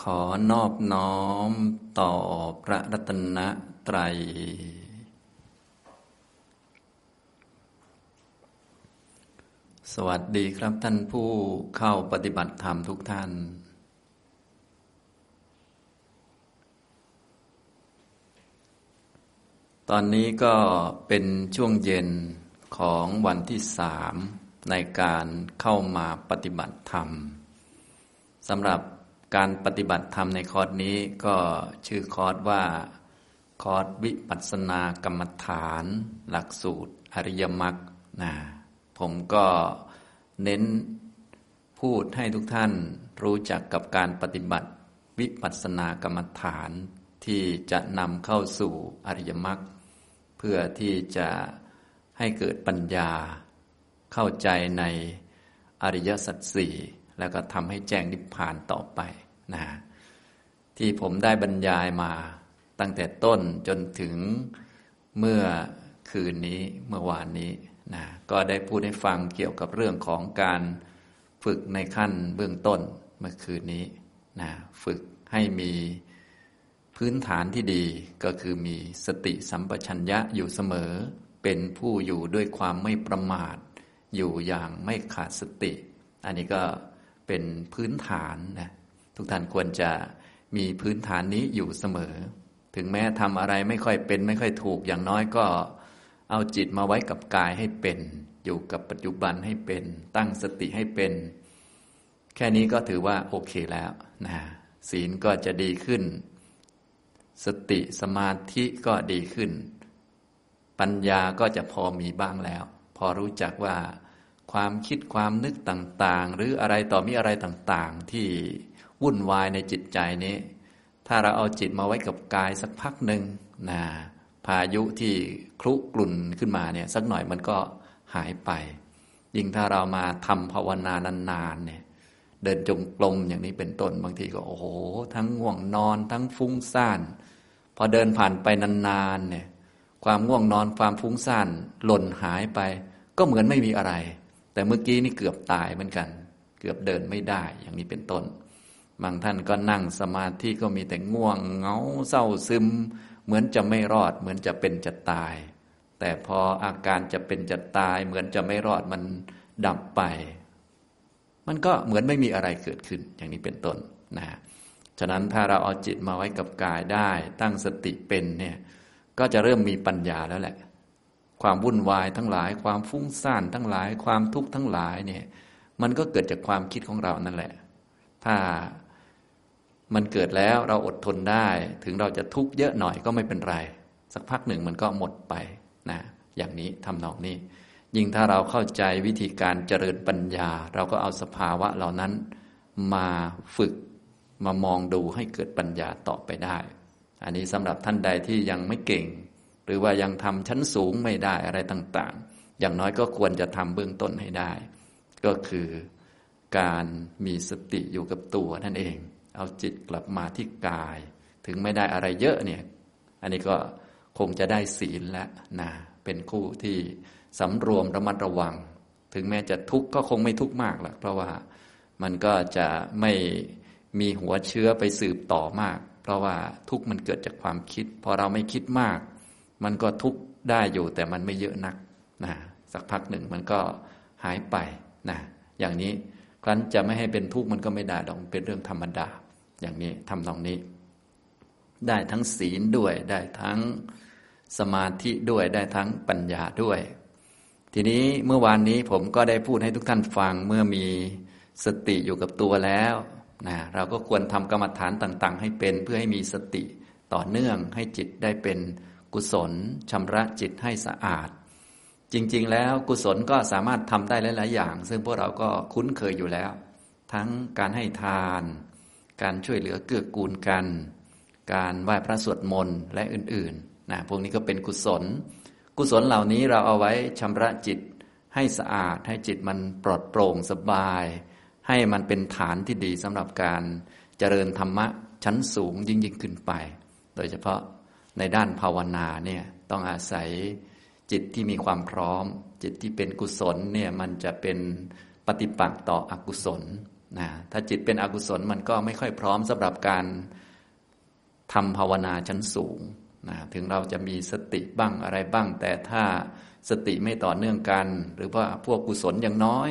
ขอนอบน้อมต่อพระรัตนตรัย สวัสดีครับท่านผู้เข้าปฏิบัติธรรมทุกท่าน ตอนนี้ก็เป็นช่วงเย็นของวันที่สามในการเข้ามาปฏิบัติธรรมสำหรับ การปฏิบัติธรรมในคอร์สนี้ก็ชื่อคอร์สว่าคอร์สวิปัสสนากรรมฐาน หลักสูตรอริยมรรคนะผมก็เน้นพูดให้ทุกท่านรู้จักกับการปฏิบัติวิปัสสนากรรมฐานที่จะนำเข้าสู่อริยมรรคเพื่อที่จะให้เกิดปัญญาเข้าใจในอริยสัจสี่ แล้วก็ทำให้แจ้งนิพพานต่อไปนะที่ผมได้บรรยายมาตั้งแต่ต้นจนถึงเมื่อคืนนี้เมื่อวานนี้นะก็ได้พูดให้ฟังเกี่ยวกับเรื่องของการฝึกในขั้นเบื้องต้นเมื่อคืนนี้นะฝึกให้มีพื้นฐานที่ดีก็คือมีสติสัมปชัญญะอยู่เสมอ เป็นผู้อยู่ด้วยความไม่ประมาท อยู่อย่างไม่ขาดสติ อันนี้ก็ เป็นพื้นฐานนะทุกท่านควรจะมีพื้นฐานนี้อยู่เสมอ ถึงแม้ทำอะไรไม่ค่อยเป็น ไม่ค่อยถูกอย่างน้อยก็ เอาจิตมาไว้กับกายให้เป็น อยู่กับปัจจุบันให้เป็น ตั้งสติให้เป็น แค่นี้ก็ถือว่าโอเคแล้วนะศีลก็จะดีขึ้น สติสมาธิก็ดีขึ้น ปัญญาก็จะพอมีบ้างแล้ว พอรู้จักว่า ความคิดความนึกต่างๆ หรืออะไรต่อมีอะไรต่างๆ ที่วุ่นวายในจิตใจนี้ ถ้าเราเอาจิตมาไว้กับกายสักพักหนึ่งนะพายุที่คลุกลุ่นขึ้นมาเนี่ยสักหน่อยมันก็หายไป ยิ่งถ้าเรามาทำภาวนานานๆเนี่ยเดินจงกรมอย่างนี้เป็นต้นบางทีก็โอ้โห ทั้งง่วงนอนทั้งฟุ้งซ่าน พอเดินผ่านไปนานๆเนี่ยความง่วงนอนความฟุ้งซ่านหล่นหายไป ก็เหมือนไม่มีอะไร แต่เมื่อกี้นี่เกือบตายเหมือนกัน เกือบเดินไม่ได้อย่างนี้เป็นต้น บางท่านก็นั่งสมาธิก็มีแต่ง่วงเงาเศร้าซึม เหมือนจะไม่รอด เหมือนจะเป็นจะตาย แต่พออาการจะเป็นจะตาย เหมือนจะไม่รอดมันดับไป มันก็เหมือนไม่มีอะไรเกิดขึ้นอย่างนี้เป็นต้นนะฉะนั้นถ้าเราเอาจิตมาไว้กับกายได้ ตั้งสติเป็นเนี่ยก็จะเริ่มมีปัญญาแล้วแหละ ความวุ่นวายทั้งหลาย ความฟุ้งซ่านทั้งหลาย ความทุกข์ทั้งหลายเนี่ย มันก็เกิดจากความคิดของเรานั่นแหละ ถ้ามันเกิดแล้วเราอดทนได้ ถึงเราจะทุกข์เยอะหน่อยก็ไม่เป็นไร สักพักหนึ่งมันก็หมดไปนะอย่างนี้ทำนองนี้ ยิ่งถ้าเราเข้าใจวิธีการเจริญปัญญา เราก็เอาสภาวะเหล่านั้นมาฝึกมามองดูให้เกิดปัญญาต่อไปได้ อันนี้สำหรับท่านใดที่ยังไม่เก่ง หรือว่ายังทำชั้นสูงไม่ได้อะไรต่างๆ อย่างน้อยก็ควรจะทำเบื้องต้นให้ได้ ก็คือการมีสติอยู่กับตัวนั่นเอง เอาจิตกลับมาที่กาย ถึงไม่ได้อะไรเยอะเนี่ยอันนี้ก็คงจะได้ศีลแล้วนะเป็นคู่ที่สำรวมระมัดระวัง ถึงแม้จะทุกข์ก็คงไม่ทุกข์มากหรอกเพราะว่ามันก็จะไม่มีหัวเชื้อไปสืบต่อมาก เพราะว่าทุกข์มันเกิดจากความคิด พอเราไม่คิดมาก มันก็ทุกข์ได้อยู่แต่มันไม่เยอะนักนะสักพักหนึ่งมันก็หายไปนะอย่างนี้ครั้นจะไม่ให้เป็นทุกข์มันก็ไม่ได้ดอกเป็นเรื่องธรรมดา อย่างนี้ทำตรงนี้ ได้ทั้งศีลด้วย ได้ทั้งสมาธิด้วยได้ทั้งปัญญาด้วย ทีนี้เมื่อวานนี้ผมก็ได้พูดให้ทุกท่านฟังเมื่อมีสติอยู่กับตัวแล้วนะเราก็ควรทำกรรมฐานต่าง ๆ ให้เป็นเพื่อให้มีสติต่อเนื่องให้จิตได้เป็น กุศลชำระจิตให้สะอาด จริง ๆ แล้วกุศลก็สามารถทำได้หลายๆอย่าง ซึ่งพวกเราก็คุ้นเคยอยู่แล้ว ทั้งการให้ทาน การช่วยเหลือเกื้อกูลกัน การไหว้พระสวดมนต์และอื่นๆนะพวกนี้ก็เป็นกุศล กุศลเหล่านี้เราเอาไว้ชำระจิตให้สะอาด ให้จิตมันปลอดโปร่งสบาย ให้มันเป็นฐานที่ดีสำหรับการเจริญธรรมะชั้นสูงยิ่งยิ่งขึ้นไป โดยเฉพาะ ในด้านภาวนาเนี่ยต้องอาศัยจิตที่มีความพร้อม จิตที่เป็นกุศลเนี่ยมันจะเป็นปฏิปักษ์ต่ออกุศลนะถ้าจิตเป็นอกุศลมันก็ไม่ค่อยพร้อมสำหรับการทำภาวนาชั้นสูงนะถึงเราจะมีสติบ้างอะไรบ้าง แต่ถ้าสติไม่ต่อเนื่องกัน หรือว่าพวกกุศลยังน้อย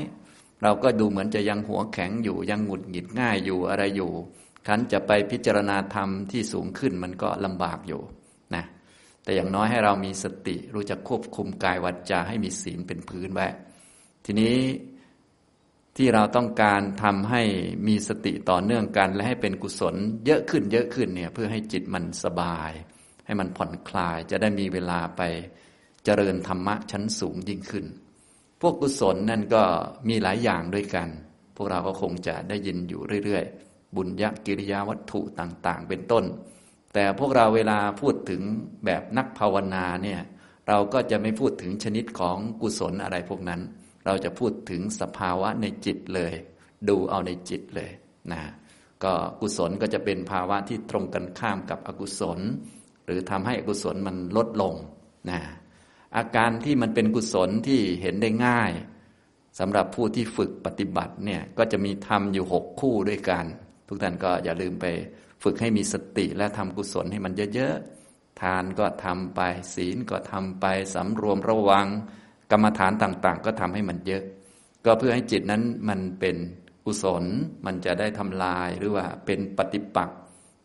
เราก็ดูเหมือนจะยังหัวแข็งอยู่ยังหงุดหงิดง่ายอยู่อะไรอยู่คันจะไปพิจารณาธรรมที่สูงขึ้นมันก็ลำบากอยู่ แต่อย่างน้อยให้เรามีสติรู้จักควบคุมกายวัจจาให้มีศีลเป็นพื้นไว้ ทีนี้ที่เราต้องการทำให้มีสติต่อเนื่องกัน และให้เป็นกุศลเยอะขึ้นเยอะขึ้นเนี่ยเพื่อให้จิตมันสบาย ให้มันผ่อนคลายจะได้มีเวลาไปเจริญธรรมะชั้นสูงยิ่งขึ้น พวกกุศลนั่นก็มีหลายอย่างด้วยกัน พวกเราก็คงจะได้ยินอยู่เรื่อยๆ บุญยกิริยาวัตถุต่างๆ เป็นต้น แต่พวกเราเวลาพูดถึงแบบนักภาวนาเนี่ยเราก็จะไม่พูดถึงชนิดของกุศลอะไรพวกนั้น เราจะพูดถึงสภาวะในจิตเลย ดูเอาในจิตเลยนะก็กุศลก็จะเป็นภาวะที่ตรงกันข้ามกับอกุศล หรือทำให้อกุศลมันลดลงนะอาการที่มันเป็นกุศลที่เห็นได้ง่ายสำหรับผู้ที่ฝึกปฏิบัติเนี่ยก็จะมีทำอยู่หกคู่ด้วยกัน ทุกท่านก็อย่าลืมไป ฝึกให้มีสติและทำกุศลให้มันเยอะๆ ทานก็ทำไป ศีลก็ทำไปสำรวมระวัง กรรมฐานต่างๆ ก็ทำให้มันเยอะ ก็เพื่อให้จิตนั้นมันเป็นกุศล มันจะได้ทำลายหรือว่าเป็นปฏิปักษ์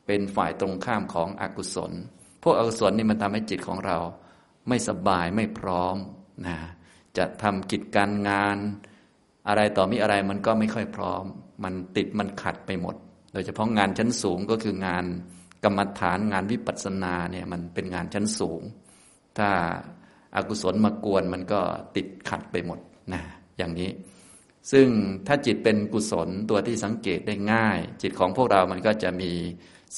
เป็นฝ่ายตรงข้ามของอกุศล พวกอกุศลนี่มันทำให้จิตของเรา ไม่สบายไม่พร้อมนะจะทำกิจการงาน อะไรต่อมีอะไรมันก็ไม่ค่อยพร้อม มันติดมันขัดไปหมด โดยเฉพาะงานชั้นสูงก็คืองานกรรมฐานงานวิปัสสนาเนี่ยมันเป็นงานชั้นสูง ถ้าอกุศลมากวนมันก็ติดขัดไปหมดนะอย่างนี้ ซึ่งถ้าจิตเป็นกุศลตัวที่สังเกตได้ง่าย จิตของพวกเรามันก็จะมี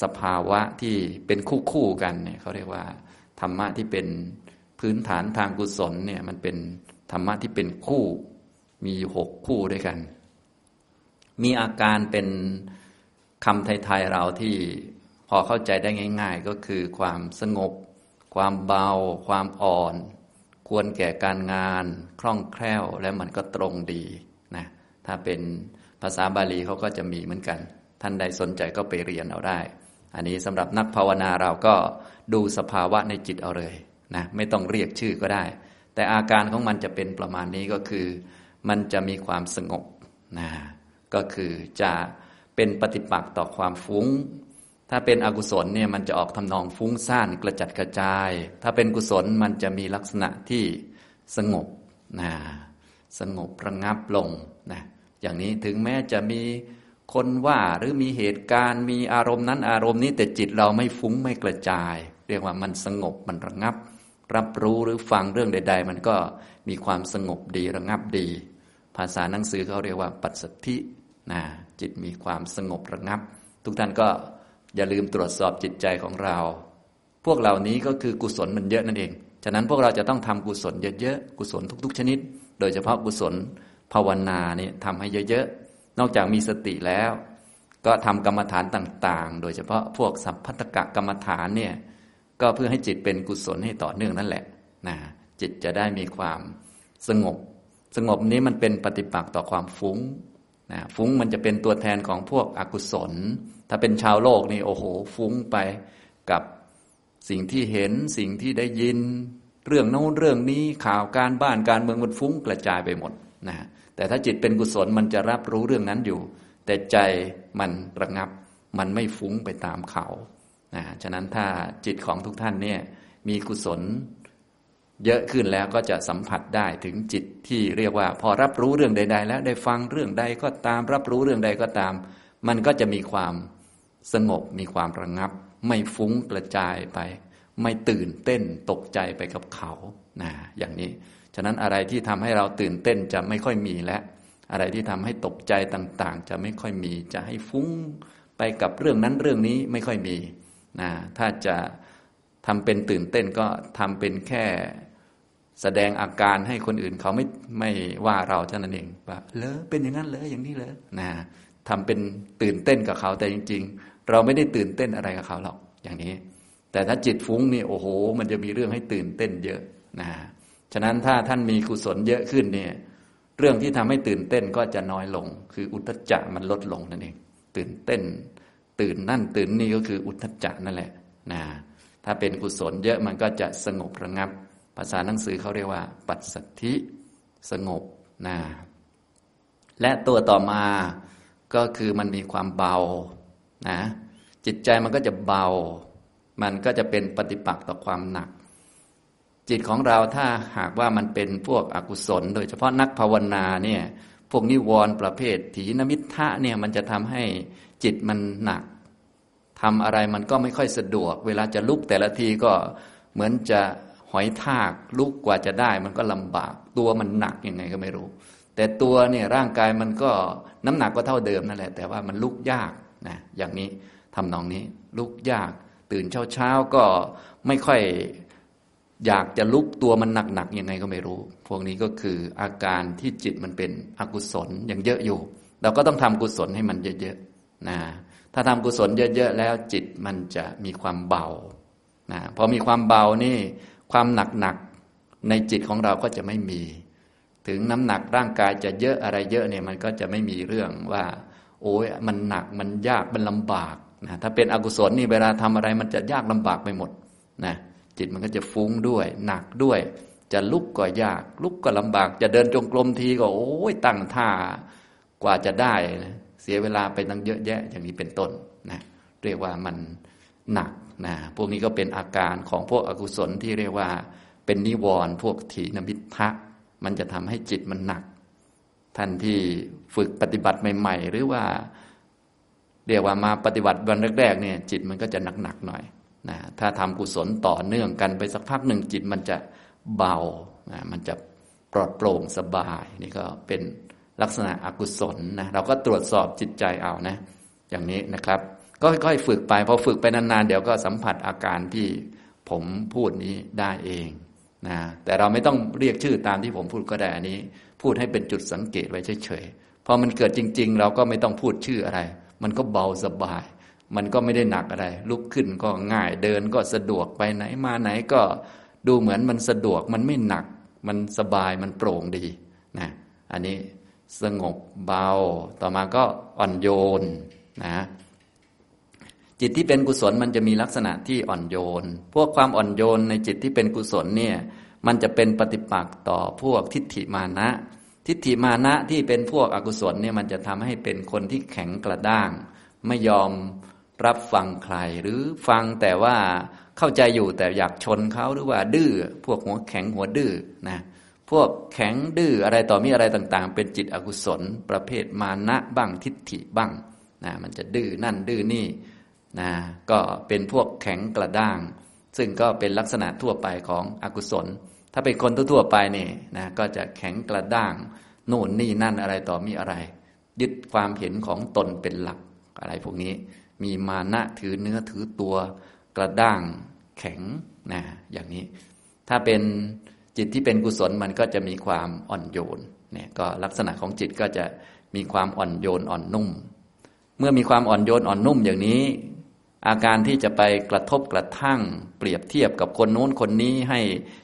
สภาวะที่เป็นคู่คู่กันเนี่ยเขาเรียกว่าธรรมะที่เป็นพื้นฐานทางกุศลเนี่ยมันเป็นธรรมะที่เป็นคู่ มีหกคู่ด้วยกัน มีอาการเป็น คำไทยๆเราที่พอเข้าใจได้ง่าย ๆ ก็คือความสงบ ความเบา ความอ่อน ควรแก่การงาน คล่องแคล่วและมันก็ตรงดีนะถ้าเป็นภาษาบาลีเขาก็จะมีเหมือนกัน ท่านใดสนใจก็ไปเรียนเอาได้ อันนี้สำหรับนักภาวนาเราก็ดูสภาวะในจิตเอาเลยนะไม่ต้องเรียกชื่อก็ได้ แต่อาการของมันจะเป็นประมาณนี้ก็คือ มันจะมีความสงบนะก็คือจะ เป็นปฏิปักษ์ต่อความฟุ้ง ถ้าเป็นอกุศลเนี่ยมันจะออกทำนองฟุ้งซ่านกระจัดกระจาย ถ้าเป็นกุศลมันจะมีลักษณะที่สงบนะสงบระงับลงนะอย่างนี้ถึงแม้จะมีคนว่าหรือมีเหตุการณ์มีอารมณ์นั้นอารมณ์นี้แต่จิตเราไม่ฟุ้งไม่กระจาย เรียกว่ามันสงบมันระงับ รับรู้หรือฟังเรื่องใด ๆ มันก็มีความสงบดีระงับดี ภาษาหนังสือเขาเรียกว่าปัจสัทธิ นะจิตมีความสงบระงับ ทุกท่านก็อย่าลืมตรวจสอบจิตใจของเรา พวกเหล่านี้ก็คือกุศลมันเยอะนั่นเอง ฉะนั้นพวกเราจะต้องทำกุศลเยอะๆกุศลทุก ๆ ชนิด โดยเฉพาะกุศลภาวนาเนี่ยทำให้เยอะๆนอกจากมีสติแล้ว ก็ทำกรรมฐานต่างๆ โดยเฉพาะพวกสัพพัตกะกรรมฐานเนี่ยก็เพื่อให้จิตเป็นกุศลให้ต่อเนื่องนั่นแหละนะจิตจะได้มีความสงบ สงบนี้มันเป็นปฏิปักษ์ต่อความฟุ้ง นะฟุ้งมันจะเป็นตัวแทนของพวกอกุศล ถ้าเป็นชาวโลกนี่โอ้โห ฟุ้งไปกับสิ่งที่เห็นสิ่งที่ได้ยิน เรื่องโน้นเรื่องนี้ข่าวการบ้านการเมืองมันฟุ้งกระจายไปหมดนะแต่ถ้าจิตเป็นกุศลมันจะรับรู้เรื่องนั้นอยู่ แต่ใจมันระงับ มันไม่ฟุ้งไปตามเขานะฉะนั้นถ้าจิตของทุกท่านเนี่ยมีกุศล เยอะขึ้นแล้วก็จะสัมผัสได้ถึงจิตที่เรียกว่า พอรับรู้เรื่องใด ๆ แล้วได้ฟังเรื่องใดก็ตาม รับรู้เรื่องใดก็ตาม มันก็จะมีความสงบมีความระงับ ไม่ฟุ้งกระจายไป ไม่ตื่นเต้นตกใจไปกับเขานะอย่างนี้ ฉะนั้นอะไรที่ทำให้เราตื่นเต้นจะไม่ค่อยมีและ อะไรที่ทำให้ตกใจต่างๆ จะไม่ค่อยมี จะให้ฟุ้งไปกับเรื่องนั้นเรื่องนี้ไม่ค่อยมีนะถ้าจะทำเป็นตื่นเต้นก็ทำเป็นแค่ แสดงอาการให้คนอื่นเขาไม่ไม่ว่าเราเท่านั้นเองว่าเลอเป็นอย่างนั้นเลยอย่างนี้เลยนะทำเป็นตื่นเต้นกับเขาแต่จริงเราไม่ได้ตื่นเต้นอะไรกับเขาหรอกอย่างนี้ แต่ถ้าจิตฟุ้งนี่โอ้โห มันจะมีเรื่องให้ตื่นเต้นเยอะนะฉะนั้นถ้าท่านมีกุศลเยอะขึ้นเนี่ยเรื่องที่ทำให้ตื่นเต้นก็จะน้อยลง คืออุทจจะมันลดลงนั่นเอง ตื่นเต้น ตื่นนั่นตื่นนี่ก็คืออุทจจะนั่นแหละนะถ้าเป็นกุศลเยอะมันก็จะสงบระงับ ภาษาหนังสือเขาเรียกว่า ปัสสัทธิสงบนะและตัวต่อมาก็คือมันมีความเบานะจิตใจมันก็จะเบา มันก็จะเป็นปฏิปักษ์ต่อความหนัก จิตของเราถ้าหากว่ามันเป็นพวกอกุศล โดยเฉพาะนักภาวนาเนี่ยพวกนิวรณ์ประเภทถีนมิทะเนี่ยมันจะทำให้จิตมันหนักทำอะไรมันก็ไม่ค่อยสะดวก เวลาจะลุกแต่ละทีก็เหมือนจะ หอยทากลุกกว่าจะได้มันก็ลำบาก ตัวมันหนักยังไงก็ไม่รู้ แต่ตัวเนี่ยร่างกายมันก็น้ำหนักก็เท่าเดิมนั่นแหละ แต่ว่ามันลุกยากนะอย่างนี้ทำนองนี้ลุกยาก ตื่นเช้าเช้าก็ไม่ค่อยอยากจะลุกตัวมันหนักๆยังไงก็ไม่รู้ พวกนี้ก็คืออาการที่จิตมันเป็นอกุศลยังเยอะอยู่ เราก็ต้องทำกุศลให้มันเยอะๆนะถ้าทำกุศลเยอะ ๆ แล้วจิตมันจะมีความเบานะพอมีความเบานี่ ความหนักๆในจิตของเราก็จะไม่มี ถึงน้ำหนักร่างกายจะเยอะอะไรเยอะเนี่ยมันก็จะไม่มีเรื่องว่า โอ้ยมันหนักมันยากมันลำบากนะถ้าเป็นอกุศลนี่เวลาทำอะไรมันจะยากลำบากไปหมดนะจิตมันก็จะฟุ้งด้วย หนักด้วย จะลุกก็ยาก ลุกก็ลำบาก จะเดินจงกรมทีก็โอ้ยตั้งท่ากว่าจะได้นะเสียเวลาไปตั้งเยอะแยะอย่างนี้เป็นต้นนะเรียกว่ามันหนัก นะพวกนี้ก็เป็นอาการของพวกอกุศลที่เรียกว่า เป็นนิวรณ์พวกถีนมิทะมันจะทำให้จิตมันหนัก ท่านที่ฝึกปฏิบัติใหม่ ๆ หรือว่าเรียกว่ามาปฏิบัติวันแรกๆเนี่ยจิตมันก็จะหนักๆหน่อยนะถ้าทำกุศลต่อเนื่องกันไปสักพักหนึ่งจิตมันจะเบานะมันจะปลอดโปร่งสบายนี่ก็เป็นลักษณะอกุศลนะเราก็ตรวจสอบจิตใจเอานะ อย่างนี้นะครับ ก็ค่อยๆฝึกไปพอฝึกไปนานๆ เดี๋ยวก็สัมผัสอาการที่ผมพูดนี้ได้เองนะแต่เราไม่ต้องเรียกชื่อตามที่ผมพูดก็ได้อันนี้ พูดให้เป็นจุดสังเกตไว้เฉยๆพอมันเกิดจริง ๆ เราก็ไม่ต้องพูดชื่ออะไร มันก็เบาสบาย มันก็ไม่ได้หนักอะไร ลุกขึ้นก็ง่ายเดินก็สะดวกไปไหนมาไหนก็ดูเหมือนมันสะดวกมันไม่หนัก มันสบายมันโปร่งดีนะอันนี้สงบเบาต่อมาก็อ่อนโยนนะ จิตที่เป็นกุศลมันจะมีลักษณะที่อ่อนโยน พวกความอ่อนโยนในจิตที่เป็นกุศลเนี่ยมันจะเป็นปฏิปักษ์ต่อพวกทิฏฐิมานะ ทิฏฐิมานะที่เป็นพวกอกุศลเนี่ยมันจะทำให้เป็นคนที่แข็งกระด้าง ไม่ยอมรับฟังใคร หรือฟังแต่ว่าเข้าใจอยู่แต่อยากชนเขาหรือว่าดื้อพวกหัวแข็งหัวดื้อนะพวกแข็งดื้ออะไรต่อมีอะไรต่างๆ เป็นจิตอกุศล ประเภทมานะบ้างทิฏฐิบ้างนะมันจะดื้อนั่นดื้อนี่ นะก็เป็นพวกแข็งกระด้าง ซึ่งก็เป็นลักษณะทั่วไปของอกุศล ถ้าเป็นคนทั่วๆไปนี่นะก็จะแข็งกระด้างโน่นนี่นั่นอะไรต่อมีอะไร ยึดความเห็นของตนเป็นหลักอะไรพวกนี้ มีมานะถือเนื้อถือตัวกระด้างแข็งนะอย่างนี้ ถ้าเป็นจิตที่เป็นกุศลมันก็จะมีความอ่อนโยนเนี่ยก็ลักษณะของจิตก็จะมีความอ่อนโยนอ่อนนุ่ม เมื่อมีความอ่อนโยนอ่อนนุ่มอย่างนี้ อาการที่จะไปกระทบกระทั่ง เปรียบเทียบกับคนโน้นคนนี้ให้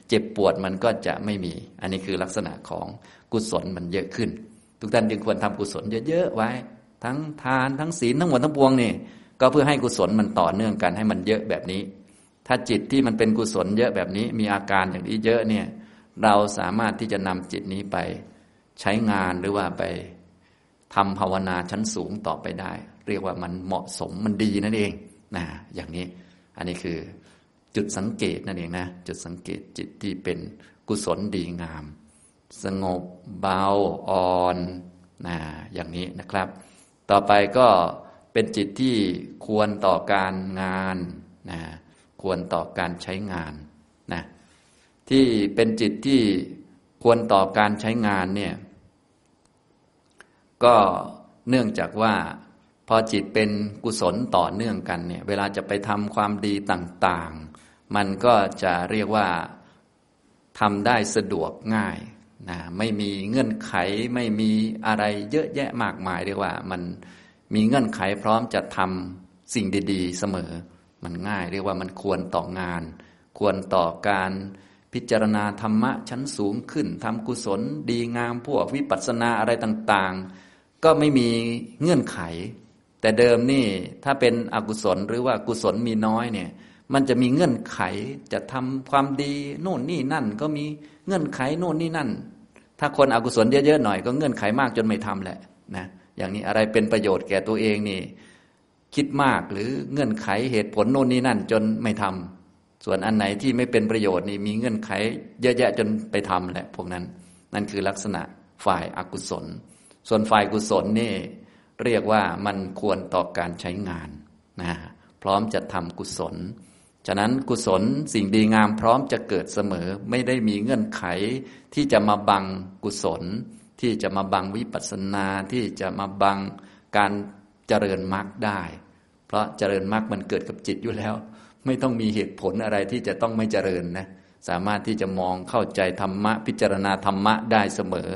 เจ็บปวดมันก็จะไม่มี อันนี้คือลักษณะของกุศลมันเยอะขึ้น ทุกท่านจึงควรทำกุศลเยอะๆไว้ ทั้งทานทั้งศีลทั้งหมดทั้งปวงนี่ก็เพื่อให้กุศลมันต่อเนื่องกันให้มันเยอะแบบนี้ ถ้าจิตที่มันเป็นกุศลเยอะแบบนี้ มีอาการอย่างนี้เยอะเนี่ยเราสามารถที่จะนำจิตนี้ไปใช้งานหรือว่าไปทำภาวนาชั้นสูงต่อไปได้ เรียกว่ามันเหมาะสมมันดีนั่นเอง นะอย่างนี้ อันนี้คือจุดสังเกตนั่นเองนะ จุดสังเกตจิตที่เป็นกุศลดีงาม สงบเบาอ่อนนะอย่างนี้นะครับ ต่อไปก็เป็นจิตที่ควรต่อการงานนะควรต่อการใช้งานนะที่เป็นจิตที่ควรต่อการใช้งานเนี่ยก็เนื่องจากว่า พอจิตเป็นกุศลต่อเนื่องกันเนี่ย เวลาจะไปทำความดีต่างๆ มันก็จะเรียกว่าทำได้สะดวกง่ายนะไม่มีเงื่อนไขไม่มีอะไรเยอะแยะมากมายเรียกว่า มันมีเงื่อนไขพร้อมจะทำสิ่งดี ๆ เสมอ มันง่าย เรียกว่ามันควรต่องาน ควรต่อการพิจารณาธรรมะชั้นสูงขึ้นทำกุศลดีงามพวกวิปัสสนาอะไรต่างๆ ก็ไม่มีเงื่อนไข แต่เดิมนี่ถ้าเป็นอกุศลหรือว่ากุศลมีน้อยเนี่ย มันจะมีเงื่อนไขจะทำความดีโน่นนี่นั่น ก็มีเงื่อนไขโน่นนี่นั่น ถ้าคนอกุศลเยอะๆหน่อยก็เงื่อนไขมากจนไม่ทำแหละนะอย่างนี้อะไรเป็นประโยชน์แก่ตัวเองนี่ คิดมากหรือเงื่อนไขเหตุผลโน่นนี่นั่น จนไม่ทำส่วนอันไหนที่ไม่เป็นประโยชน์นี่มีเงื่อนไข เยอะแยะจนไปทำแหละพวกนั้น นั่นคือลักษณะฝ่ายอากุศล ส่วนฝ่ายกุศลนี่ เรียกว่ามันควรต่อการใช้งานนะพร้อมจะทำกุศล ฉะนั้นกุศลสิ่งดีงามพร้อมจะเกิดเสมอไม่ได้มีเงื่อนไข ที่จะมาบังกุศล ที่จะมาบังวิปัสสนาที่จะมาบังการเจริญมรรคได้ เพราะเจริญมรรคมันเกิดกับจิตอยู่แล้ว ไม่ต้องมีเหตุผลอะไรที่จะต้องไม่เจริญนะสามารถที่จะมองเข้าใจธรรมะ พิจารณาธรรมะได้เสมอ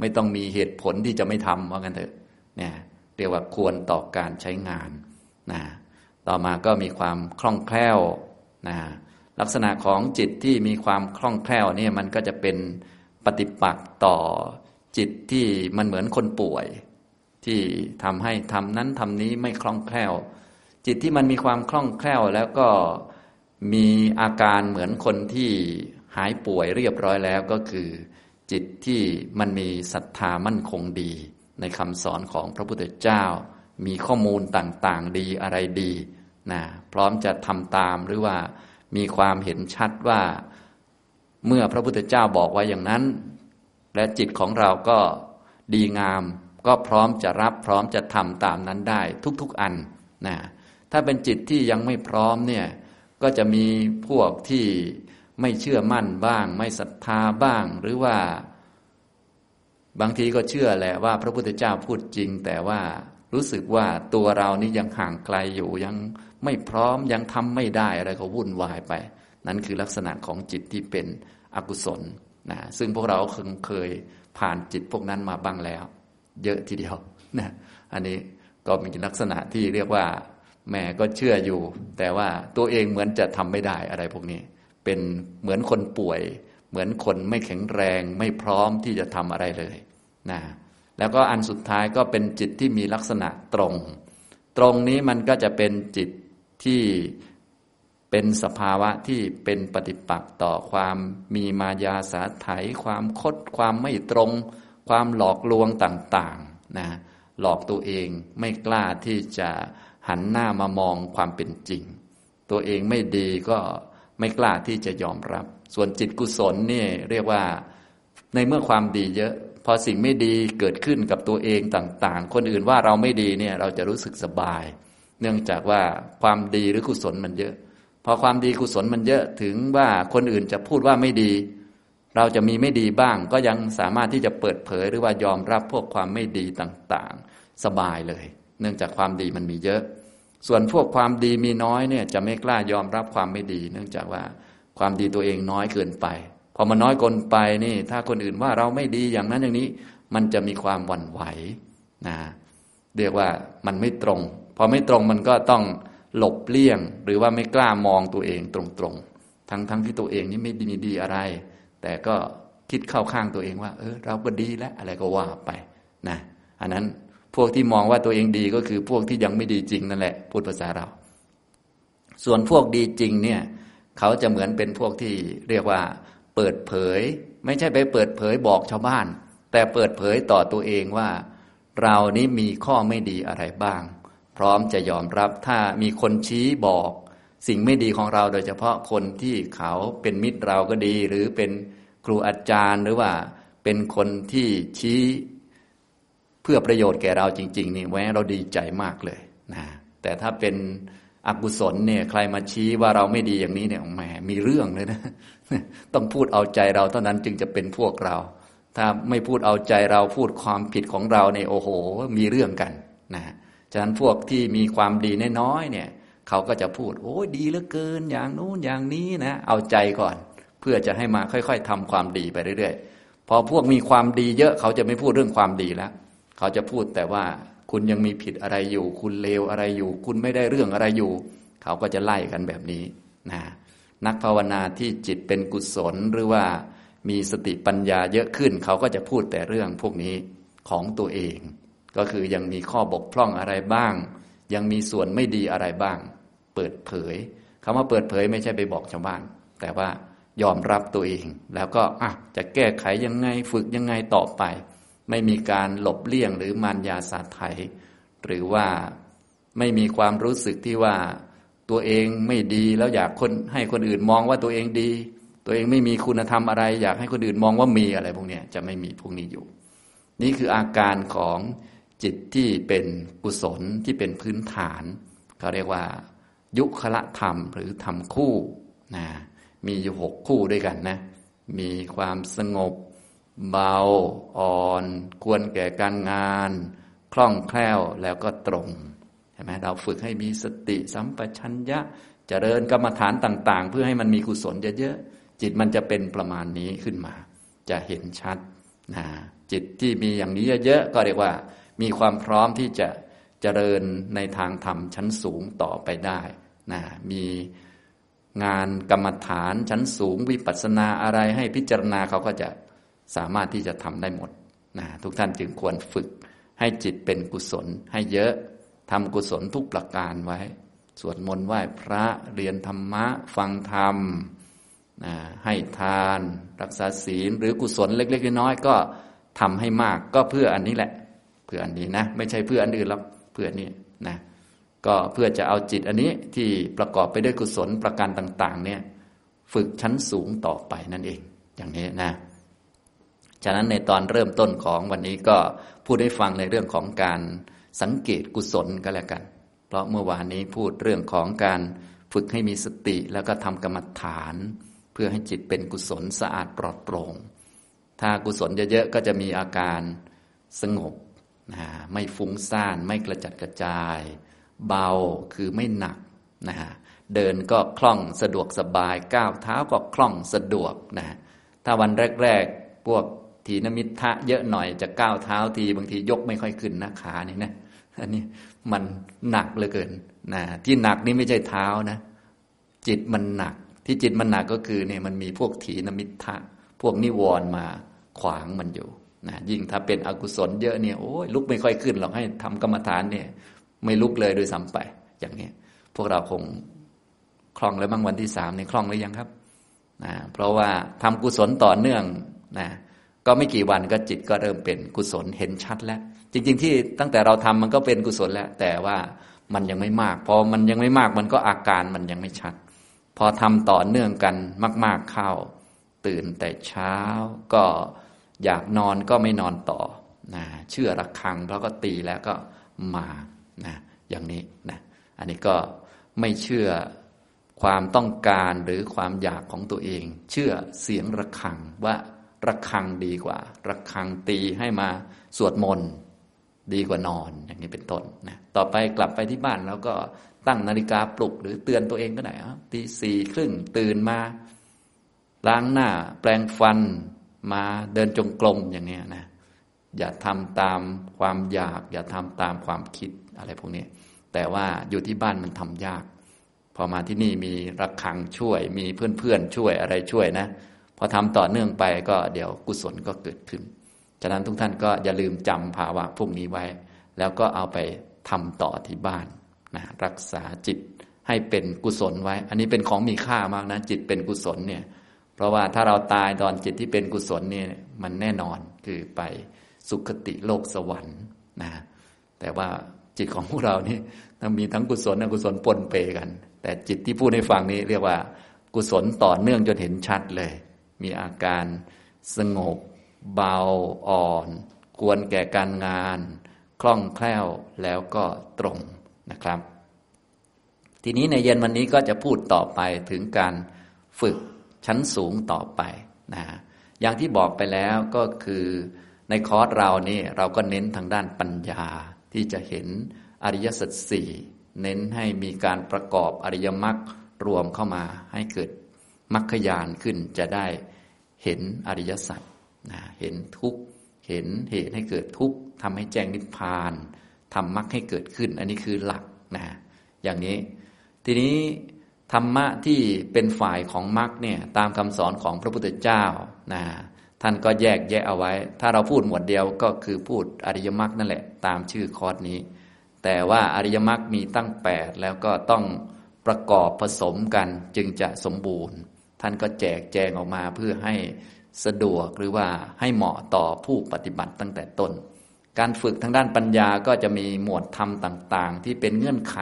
ไม่ต้องมีเหตุผลที่จะไม่ทำว่ากันเถอะเนี่ย เรียกว่าควรต่อการใช้งานนะต่อมาก็มีความคล่องแคล่วนะลักษณะของจิตที่มีความคล่องแคล่วนี่มันก็จะเป็นปฏิปักษ์ต่อจิตที่มันเหมือนคนป่วย ที่ทำให้ทำนั้นทำนี้ไม่คล่องแคล่ว จิตที่มันมีความคล่องแคล่วแล้วก็มีอาการเหมือนคนที่หายป่วยเรียบร้อยแล้วก็คือ จิตที่มันมีศรัทธามั่นคงดี ในคำสอนของพระพุทธเจ้า มีข้อมูลต่างๆ ดีอะไรดีนะพร้อมจะทำตามหรือว่ามีความเห็นชัดว่า เมื่อพระพุทธเจ้าบอกไว้อย่างนั้น และจิตของเราก็ดีงาม ก็พร้อมจะรับพร้อมจะทำตามนั้นได้ทุกๆอันนะถ้าเป็นจิตที่ยังไม่พร้อมเนี่ยก็จะมีพวกที่ไม่เชื่อมั่นบ้าง ไม่ศรัทธาบ้าง หรือว่า บางทีก็เชื่อแหละว่าพระพุทธเจ้าพูดจริง แต่ว่ารู้สึกว่าตัวเรานี่ยังห่างไกลอยู่ยังไม่พร้อมยังทำไม่ได้อะไรก็วุ่นวายไป นั่นคือลักษณะของจิตที่เป็นอกุศลนะซึ่งพวกเราเคยเคยผ่านจิตพวกนั้นมาบ้างแล้ว เยอะทีเดียวนะอันนี้ก็มีลักษณะที่เรียกว่าแม่ก็เชื่ออยู่ แต่ว่าตัวเองเหมือนจะทำไม่ได้อะไรพวกนี้ เป็นเหมือนคนป่วย เหมือนคนไม่แข็งแรงไม่พร้อมที่จะทำอะไรเลย นะแล้วก็อันสุดท้ายก็เป็นจิตที่มีลักษณะตรง ตรงนี้มันก็จะเป็นจิตที่เป็นสภาวะที่เป็นปฏิปักษ์ต่อความมีมายาสาไถความคดความไม่ตรง ความหลอกลวงต่างๆนะหลอกตัวเองไม่กล้าที่จะหันหน้ามามองความเป็นจริง ตัวเองไม่ดีก็ไม่กล้าที่จะยอมรับ ส่วนจิตกุศลนี่เรียกว่าในเมื่อความดีเยอะ พอสิ่งไม่ดีเกิดขึ้นกับตัวเองต่างๆ คนอื่นว่าเราไม่ดีเนี่ยเราจะรู้สึกสบาย เนื่องจากว่าความดีหรือกุศลมันเยอะ พอความดีกุศลมันเยอะถึงว่าคนอื่นจะพูดว่าไม่ดี เราจะมีไม่ดีบ้าง ก็ยังสามารถที่จะเปิดเผยหรือว่ายอมรับพวกความไม่ดีต่างๆ สบายเลย เนื่องจากความดีมันมีเยอะ ส่วนพวกความดีมีน้อยเนี่ยจะไม่กล้ายอมรับความไม่ดี เนื่องจากว่าความดีตัวเองน้อยเกินไป พอมันน้อยเกินไปนี่ ถ้าคนอื่นว่าเราไม่ดีอย่างนั้นอย่างนี้ มันจะมีความหวั่นไหวนะเรียกว่ามันไม่ตรง พอไม่ตรงมันก็ต้องหลบเลี่ยง หรือว่าไม่กล้ามองตัวเองตรงๆ ทั้งๆทที่ตัวเองนี่ไม่ดีดีอะไร แต่ก็คิดเข้าข้างตัวเองว่า เออ เราก็ดีแล้วอะไรก็ว่าไปนะอันนั้นพวกที่มองว่าตัวเองดีก็คือพวกที่ยังไม่ดีจริงนั่นแหละพูดภาษาเรา ส่วนพวกดีจริงเนี่ย เขาจะเหมือนเป็นพวกที่เรียกว่า เปิดเผย ไม่ใช่ไปเปิดเผยบอกชาวบ้าน แต่เปิดเผยต่อตัวเองว่า เรานี้มีข้อไม่ดีอะไรบ้าง พร้อมจะยอมรับถ้ามีคนชี้บอก สิ่งไม่ดีของเราโดยเฉพาะคนที่เขาเป็นมิตรเราก็ดี หรือเป็นครูอาจารย์หรือว่าเป็นคนที่ชี้เพื่อประโยชน์แก่เราจริง ๆ นี่แว้เราดีใจมากเลยนะแต่ถ้าเป็นอกุศลเนี่ยใครมาชี้ว่าเราไม่ดีอย่างนี้เนี่ยแหมมีเรื่องเลยนะ ต้องพูดเอาใจเราเท่านั้นจึงจะเป็นพวกเรา ถ้าไม่พูดเอาใจเราพูดความผิดของเราเนี่ยโอ้โห มีเรื่องกันนะฉะนั้นพวกที่มีความดีน้อยเนี่ย เขาก็จะพูด โอ้ดีเหลือเกินอย่างนู้นอย่างนี้นะ เอาใจก่อน เพื่อจะให้มาค่อยๆทำความดีไปเรื่อยๆ พอพวกมีความดีเยอะเขาจะไม่พูดเรื่องความดีแล้ว เขาจะพูดแต่ว่าคุณยังมีผิดอะไรอยู่ คุณเลวอะไรอยู่ คุณไม่ได้เรื่องอะไรอยู่ เขาก็จะไล่กันแบบนี้นะ นักภาวนาที่จิตเป็นกุศลหรือว่ามีสติปัญญาเยอะขึ้น เขาก็จะพูดแต่เรื่องพวกนี้ของตัวเอง ก็คือยังมีข้อบกพร่องอะไรบ้าง ยังมีส่วนไม่ดีอะไรบ้าง เปิดเผยคำว่าเปิดเผยไม่ใช่ไปบอกชาวบ้าน แต่ว่ายอมรับตัวเอง แล้วก็อะจะแก้ไขยังไงฝึกยังไงต่อไป ไม่มีการหลบเลี่ยงหรือมารยาสาไทยหรือว่าไม่มีความรู้สึกที่ว่า ตัวเองไม่ดีแล้วอยากคนให้คนอื่นมองว่าตัวเองดี ตัวเองไม่มีคุณธรรมอะไร อยากให้คนอื่นมองว่ามีอะไรพวกนี้จะไม่มีพวกนี้อยู่ นี่คืออาการของจิตที่เป็นกุศลที่เป็นพื้นฐานเขาเรียกว่า ยุคละธรรมหรือธรรมคู่นะมีอยู่หกคู่ด้วยกันนะ มีความสงบ เบา อ่อน ควรแก่การงาน คล่องแคล่วแล้วก็ตรง ช่ไหมเราฝึกให้มีสติสัมปชัญญะจะเริญกรรมฐานต่าง ๆ เพื่อให้มันมีกุศลเยอะๆจิตมันจะเป็นประมาณนี้ขึ้นมา จะเห็นชัดนะจิตที่มีอย่างนี้เยอะๆก็เรียกว่า มีความพร้อมที่จะจะเจริญในทางธรรมชั้นสูงต่อไปได้นะมีงานกรรมฐานชั้นสูงวิปัสสนาอะไรให้พิจารณาเขาก็จะสามารถที่จะทำได้หมดนะทุกท่านจึงควรฝึกให้จิตเป็นกุศลให้เยอะ ทำกุศลทุกประการไว้ สวดมนต์ไหว้พระเรียนธรรมะ ฟังธรรมนะให้ทาน รักษาศีลหรือกุศลเล็ก ๆ น้อยๆก็ทำให้มากก็เพื่ออันนี้แหละ เพื่ออันนี้นะ ไม่ใช่เพื่ออันอื่นหรอกเพื่อนี้นะก็เพื่อจะเอาจิตอันนี้ที่ประกอบไปด้วยกุศลประการต่าง ๆ เนี่ยฝึกชั้นสูงต่อไปนั่นเอง อย่างนี้นะ ฉะนั้นในตอนเริ่มต้นของวันนี้ก็พูดให้ฟังในเรื่องของการ สังเกตกุศลก็แล้วกัน เพราะเมื่อวานนี้พูดเรื่องของการฝึกให้มีสติแล้วก็ทำกรรมฐาน เพื่อให้จิตเป็นกุศลสะอาดปลอดโปร่ง ถ้ากุศลเยอะๆก็จะมีอาการสงบนะไม่ฟุ้งซ่านไม่กระจัดกระจาย เบาคือไม่หนักนะฮะเดินก็คล่องสะดวกสบายก้าวเท้าก็คล่องสะดวกนะถ้าวันแรก ๆ พวก ทีนมิทะเยอะหน่อยจะก้าวเท้าทีบางทียกไม่ค่อยขึ้นนะขานี่นะอันนี้มันหนักเหลือเกินนะที่หนักนี่ไม่ใช่เท้านะ จิตมันหนัก ที่จิตมันหนักก็คือเนี่ยมันมีพวกถีนมิทะพวกนิวรณ์มาขวางมันอยู่นะยิ่งถ้าเป็นอกุศลเยอะเนี่ยโอ้ยลุกไม่ค่อยขึ้นหรอกให้ทำกรรมฐานเนี่ย ไม่ลุกเลยโดยซ้ำไปอย่างนี้พวกเราคงคล่องแล้วบ้างวันที่สามในคล่องหรือยังครับนะเพราะว่าทำกุศลต่อเนื่องนะ ก็ไม่กี่วันก็จิตก็เริ่มเป็นกุศลเห็นชัดแล้ว จริง ๆ ที่ตั้งแต่เราทำมันก็เป็นกุศลแล้ว แต่ว่ามันยังไม่มาก พอมันยังไม่มากมันก็อาการมันยังไม่ชัด พอทำต่อเนื่องกันมาก ๆเข้า ตื่นแต่เช้า ก็อยากนอนก็ไม่นอนต่อนะเชื่อระฆังแล้วก็ตีแล้วก็มานะอย่างนี้นะอันนี้ก็ไม่เชื่อความต้องการหรือความอยากของตัวเอง เชื่อเสียงระฆังว่า ระฆังดีกว่า ระฆังตีให้มาสวดมนต์ดีกว่านอนอย่างนี้เป็นต้นนะต่อไปกลับไปที่บ้านแล้วก็ตั้งนาฬิกาปลุกหรือเตือนตัวเองก็ได้ตีสี่ครึ่งตื่นมาล้างหน้า แปลงฟันมาเดินจงกรมอย่างนี้นะอย่าทำตามความอยาก อย่าทำตามความคิดอะไรพวกนี้แต่ว่าอยู่ที่บ้านมันทำยาก พอมาที่นี่มีระฆังช่วย มีเพื่อนๆช่วยอะไรช่วยนะ พอทำต่อเนื่องไปก็เดี๋ยวกุศลก็เกิดขึ้น ฉะนั้นทุกท่านก็อย่าลืมจำภาวะพวกนี้ไว้ แล้วก็เอาไปทำต่อที่บ้านนะรักษาจิตให้เป็นกุศลไว้ อันนี้เป็นของมีค่ามากนะจิตเป็นกุศลเนี่ย เพราะว่าถ้าเราตายตอนจิตที่เป็นกุศลเนี่ยมันแน่นอนคือไปสุคติโลกสวรรค์นะแต่ว่าจิตของพวกเรานี่ต้องมีทั้งกุศลอกุศลปนเปกัน แต่จิตที่พูดให้ฟังนี้เรียกว่า กุศลต่อเนื่องจนเห็นชัดเลย มีอาการสงบ เบาอ่อน ควรแก่การงาน คล่องแคล่วแล้วก็ตรงนะครับ ทีนี้ในเย็นวันนี้ก็จะพูดต่อไปถึงการฝึกชั้นสูงต่อไปนะอย่างที่บอกไปแล้วก็คือในคอร์สเรานี่เราก็เน้นทางด้านปัญญาที่จะเห็นอริยสัจสี่เน้นให้มีการประกอบอริยมรรครวมเข้ามาให้เกิด มรรคยานขึ้นจะได้เห็นอริยสัจนะเห็นทุกข์เห็นเหตุให้เกิดทุกข์ทำให้แจ้งนิพพานทำมรรคให้เกิดขึ้น อันนี้คือหลักนะอย่างนี้ ทีนี้ธรรมะที่เป็นฝ่ายของมรรคเนี่ยตามคำสอนของพระพุทธเจ้านะท่านก็แยกแยะเอาไว้ ถ้าเราพูดหมวดเดียวก็คือพูดอริยมรรคนั่นแหละ ตามชื่อคอร์สนี้ แต่ว่าอริยมรรคมีตั้งแปดแล้วก็ต้องประกอบผสมกันจึงจะสมบูรณ์ ท่านก็แจกแจงออกมาเพื่อให้สะดวกหรือว่าให้เหมาะต่อผู้ปฏิบัติตั้งแต่ต้น การฝึกทางด้านปัญญาก็จะมีหมวดธรรมต่างๆ ที่เป็นเงื่อนไข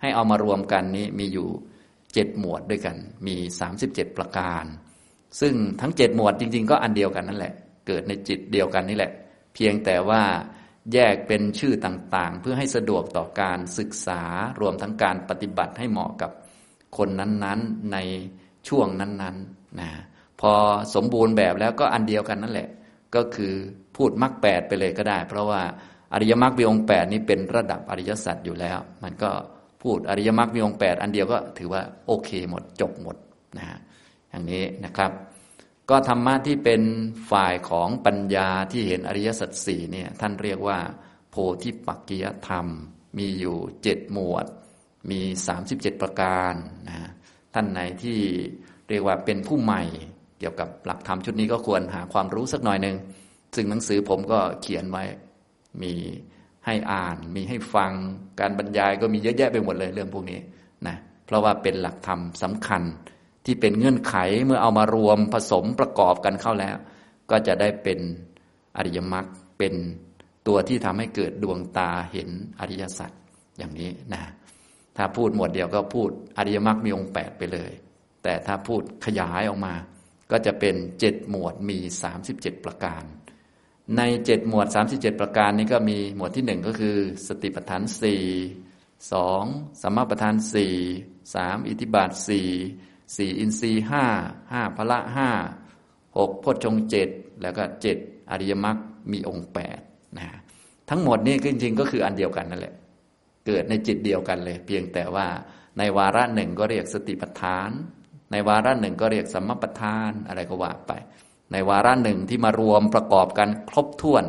ให้เอามารวมกันนี้มีอยู่เจ็ดหมวดด้วยกัน มี 37 ประการ ซึ่งทั้งเจ็ดหมวดจริง ๆ ก็อันเดียวกันนั่นแหละ เกิดในจิตเดียวกันนี่แหละ เพียงแต่ว่าแยกเป็นชื่อต่างๆ เพื่อให้สะดวกต่อการศึกษารวมทั้งการปฏิบัติให้เหมาะกับคนนั้นๆใน ช่วงนั้นๆนะพอสมบูรณ์แบบแล้วก็อันเดียวกันนั่นแหละ ก็คือพูดมรรคแปดไปเลยก็ได้ เพราะว่าอริยมรรคมีองค์แปดนี้เป็นระดับอริยสัจอยู่แล้ว มันก็พูดอริยมรรคมีองค์แปดอันเดียวก็ถือว่าโอเคหมดจบหมดนะฮะอย่างนี้นะครับ ก็ธรรมะที่เป็นฝ่ายของปัญญาที่เห็นอริยสัจสี่เนี่ยท่านเรียกว่า โพธิปักกิยธรรม มีอยู่เจ็ดหมวด มีสามสิบเจ็ดประการนะ ท่านไหนที่เรียกว่าเป็นผู้ใหม่เกี่ยวกับหลักธรรมชุดนี้ก็ควรหาความรู้สักหน่อยหนึ่งซึ่งหนังสือผมก็เขียนไว้มีให้อ่าน มีให้ฟังการบรรยายก็มีเยอะแยะไปหมดเลยเรื่องพวกนี้นะเพราะว่าเป็นหลักธรรมสำคัญที่เป็นเงื่อนไขเมื่อเอามารวมผสมประกอบกันเข้าแล้ว ก็จะได้เป็นอริยมรรคเป็นตัวที่ทำให้เกิดดวงตาเห็นอริยสัจอย่างนี้นะ ถ้าพูดหมวดเดียวก็พูดอริยมรรคมีองค์แปดไปเลย แต่ถ้าพูดขยายออกมา ก็จะเป็นเจ็ดหมวดมีสามสิบเจ็ดประการ ในเจ็ดหมวดสามสิบเจ็ดประการนี้ก็มีหมวดที่หนึ่งก็คือ สติปัฏฐานสี่สองสัมมาปัฏฐานสี่สามอิทิบาทสี่สี่อินทรีห้าห้าพละห้าหกพจงเจ็ดแล้วก็เจ็ดอริยมรรคมีองค์แปดนะทั้งหมดนี่จริงๆก็คืออันเดียวกันนั่นแหละ เกิดในจิตเดียวกันเลย เพียงแต่ว่าในวาระหนึ่งก็เรียกสติปัฏฐาน ในวาระหนึ่งก็เรียกสัมมาปัฏฐานอะไรก็ว่าไป ในวาระหนึ่งที่มารวมประกอบกันครบถ้วน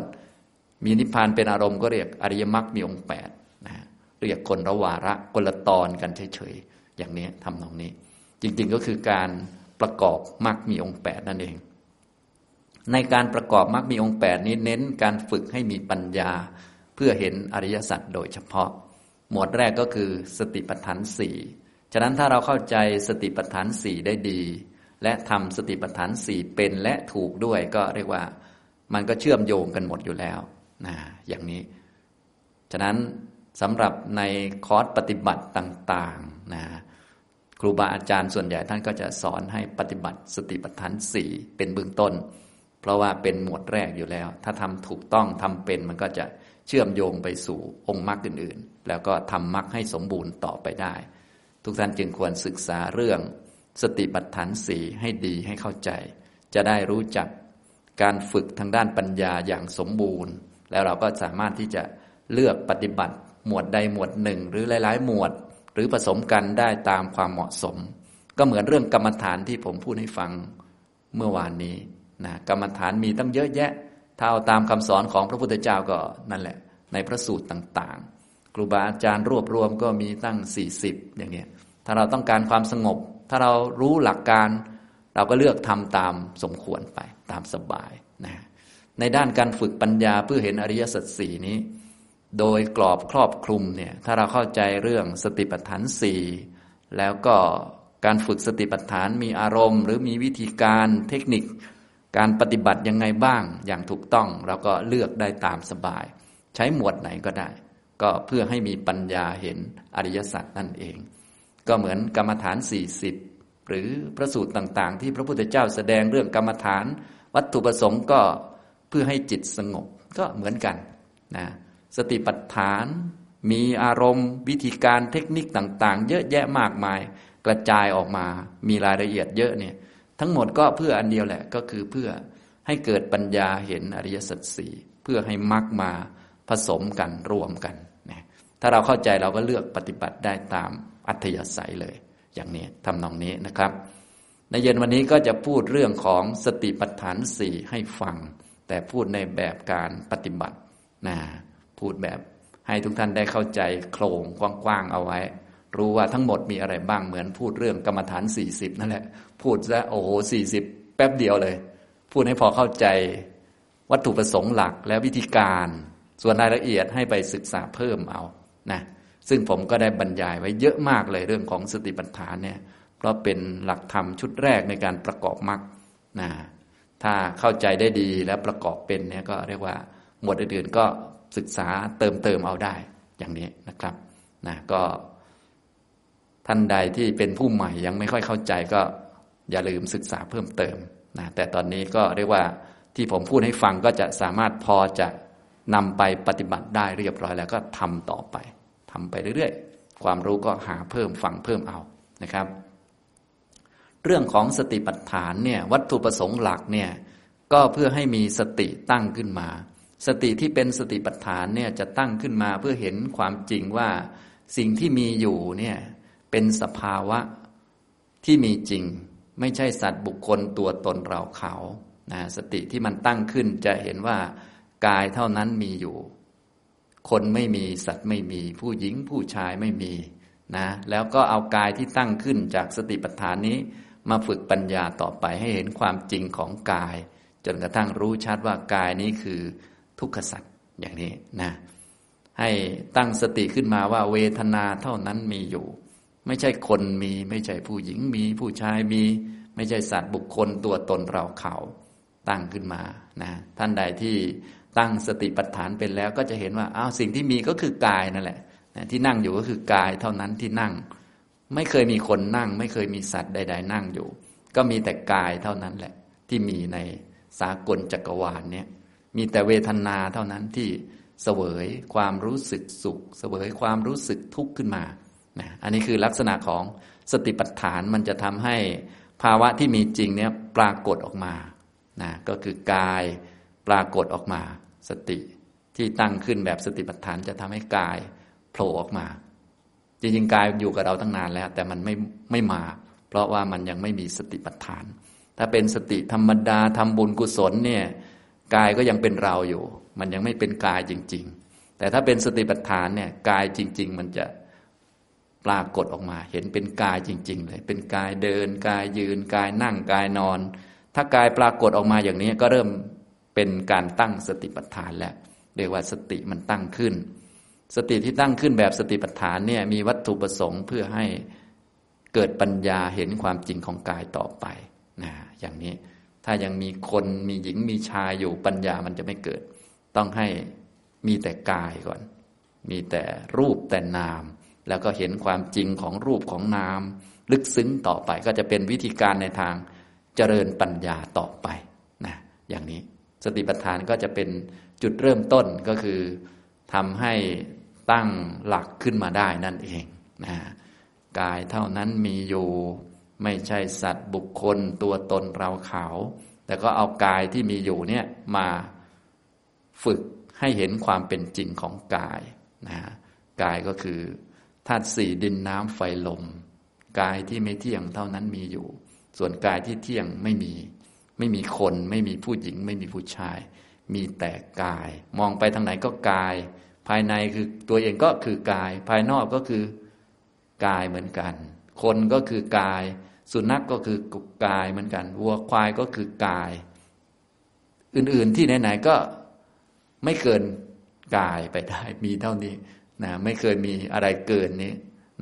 มีนิพพานเป็นอารมณ์ก็เรียกอริยมรรคมีองค์แปดนะเรียกคนละวาระคนละตอนกันเฉยๆอย่างนี้ทำตรงนี้ จริงๆก็คือการประกอบมรรคมีองค์แปดนั่นเอง ในการประกอบมรรคมีองค์แปดนี้เน้นการฝึกให้มีปัญญา เพื่อเห็นอริยสัจโดยเฉพาะ หมวดแรกก็คือสติปัฏฐานสี่ฉะนั้นถ้าเราเข้าใจสติปัฏฐานสี่ได้ดี และทำสติปัฏฐานสี่เป็นและถูกด้วยก็เรียกว่ามันก็เชื่อมโยงกันหมดอยู่แล้วนะอย่างนี้ ฉะนั้นสำหรับในคอร์สปฏิบัติต่างๆนะครูบาอาจารย์ส่วนใหญ่ท่านก็จะสอนให้ปฏิบัติสติปัฏฐานสี่เป็นเบื้องต้น เพราะว่าเป็นหมวดแรกอยู่แล้ว ถ้าทำถูกต้องทำเป็นมันก็จะ เชื่อมโยงไปสู่องค์มรรคอื่นๆ แล้วก็ทำมรรคให้สมบูรณ์ต่อไปได้ ทุกท่านจึงควรศึกษาเรื่องสติปัฏฐานสีให้ดีให้เข้าใจ จะได้รู้จักการฝึกทางด้านปัญญาอย่างสมบูรณ์ แล้วเราก็สามารถที่จะเลือกปฏิบัติหมวดใดหมวดหนึ่ง หรือหลาย ๆ หมวด หรือผสมกันได้ตามความเหมาะสม ก็เหมือนเรื่องกรรมฐานที่ผมพูดให้ฟังเมื่อวานนี้นะกรรมฐานมีตั้งเยอะแยะ ถ้าเอาตามคำสอนของพระพุทธเจ้าก็นั่นแหละ ในพระสูตรต่างๆ ครูบาอาจารย์รวบรวมก็มีตั้ง 40 อย่างนี้ยถ้าเราต้องการความสงบ ถ้าเรารู้หลักการ เราก็เลือกทำตามสมควรไปตามสบายนะในด้านการฝึกปัญญาเพื่อเห็นอริยสัจสี่นี้ โดยกรอบครอบคลุมเนี่ยถ้าเราเข้าใจเรื่องสติปัฏฐานสี่แล้วก็การฝึกสติปัฏฐานมีอารมณ์ หรือมีวิธีการเทคนิค การปฏิบัติยังไงบ้างอย่างถูกต้องเราก็เลือกได้ตามสบาย ใช้หมวดไหนก็ได้ ก็เพื่อให้มีปัญญาเห็นอริยสัจนั่นเอง ก็เหมือนกรรมฐานสี่สิบหรือพระสูตรต่าง ๆ ที่พระพุทธเจ้าแสดงเรื่องกรรมฐาน วัตถุประสงค์ก็เพื่อให้จิตสงบก็เหมือนกันนะสติปัฏฐาน มีอารมณ์ วิธีการเทคนิคต่าง ๆ เยอะแยะมากมาย กระจายออกมา มีรายละเอียดเยอะเนี่ย ทั้งหมดก็เพื่ออันเดียวแหละ ก็คือเพื่อให้เกิดปัญญาเห็นอริยสัจสี่เพื่อให้มรรคมาผสมกันรวมกันนะถ้าเราเข้าใจเราก็เลือกปฏิบัติได้ตามอัธยาศัยเลย อย่างนี้ทำนองนี้นะครับ ในเย็นวันนี้ก็จะพูดเรื่องของสติปัฏฐานสี่ให้ฟัง แต่พูดในแบบการปฏิบัตินะพูดแบบให้ทุกท่านได้เข้าใจโครงกว้างๆเอาไว้ รู้ว่าทั้งหมดมีอะไรบ้างเหมือนพูดเรื่องกรรมฐานสี่สิบนั่นแหละ พูดซะโอ้โหสี่สิบแป๊บเดียวเลย พูดให้พอเข้าใจวัตถุประสงค์หลักและวิธีการ ส่วนรายละเอียดให้ไปศึกษาเพิ่มเอานะซึ่งผมก็ได้บรรยายไว้เยอะมากเลยเรื่องของสติปัฏฐานเนี่ยเพราะเป็นหลักธรรมชุดแรกในการประกอบมรรคนะถ้าเข้าใจได้ดีแล้วประกอบเป็นเนี่ยก็เรียกว่าหมวดอื่นๆก็ศึกษาเติมเติมเอาได้อย่างนี้นะครับนะก็ท่านใดที่เป็นผู้ใหม่ยังไม่ค่อยเข้าใจก็ อย่าลืมศึกษาเพิ่มเติมนะแต่ตอนนี้ก็เรียกว่าที่ผมพูดให้ฟังก็จะสามารถพอจะนำไปปฏิบัติได้เรียบร้อยแล้วก็ทำต่อไปทำไปเรื่อยๆ ความรู้ก็หาเพิ่มฟังเพิ่มเอานะครับ เรื่องของสติปัฏฐานเนี่ยวัตถุประสงค์หลักเนี่ยก็เพื่อให้มีสติตั้งขึ้นมา สติที่เป็นสติปัฏฐานเนี่ยจะตั้งขึ้นมาเพื่อเห็นความจริงว่าสิ่งที่มีอยู่เนี่ยเป็นสภาวะที่มีจริง ไม่ใช่สัตว์บุคคลตัวตนเราเขานะสติที่มันตั้งขึ้นจะเห็นว่ากายเท่านั้นมีอยู่ คนไม่มีสัตว์ไม่มี ผู้หญิงผู้ชายไม่มีนะแล้วก็เอากายที่ตั้งขึ้นจากสติปัฏฐานนี้มาฝึกปัญญาต่อไปให้เห็นความจริงของกาย จนกระทั่งรู้ชัดว่ากายนี้คือทุกขสัตว์อย่างนี้นะให้ตั้งสติขึ้นมาว่าเวทนาเท่านั้นมีอยู่ ไม่ใช่คนมี ไม่ใช่ผู้หญิงมี ผู้ชายมี ไม่ใช่สัตว์บุคคลตัวตนเราเขาตั้งขึ้นมานะท่านใดที่ตั้งสติปัฏฐานเป็นแล้วก็จะเห็นว่าอ้าวสิ่งที่มีก็คือกายนั่นแหละที่นั่งอยู่ก็คือกายเท่านั้นที่นั่ง ไม่เคยมีคนนั่ง ไม่เคยมีสัตว์ใด ๆ นั่งอยู่ ก็มีแต่กายเท่านั้นแหละ ที่มีในสากลจักรวาลเนี่ยมีแต่เวทนาเท่านั้นที่เสวยความรู้สึกสุข เสวยความรู้สึกทุกข์ขึ้นมา นะอันนี้คือลักษณะของสติปัฏฐานมันจะทำให้ภาวะที่มีจริงเนี่ยปรากฏออกมานะก็คือกายปรากฏออกมา สติที่ตั้งขึ้นแบบสติปัฏฐานจะทำให้กายโผล่ออกมา จริงๆกายอยู่กับเราตั้งนานแล้ว แต่มันไม่ไม่มา เพราะว่ามันยังไม่มีสติปัฏฐาน ถ้าเป็นสติธรรมดาทำบุญกุศลเนี่ยกายก็ยังเป็นเราอยู่ มันยังไม่เป็นกายจริง ๆ แต่ถ้าเป็นสติปัฏฐานเนี่ยกายจริง ๆ มันจะ ปรากฏออกมา เห็นเป็นกายจริง ๆ เลย เป็นกายเดิน กายยืน กายนั่งกายนอน ถ้ากายปรากฏออกมาอย่างนี้ก็เริ่มเป็นการตั้งสติปัฏฐานแล้วเรียกว่าสติมันตั้งขึ้น สติที่ตั้งขึ้นแบบสติปัฏฐานเนี่ยมีวัตถุประสงค์เพื่อให้เกิดปัญญาเห็นความจริงของกายต่อไปนะอย่างนี้ถ้ายังมีคนมีหญิงมีชายอยู่ปัญญามันจะไม่เกิด ต้องให้มีแต่กายก่อน มีแต่รูปแต่นาม แล้วก็เห็นความจริงของรูปของนาม ลึกซึ้งต่อไปก็จะเป็นวิธีการในทางเจริญปัญญาต่อไปนะอย่างนี้สติปัฏฐานก็จะเป็นจุดเริ่มต้นก็คือทำให้ตั้งหลักขึ้นมาได้นั่นเองนะกายเท่านั้นมีอยู่ไม่ใช่สัตว์บุคคลตัวตนเราเขา แต่ก็เอากายที่มีอยู่เนี่ยมาฝึกให้เห็นความเป็นจริงของกายนะกายก็คือ ธาตุสี่ดินน้ำไฟลม กายที่ไม่เที่ยงเท่านั้นมีอยู่ ส่วนกายที่เที่ยงไม่มี ไม่มีคน ไม่มีผู้หญิง ไม่มีผู้ชาย มีแต่กาย มองไปทางไหนก็กาย ภายในคือตัวเองก็คือกาย ภายนอกก็คือกายเหมือนกัน คนก็คือกาย สุนัขกก็คือกายเหมือนกัน วัวควายก็คือกาย อื่นๆที่ไหนๆก็ไม่เกินกายไปได้ มีเท่านี้ นะไม่เคยมีอะไรเกินนี้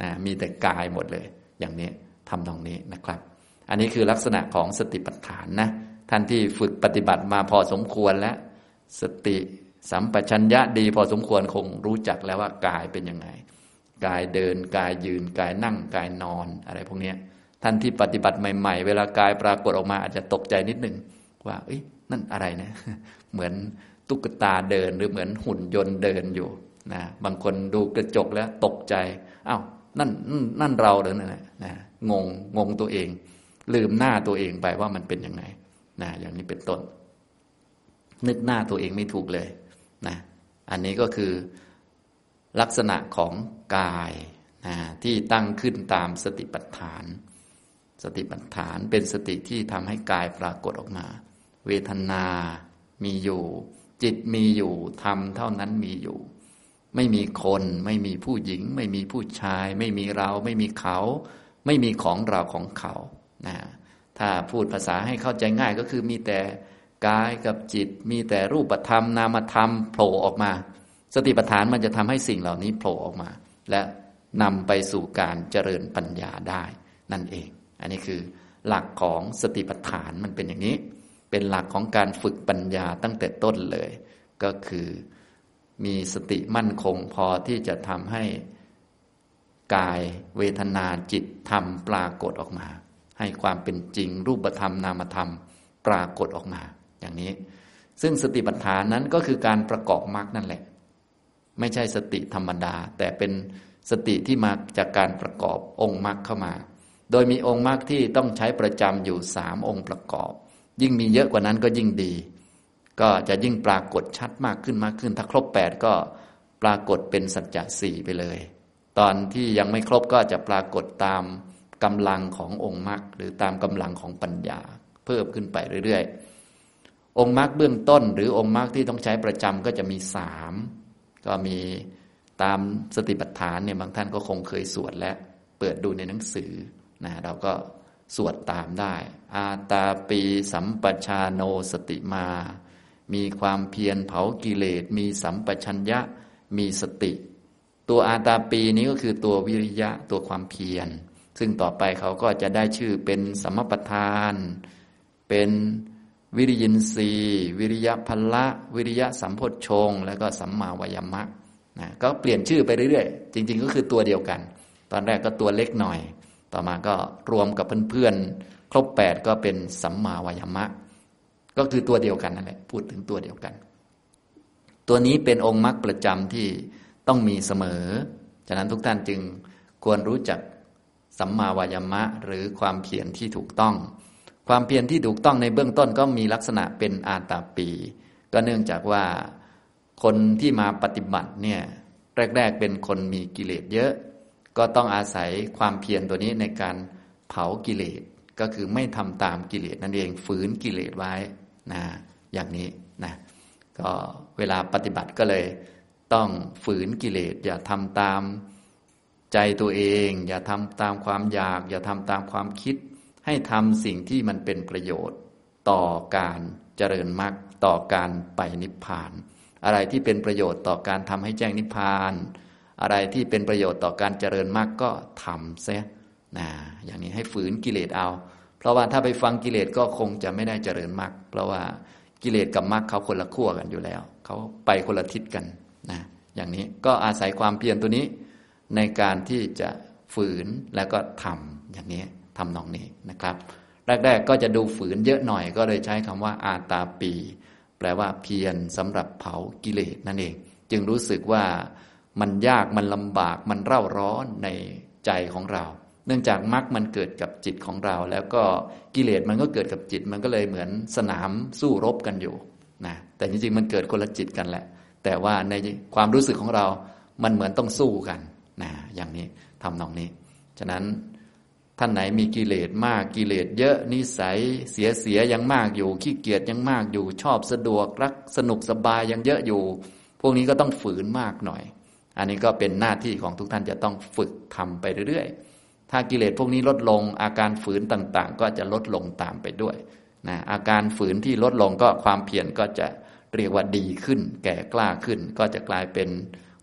นะมีแต่กายหมดเลย อย่างนี้ทำตรงนี้นะครับ อันนี้คือลักษณะของสติปัฏฐานนะท่านที่ฝึกปฏิบัติมาพอสมควรแล้ว สติสัมปชัญญะดีพอสมควรคงรู้จักแล้วว่ากายเป็นยังไง กายเดินกายยืนกายนั่งกายนอนอะไรพวกนี้ท่านที่ปฏิบัติใหม่ๆ เวลากายปรากฏออกมาอาจจะตกใจนิดหนึ่งว่าเอ้ยนั่นอะไรนะ เหมือนตุ๊กตาเดินหรือเหมือนหุ่นยนต์เดินอยู่ นะบางคนดูกระจกแล้วตกใจอา้าวนั่นนั่นเราเดินนั่นแหละนะงงงงตัวเอง ลืมหน้าตัวเองไปว่ามันเป็นยังไงนะอย่างนี้เป็นต้น นึกหน้าตัวเองไม่ถูกเลยนะอันนี้ก็คือลักษณะของกายนะที่ตั้งขึ้นตามสติปัฏฐาน สติปัฏฐานเป็นสติที่ทำให้กายปรากฏออกมา เวทนา มีอยู่ จิตมีอยู่ธรรมเท่านั้นมีอยู่ ไม่มีคน ไม่มีผู้หญิง ไม่มีผู้ชาย ไม่มีเรา ไม่มีเขา ไม่มีของเราของเขานะถ้าพูดภาษาให้เข้าใจง่ายก็คือมีแต่กายกับจิต มีแต่รูปธรรม นามธรรมโผล่ออกมา สติปัฏฐานมันจะทำให้สิ่งเหล่านี้โผล่ออกมา และนำไปสู่การเจริญปัญญาได้นั่นเอง อันนี้คือหลักของสติปัฏฐานมันเป็นอย่างนี้ เป็นหลักของการฝึกปัญญาตั้งแต่ต้นเลย ก็คือ มีสติมั่นคงพอที่จะทำให้กายเวทนาจิตธรรมปรากฏออกมา ให้ความเป็นจริงรูปธรรมนามธรรมปรากฏออกมา อย่างนี้ ซึ่งสติปัฏฐานนั้นก็คือการประกอบมรรคนั่นแหละ ไม่ใช่สติธรรมดา แต่เป็นสติที่มาจากการประกอบองค์มรรคเข้ามา โดยมีองค์มรรคที่ต้องใช้ประจำอยู่สามองค์ประกอบ ยิ่งมีเยอะกว่านั้นก็ยิ่งดี ก็จะยิ่งปรากฏชัดมากขึ้นมากขึ้น ถ้าครบแปดก็ปรากฏเป็นสัจจะสี่ไปเลย ตอนที่ยังไม่ครบก็จะปรากฏตามกำลังขององค์มรรคหรือตามกำลังของปัญญา เพิ่มขึ้นไปเรื่อยๆ องค์มรรคเบื้องต้น หรือองค์มรรคที่ต้องใช้ประจำก็จะมีสามก็มีตามสติปัฏฐานเนี่ยบางท่านก็คงเคยสวดและเปิดดูในหนังสือนะเราก็สวดตามได้ อาตาปีสัมปชาโนสติมา มีความเพียรเผากิเลส มีสัมปชัญญะ มีสติ ตัวอาตาปีนี้ก็คือตัววิริยะตัวความเพียร ซึ่งต่อไปเขาก็จะได้ชื่อเป็นสมมปทาน เป็นวิริยินทรีวิริยะพละ วิริยะสัมพชฌงแล้วก็สัมมาวายามะนะก็เปลี่ยนชื่อไปเรื่อยๆ จริง ๆ ก็คือตัวเดียวกัน ตอนแรกก็ตัวเล็กหน่อย ต่อมาก็รวมกับเพื่อนๆ ครบแปดก็เป็นสัมมาวายามะ ก็คือตัวเดียวกันนั่นแหละพูดถึงตัวเดียวกัน ตัวนี้เป็นองค์มรรคประจำที่ต้องมีเสมอ ฉะนั้นทุกท่านจึงควรรู้จักสัมมาวายามะ หรือความเพียรที่ถูกต้อง ความเพียรที่ถูกต้องในเบื้องต้นก็มีลักษณะเป็นอาตาปี ก็เนื่องจากว่าคนที่มาปฏิบัติเนี่ยแรก ๆ เป็นคนมีกิเลสเยอะ ก็ต้องอาศัยความเพียรตัวนี้ในการเผากิเลสก็คือไม่ทำตามกิเลสนั่นเองฝืนกิเลสไว้ นะอย่างนี้นะก็เวลาปฏิบัติก็เลย ต้องฝืนกิเลส อย่าทำตามใจตัวเอง อย่าทำตามความอยาก อย่าทำตามความคิด ให้ทำสิ่งที่มันเป็นประโยชน์ต่อการเจริญมรรคต่อการไปนิพพาน อะไรที่เป็นประโยชน์ต่อการทำให้แจ้งนิพพาน อะไรที่เป็นประโยชน์ต่อการเจริญมรรคก็ทำเสียนะอย่างนี้ให้ฝืนกิเลสเอา ราะว่าถ้าไปฟังกิเลสก็คงจะไม่ได้เจริญมรรคเพราะว่ากิเลสกับมรรคเขาคนละขั้วกันอยู่แล้ว เขาไปคนละทิศกันนะอย่างนี้ก็อาศัยความเพียรตัวนี้ในการที่จะฝืนแล้วก็ทำอย่างนี้ทำนองนี้นะครับ แรก ๆ ก็จะดูฝืนเยอะหน่อยก็เลยใช้คำว่าอาตาปี แปลว่าเพียรสำหรับเผากิเลสนั่นเอง จึงรู้สึกว่ามันยากมันลำบากมันเร่าร้อนในใจของเรา เนื่องจากมรรคมันเกิดกับจิตของเรา แล้วก็กิเลสมันก็เกิดกับจิตมันก็เลยเหมือนสนามสู้รบกันอยู่นะแต่จริงๆมันเกิดคนละจิตกันแหละ แต่ว่าในความรู้สึกของเรา มันเหมือนต้องสู้กันนะอย่างนี้ทำนองนี้ ฉะนั้นท่านไหนมีกิเลสมากกิเลสเยอะนิสัยเสียเสียยังมากอยู่ ขี้เกียจยังมากอยู่ชอบสะดวกรักสนุกสบายยังเยอะอยู่ พวกนี้ก็ต้องฝืนมากหน่อย อันนี้ก็เป็นหน้าที่ของทุกท่านจะต้องฝึกทำไปเรื่อยๆ ถ้ากิเลสพวกนี้ลดลง อาการฝืนต่างๆ ก็จะลดลงตามไปด้วยนะอาการฝืนที่ลดลงก็ความเพียรก็จะเรียกว่าดีขึ้น แก่กล้าขึ้น ก็จะกลายเป็น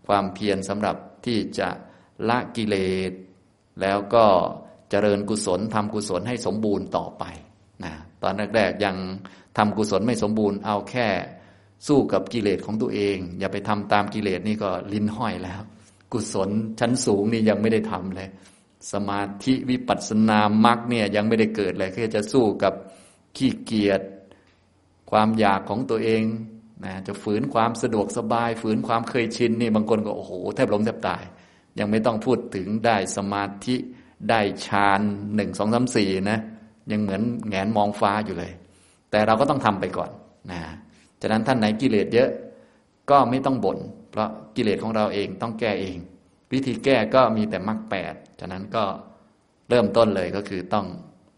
ความเพียรสำหรับที่จะละกิเลส แล้วก็เจริญกุศลทำกุศลให้สมบูรณ์ต่อไปนะตอนแรกๆยังทำกุศลไม่สมบูรณ์เอาแค่สู้กับกิเลสของตัวเอง อย่าไปทำตามกิเลสนี่ก็ลิ้นห้อยแล้ว กุศลชั้นสูงนี่ยังไม่ได้ทำเลย สมาธิวิปัสสนามรรคเนี่ยยังไม่ได้เกิดเลยแค่จะสู้กับขี้เกียจความอยากของตัวเองนะจะฝืนความสะดวกสบาย ฝืนความเคยชินนี่บางคนก็โอ้โหแทบล้มแทบตาย ยังไม่ต้องพูดถึงได้สมาธิได้ฌานหนึ่งสองสามสี่นะยังเหมือนแงนมองฟ้าอยู่เลย แต่เราก็ต้องทำไปก่อนนะฉะนั้นท่านไหนกิเลสเยอะก็ไม่ต้องบน่นเพราะกิเลสของเราเองต้องแก้เอง วิธีแก้ก็มีแต่มรรคแปดฉะนั้นก็เริ่มต้นเลยก็คือต้อง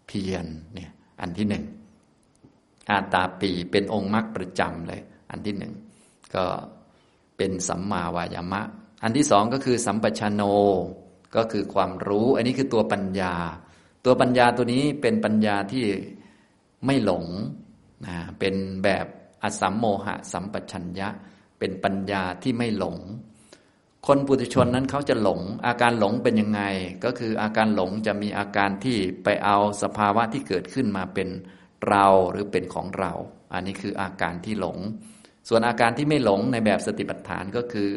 เพียรเนี่ยอันที่หนึ่งอาตาปีเป็นองค์มรรคประจำเลย อันที่หนึ่งก็เป็นสัมมาวายามะ อันที่สองก็คือสัมปชโนก็คือความรู้ อันนี้คือตัวปัญญา ตัวปัญญาตัวนี้เป็นปัญญาที่ไม่หลงนะเป็นแบบอสัมโมหะสัมปชัญญะ เป็นปัญญาที่ไม่หลง คนปุถุชนนั้นเขาจะหลง อาการหลงเป็นยังไง ก็คืออาการหลงจะมีอาการที่ไปเอาสภาวะที่เกิดขึ้นมาเป็นเราหรือเป็นของเรา อันนี้คืออาการที่หลง ส่วนอาการที่ไม่หลงในแบบสติปัฏฐานก็คือ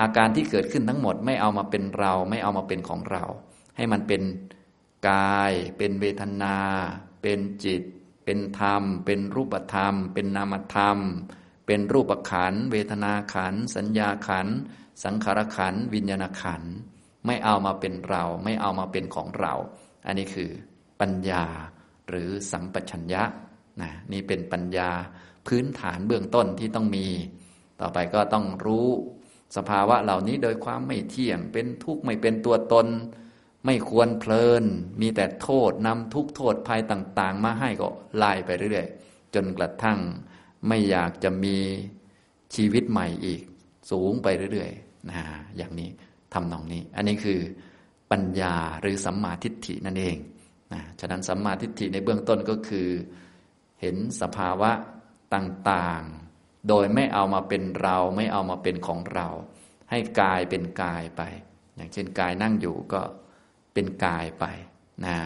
อาการที่เกิดขึ้นทั้งหมดไม่เอามาเป็นเรา ไม่เอามาเป็นของเรา ให้มันเป็นกาย เป็นเวทนา เป็นจิต เป็นธรรม เป็นรูปธรรม เป็นนามธรรม เป็นรูปขันเวทนาขันสัญญาขัน สังขารขันวิญญาณขันไม่เอามาเป็นเรา ไม่เอามาเป็นของเรา อันนี้คือปัญญาหรือสัมปชัญญะนะนี่เป็นปัญญาพื้นฐานเบื้องต้นที่ต้องมี ต่อไปก็ต้องรู้สภาวะเหล่านี้โดยความไม่เที่ยง เป็นทุกข์ไม่เป็นตัวตน ไม่ควรเพลิน มีแต่โทษนำทุกโทษภัยต่าง ๆ มาให้ก็ไล่ไปเรื่อยๆ จนกระทั่งไม่อยากจะมีชีวิตใหม่อีก สูงไปเรื่อยๆ นะอย่างนี้ทำนองนี้ อันนี้คือปัญญาหรือสัมมาทิฏฐินั่นเองนะฉะนั้นสัมมาทิฏฐิในเบื้องต้นก็คือ เห็นสภาวะต่างๆ โดยไม่เอามาเป็นเราไม่เอามาเป็นของเรา ให้กายเป็นกายไป อย่างเช่นกายนั่งอยู่ก็เป็นกายไปนะ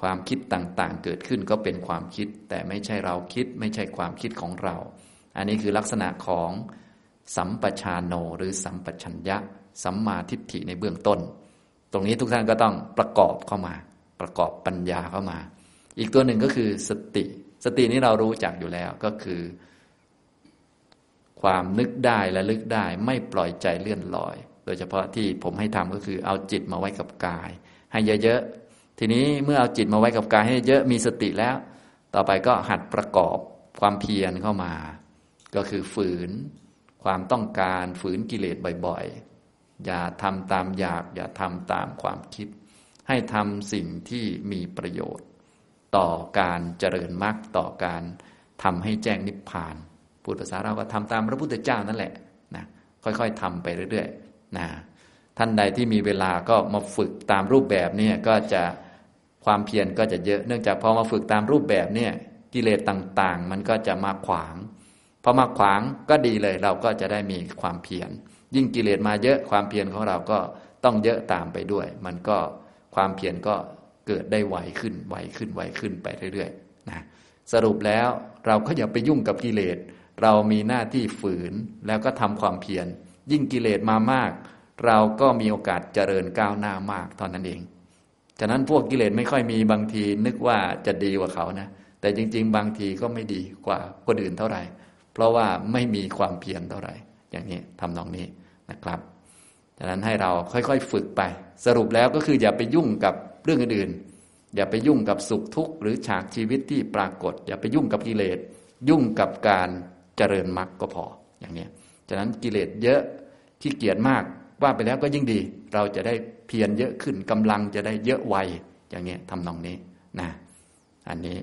ความคิดต่างๆ เกิดขึ้นก็เป็นความคิด แต่ไม่ใช่เราคิดไม่ใช่ความคิดของเรา อันนี้คือลักษณะของ สัมปชานโนหรือสัมปชัญญะ สัมมาทิฏฐิในเบื้องต้น ตรงนี้ทุกท่านก็ต้องประกอบเข้ามา ประกอบปัญญาเข้ามา อีกตัวหนึ่งก็คือสติ สตินี้เรารู้จักอยู่แล้วก็คือ ความนึกได้และลึกได้ไม่ปล่อยใจเลื่อนลอย โดยเฉพาะที่ผมให้ทำก็คือเอาจิตมาไว้กับกาย ให้เยอะๆทีนี้เมื่อเอาจิตมาไว้กับกาย ให้เยอะมีสติแล้ว ต่อไปก็หัดประกอบความเพียรเข้ามา ก็คือฝืน ความต้องการฝืนกิเลสบ่อยๆ อย่าทำตามอยาก อย่าทำตามความคิด ให้ทำสิ่งที่มีประโยชน์ ต่อการเจริญมรรคต่อการทำให้แจ้งนิพพานพูดภาษาเราก็ทำตามพระพุทธเจ้านั่นแหละนะค่อยๆทำไปเรื่อยๆนะท่านใดที่มีเวลาก็มาฝึกตามรูปแบบนี้ก็จะความเพียรก็จะเยอะเนื่องจากพอมาฝึกตามรูปแบบเนี่ยกิเลสต่างๆ มันก็จะมาขวาง พอมาขวางก็ดีเลย เราก็จะได้มีความเพียรยิ่งกิเลสมาเยอะความเพียรของเราก็ต้องเยอะตามไปด้วย มันก็ความเพียรก็เกิดได้ไวขึ้นไวขึ้นไวขึ้นไปเรื่อยๆนะสรุปแล้วเราก็อย่าไปยุ่งกับกิเลส เรามีหน้าที่ฝืนแล้วก็ทำความเพียรยิ่งกิเลสมามาก เราก็มีโอกาสเจริญก้าวหน้ามากเท่านั้นเองฉะนั้นพวกกิเลสไม่ค่อยมีบางทีนึกว่าจะดีกว่าเขานะแต่จริง ๆ บางทีก็ไม่ดีกว่าคนอื่นเท่าไหร่ เพราะว่าไม่มีความเพียรเท่าไหร่ อย่างนี้ทำนองนี้นะครับฉะนั้นให้เราค่อยๆฝึกไป สรุปแล้วก็คืออย่าไปยุ่งกับเรื่องอื่นอย่าไปยุ่งกับสุขทุกข์หรือฉากชีวิตที่ปรากฏ อย่าไปยุ่งกับกิเลส ยุ่งกับการเจริญมรรคก็พออย่างนี้ฉะนั้นกิเลสเยอะขี้เกียจมากว่าไปแล้วก็ยิ่งดี เราจะได้เพียรเยอะขึ้นกำลังจะได้เยอะไวอย่างนี้ทำนองนี้นะอันนี้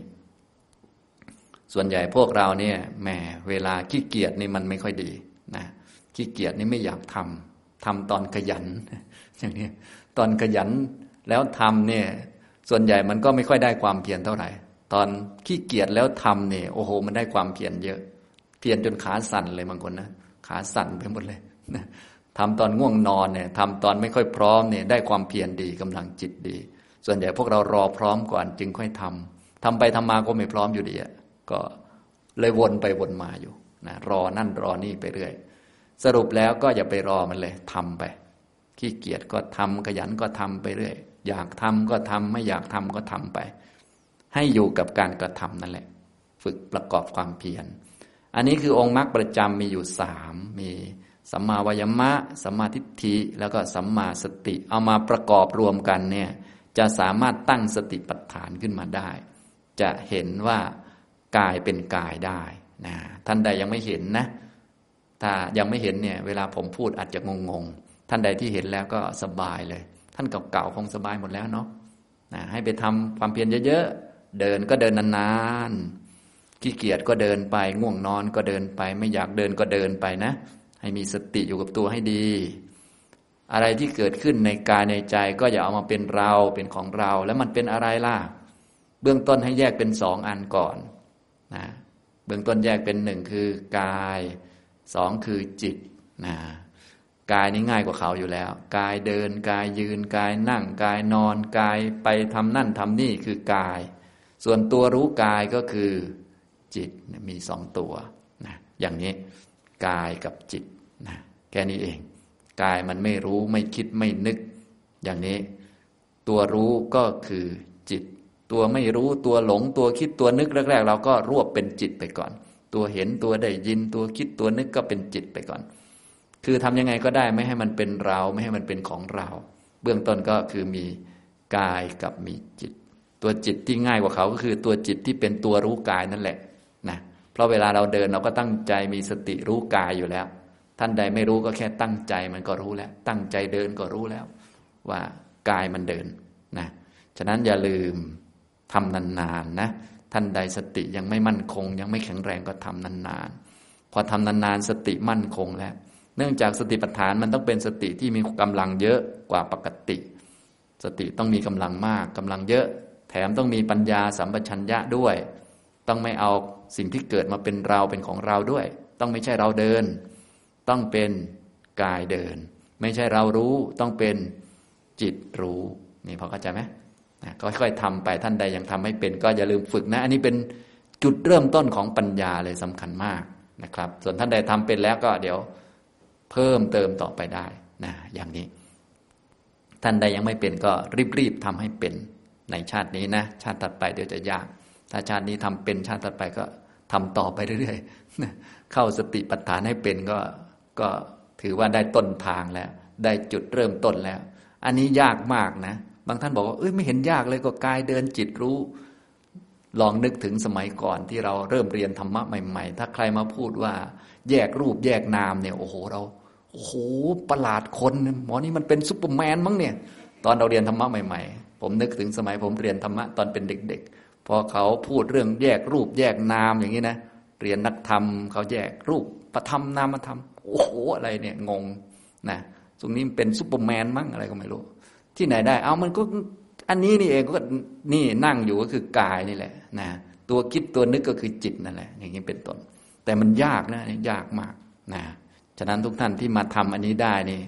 ส่วนใหญ่พวกเราเนี่ยแหมเวลาขี้เกียจนี่มันไม่ค่อยดีนะขี้เกียจนี่ไม่อยากทำทำตอนขยัน อย่างนี้ตอนขยันแล้วทำเนี่ย ส่วนใหญ่มันก็ไม่ค่อยได้ความเพียรเท่าไหร่ ตอนขี้เกียจแล้วทำเนี่ยโอ้โห มันได้ความเพียรเยอะ เพียรจนขาสั่นเลยบางคนนะขาสั่นไปหมดเลยนะทำตอนง่วงนอนเนี่ยทำตอนไม่ค่อยพร้อมเนี่ยได้ความเพียรดีกำลังจิตดี ส่วนใหญ่พวกเรารอพร้อมก่อนจึงค่อยทำทำไปทำมาก็ไม่พร้อมอยู่ดีอะ ก็เลยวนไปวนมาอยู่นะรอนั่นรอนี่ไปเรื่อย สรุปแล้วก็อย่าไปรอมันเลยทำไป ขี้เกียจก็ทำขยันก็ทำไปเรื่อย อยากทำก็ทำไม่อยากทำก็ทำไป ให้อยู่กับการกระทำนั่นแหละ ฝึกประกอบความเพียร อันนี้คือองค์มรรคประจำมีอยู่สามมีสัมมาวายมะ สัมมาทิฏฐิ แล้วก็สัมมาสติ เอามาประกอบรวมกันเนี่ย จะสามารถตั้งสติปัฏฐานขึ้นมาได้ จะเห็นว่า กายเป็นกายได้นะท่านใดยังไม่เห็นนะ ถ้ายังไม่เห็นเนี่ย เวลาผมพูดอาจจะงงๆ ท่านใดที่เห็นแล้วก็สบายเลย ท่านเก่าๆคงสบายหมดแล้วเนาะนะให้ไปทำความเพียรเยอะๆ เดินก็เดินนานๆ ขี้เกียจก็เดินไป ง่วงนอนก็เดินไป ไม่อยากเดินก็เดินไปนะ ให้มีสติอยู่กับตัวให้ดี อะไรที่เกิดขึ้นในกายในใจก็อย่าเอามาเป็นเราเป็นของเรา แล้วมันเป็นอะไรล่ะ เบื้องต้นให้แยกเป็นสองอันก่อน นะเบื้องต้นแยกเป็นหนึ่งคือกายสองคือจิตนะกายนี่ง่ายกว่าเขาอยู่แล้ว กายเดินกายยืนกายนั่งกายนอนกายไปทำนั่นทำนี่คือกาย ส่วนตัวรู้กายก็คือจิตมีสองตัวนะอย่างนี้กายกับจิตนะแค่นี้เอง กายมันไม่รู้ไม่คิดไม่นึก อย่างนี้ ตัวรู้ก็คือจิต ตัวไม่รู้ตัวหลงตัวคิดตัวนึกแรกๆเราก็รวบเป็นจิตไปก่อน ตัวเห็นตัวได้ยินตัวคิดตัวนึกก็เป็นจิตไปก่อน คือทำยังไงก็ได้ไม่ให้มันเป็นเราไม่ให้มันเป็นของเรา เบื้องต้นก็คือมีกายกับมีจิต ตัวจิตที่ง่ายกว่าเขาก็คือตัวจิตที่เป็นตัวรู้กายนั่นแหละนะเพราะเวลาเราเดินเราก็ตั้งใจมีสติรู้กายอยู่แล้ว ท่านใดไม่รู้ก็แค่ตั้งใจมันก็รู้แล้ว ตั้งใจเดินก็รู้แล้ว ว่ากายมันเดินนะฉะนั้นอย่าลืม ทำนานๆนะท่านใดสติยังไม่มั่นคง ยังไม่แข็งแรงก็ทำนานๆพอทำนานๆสติมั่นคงแล้ว เนื่องจากสติปัฏฐานมันต้องเป็นสติที่มีกำลังเยอะกว่าปกติ สติต้องมีกำลังมากกำลังเยอะ แถมต้องมีปัญญาสัมปชัญญะด้วย ต้องไม่เอาสิ่งที่เกิดมาเป็นเราเป็นของเราด้วย ต้องไม่ใช่เราเดิน ต้องเป็นกายเดิน ไม่ใช่เรารู้ต้องเป็นจิตรู้ นี่พอเข้าใจไหม ค่อยๆทำไปท่านใดยังทำไม่เป็น ก็อย่าลืมฝึกนะ อันนี้เป็นจุดเริ่มต้นของปัญญาเลยสำคัญมากนะครับ ส่วนท่านใดทำเป็นแล้วก็เดี๋ยวเพิ่มเติมต่อไปได้นะอย่างนี้ ท่านใดยังไม่เป็นก็รีบๆทำให้เป็นในชาตินี้นะ ชาติถัดไปเดี๋ยวจะยาก ถ้าชาตินี้ทำเป็นชาติถัดไปก็ทำต่อไปเรื่อยๆเข้าสติปัฏฐานให้เป็นก็ก็ถือว่าได้ต้นทางแล้ว ได้จุดเริ่มต้นแล้ว อันนี้ยากมากนะ บางท่านบอกว่าเอ้ยไม่เห็นยากเลยก็กายเดินจิตรู้ ลองนึกถึงสมัยก่อนที่เราเริ่มเรียนธรรมะใหม่ ๆ ถ้าใครมาพูดว่า แยกรูปแยกนามเนี่ยโอ้โหเราโอ้โหประหลาดคนหมอนี่มันเป็นซุปเปอร์แมนมั้งเนี่ย ตอนเราเรียนธรรมะใหม่ ๆ ผมนึกถึงสมัยผมเรียนธรรมะตอนเป็นเด็ก ๆ พอเขาพูดเรื่องแยกรูปแยกนามอย่างนี้นะเรียนนักธรรมเขาแยกรูปประธรรมนามธรรมโอ้โหอะไรเนี่ยงงนะตรงนี้เป็นซุปเปอร์แมนมั้งอะไรก็ไม่รู้ ที่ไหนได้ เอามันก็อันนี้นี่เองก็นี่นั่งอยู่ก็คือกายนี่แหละนะตัวคิดตัวนึกก็คือจิตนั่นแหละ อย่างนี้เป็นต้น แต่มันยากนะยากมากนะฉะนั้นทุกท่านที่มาทำอันนี้ได้นี่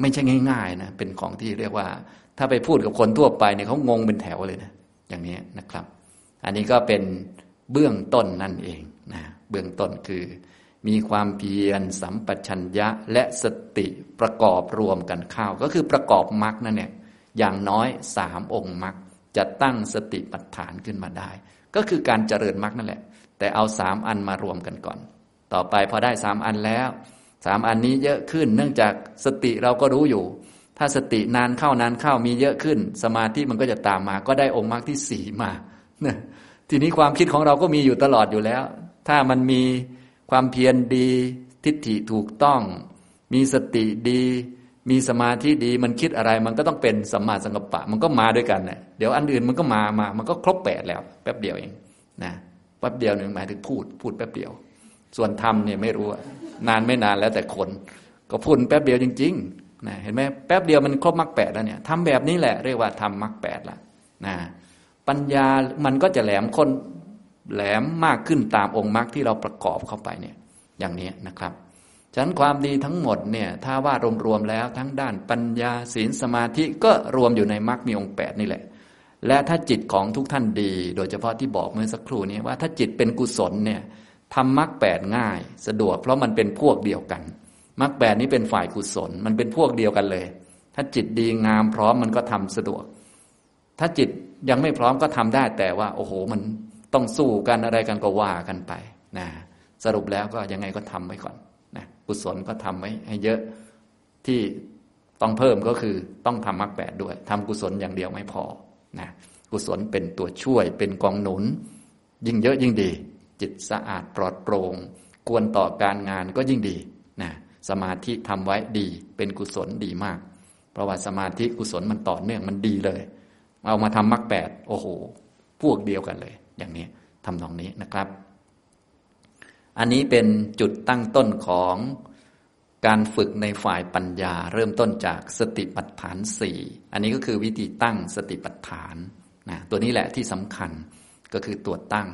ไม่ใช่ง่ายๆนะเป็นของที่เรียกว่า ถ้าไปพูดกับคนทั่วไปเนี่ยเขางงเป็นแถวเลยนะอย่างนี้นะครับ อันนี้ก็เป็นเบื้องต้นนั่นเองนะเบื้องต้นคือมีความเพียรสัมปชัญญะและสติประกอบรวมกันเข้าก็คือประกอบมรรคนั่นเนี่ย อย่างน้อยสามองค์มรรคจะตั้งสติปัฏฐานขึ้นมาได้ ก็คือการเจริญมรรคนั่นแหละ แต่เอาสามอันมารวมกันก่อน ต่อไปพอได้สามอันแล้วสามอันนี้เยอะขึ้น เนื่องจากสติเราก็รู้อยู่ ถ้าสตินานเข้านานเข้ามีเยอะขึ้น สมาธิมันก็จะตามมา ก็ได้องค์มรรคที่สี่มาทีนี้ความคิดของเราก็มีอยู่ตลอดอยู่แล้ว ถ้ามันมีความเพียรดีทิฏฐิถูกต้อง มีสติดี มีสมาธิดีมันคิดอะไรมันก็ต้องเป็นสัมมาสังกัปปะ มันก็มาด้วยกันเนะเดี๋ยวอันอื่นมันก็มามา มันก็ครบแปดแล้ว แป๊บเดียวเองนะแป๊บเดียวหนึ่งหมายถึงพูด พูดแป๊บเดียว ส่วนทำเนี่ยไม่รู้นานไม่นานแล้วแต่คน ก็พูดแป๊บเดียวจริงๆนะเห็นไหมแป๊บเดียวมันครบมรรคแปดแล้วเนี่ยทำแบบนี้แหละเรียกว่าทำมรรคแปดละนะปัญญามันก็จะแหลมคนแหลมมากขึ้นตามองค์มรรคที่เราประกอบเข้าไปเนี่ยอย่างนี้นะครับ ฉะนั้นความดีทั้งหมดเนี่ยถ้าว่ารวมๆแล้วทั้งด้านปัญญาศีลสมาธิก็รวมอยู่ในมรรคมีองค์แปดนี่แหละ และถ้าจิตของทุกท่านดี โดยเฉพาะที่บอกเมื่อสักครู่นี้ว่าถ้าจิตเป็นกุศลเนี่ยทำมรรคแปดง่าย สะดวกเพราะมันเป็นพวกเดียวกันมรรคแปดนี้เป็นฝ่ายกุศลมันเป็นพวกเดียวกันเลย ถ้าจิตดีงามพร้อมมันก็ทำสะดวก ถ้าจิตยังไม่พร้อมก็ทำได้แต่ว่า โอ้โหมันต้องสู้กันอะไรกันก็ว่ากันไปนะสรุปแล้วก็ยังไงก็ทำไว้ก่อน กุศลก็ทำไว้ให้เยอะที่ต้องเพิ่มก็คือต้องทำมรรคแปดด้วยทำกุศลอย่างเดียวไม่พอนะกุศลเป็นตัวช่วยเป็นกองหนุน ยิ่งเยอะยิ่งดี จิตสะอาดปลอดโปร่งกวนต่อการงานก็ยิ่งดีนะสมาธิทำไว้ดี เป็นกุศลดีมาก เพราะว่าสมาธิกุศลมันต่อเนื่องมันดีเลย เอามาทำมรรคแปดโอ้โห พวกเดียวกันเลย อย่างนี้ทำนองนี้นะครับ อันนี้เป็นจุดตั้งต้นของการฝึกในฝ่ายปัญญา เริ่มต้นจากสติปัฏฐานสี่อันนี้ก็คือวิธีตั้งสติปัฏฐานนะตัวนี้แหละที่สำคัญก็คือตัวตั้ง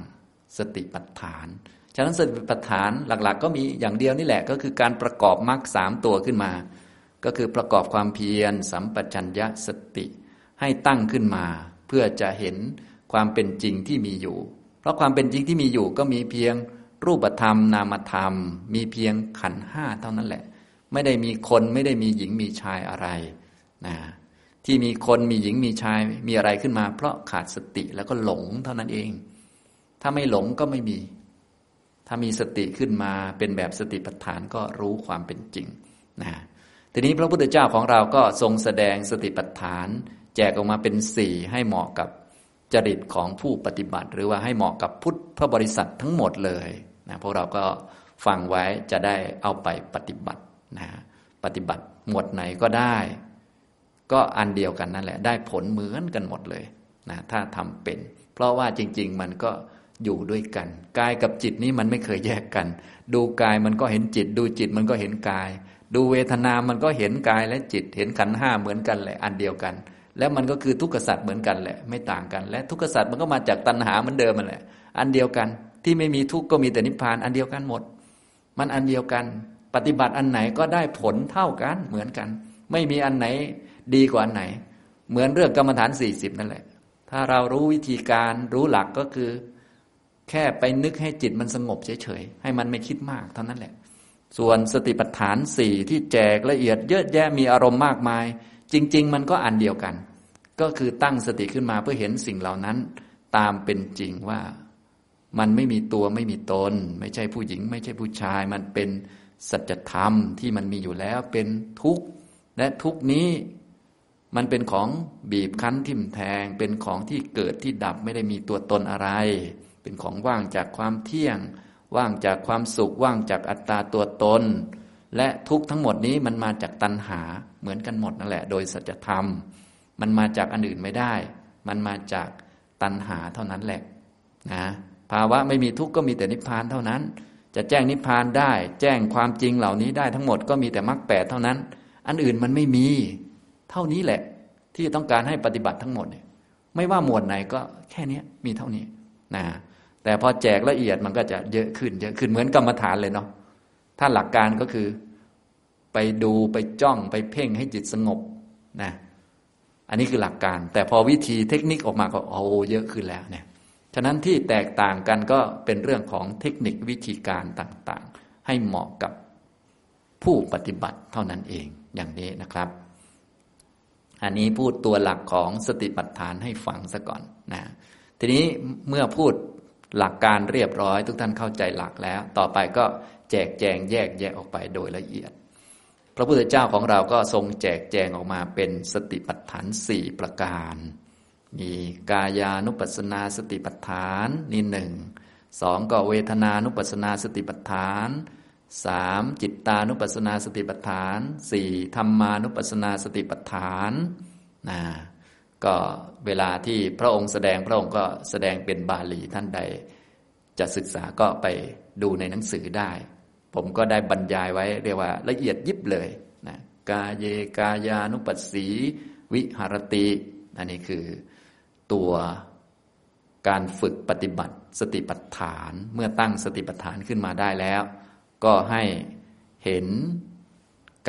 สติปัฏฐาน ฉะนั้นสติปัฏฐานหลักๆ ก็มีอย่างเดียวนี่แหละ ก็คือการประกอบมรรคสามตัวขึ้นมา ก็คือประกอบความเพียร สัมปชัญญะสติ ให้ตั้งขึ้นมา เพื่อจะเห็นความเป็นจริงที่มีอยู่ เพราะความเป็นจริงที่มีอยู่ก็มีเพียง รูปธรรม นามธรรม มีเพียงขันห้าเท่านั้นแหละ ไม่ได้มีคนไม่ได้มีหญิงมีชายอะไรนะที่มีคนมีหญิงมีชายมีอะไรขึ้นมา เพราะขาดสติแล้วก็หลงเท่านั้นเอง ถ้าไม่หลงก็ไม่มี ถ้ามีสติขึ้นมาเป็นแบบสติปัฏฐานก็รู้ความเป็นจริงนะทีนี้พระพุทธเจ้าของเราก็ทรงแสดงสติปัฏฐาน แจกออกมาเป็นสี่ให้เหมาะกับ จริตของผู้ปฏิบัติ หรือว่าให้เหมาะกับพุทธบริษัททั้งหมดเลยนะพวกเราก็ฟังไว้จะได้เอาไปปฏิบัตินะปฏิบัติหมวดไหนก็ได้ ก็อันเดียวกันนั่นแหละ ได้ผลเหมือนกันหมดเลยนะถ้าทำเป็น เพราะว่าจริง ๆ มันก็อยู่ด้วยกันกายกับจิตนี้มันไม่เคยแยกกัน ดูกายมันก็เห็นจิต ดูจิตมันก็เห็นกาย ดูเวทนามันก็เห็นกายและจิต เห็นขันห้าเหมือนกันแหละอันเดียวกัน แล้วมันก็คือทุกขสัตว์เหมือนกันแหละ ไม่ต่างกัน และทุกขสัตว์มันก็มาจากตัณหาเหมือนเดิมมันแหละ อันเดียวกันที่ไม่มีทุกข์ก็มีแต่นิพพาน อันเดียวกันหมด มันอันเดียวกัน ปฏิบัติอันไหนก็ได้ผลเท่ากันเหมือนกัน ไม่มีอันไหนดีกว่าอันไหน เหมือนเรื่องกรรมฐานสี่สิบนั่นแหละ ถ้าเรารู้วิธีการรู้หลักก็คือ แค่ไปนึกให้จิตมันสงบเฉยๆให้มันไม่คิดมากเท่านั้นแหละ ส่วนสติปัฏฐานสี่ที่แจกละเอียดเยอะแยะมีอารมณ์มากมาย จริง ๆ มันก็อันเดียวกัน ก็คือตั้งสติขึ้นมาเพื่อเห็นสิ่งเหล่านั้นตามเป็นจริงว่ามันไม่มีตัวไม่มีตน ไม่ใช่ผู้หญิง ไม่ใช่ผู้ชาย มันเป็นสัจธรรมที่มันมีอยู่แล้วเป็นทุกข์และทุกนี้มันเป็นของบีบคั้นทิ่มแทง เป็นของที่เกิดที่ดับไม่ได้มีตัวตนอะไร เป็นของว่างจากความเที่ยง ว่างจากความสุข ว่างจากอัตตาตัวตน และทุกทั้งหมดนี้มันมาจากตัณหา เหมือนกันหมดนั่นแหละ โดยสัจธรรม มันมาจากอันอื่นไม่ได้ มันมาจากตัณหาเท่านั้นแหละนะภาวะไม่มีทุกข์ก็มีแต่นิพพานเท่านั้น จะแจ้งนิพพานได้ แจ้งความจริงเหล่านี้ได้ทั้งหมดก็มีแต่มรรคแปดเท่านั้น อันอื่นมันไม่มี เท่านี้แหละ ที่ต้องการให้ปฏิบัติทั้งหมดเนี่ยไม่ว่าหมวดไหนก็แค่นี้มีเท่านี้นะแต่พอแจกละเอียดมันก็จะเยอะขึ้น เยอะขึ้นเหมือนกรรมฐานเลยเนาะถ้าหลักการก็คือ ไปดูไปจ้องไปเพ่งให้จิตสงบนะอันนี้คือหลักการ แต่พอวิธีเทคนิคออกมาก็โอ้เยอะขึ้นแล้วเนี่ยฉะนั้นที่แตกต่างกันก็เป็นเรื่องของเทคนิควิธีการต่างๆ ให้เหมาะกับผู้ปฏิบัติเท่านั้นเองอย่างนี้นะครับ อันนี้พูดตัวหลักของสติปัฏฐานให้ฟังซะก่อนนะทีนี้เมื่อพูดหลักการเรียบร้อย ทุกท่านเข้าใจหลักแล้ว ต่อไปก็แจกแจงแยกแยกออกไปโดยละเอียด พระพุทธเจ้าของเราก็ทรงแจกแจงออกมาเป็นสติปัฏฐานสี่ประการ มีกายานุปัสนาสติปัฏฐานนี่หนึ่งสองก็เวทนานุปัสนาสติปัฏฐานสามจิตตานุปัสนาสติปัฏฐานสี่ธรรมานุปัสนาสติปัฏฐานนะก็เวลาที่พระองค์แสดงพระองค์ก็แสดงเป็นบาลีท่านใด จะศึกษาก็ไปดูในหนังสือได้ ผมก็ได้บรรยายไว้เรียกว่าละเอียดยิบเลยนะกาเยกายานุปัสสีวิหารติอันนี้คือตัวการฝึกปฏิบัติสติปัฏฐานเมื่อตั้งสติปัฏฐานขึ้นมาได้แล้ว ก็ให้เห็น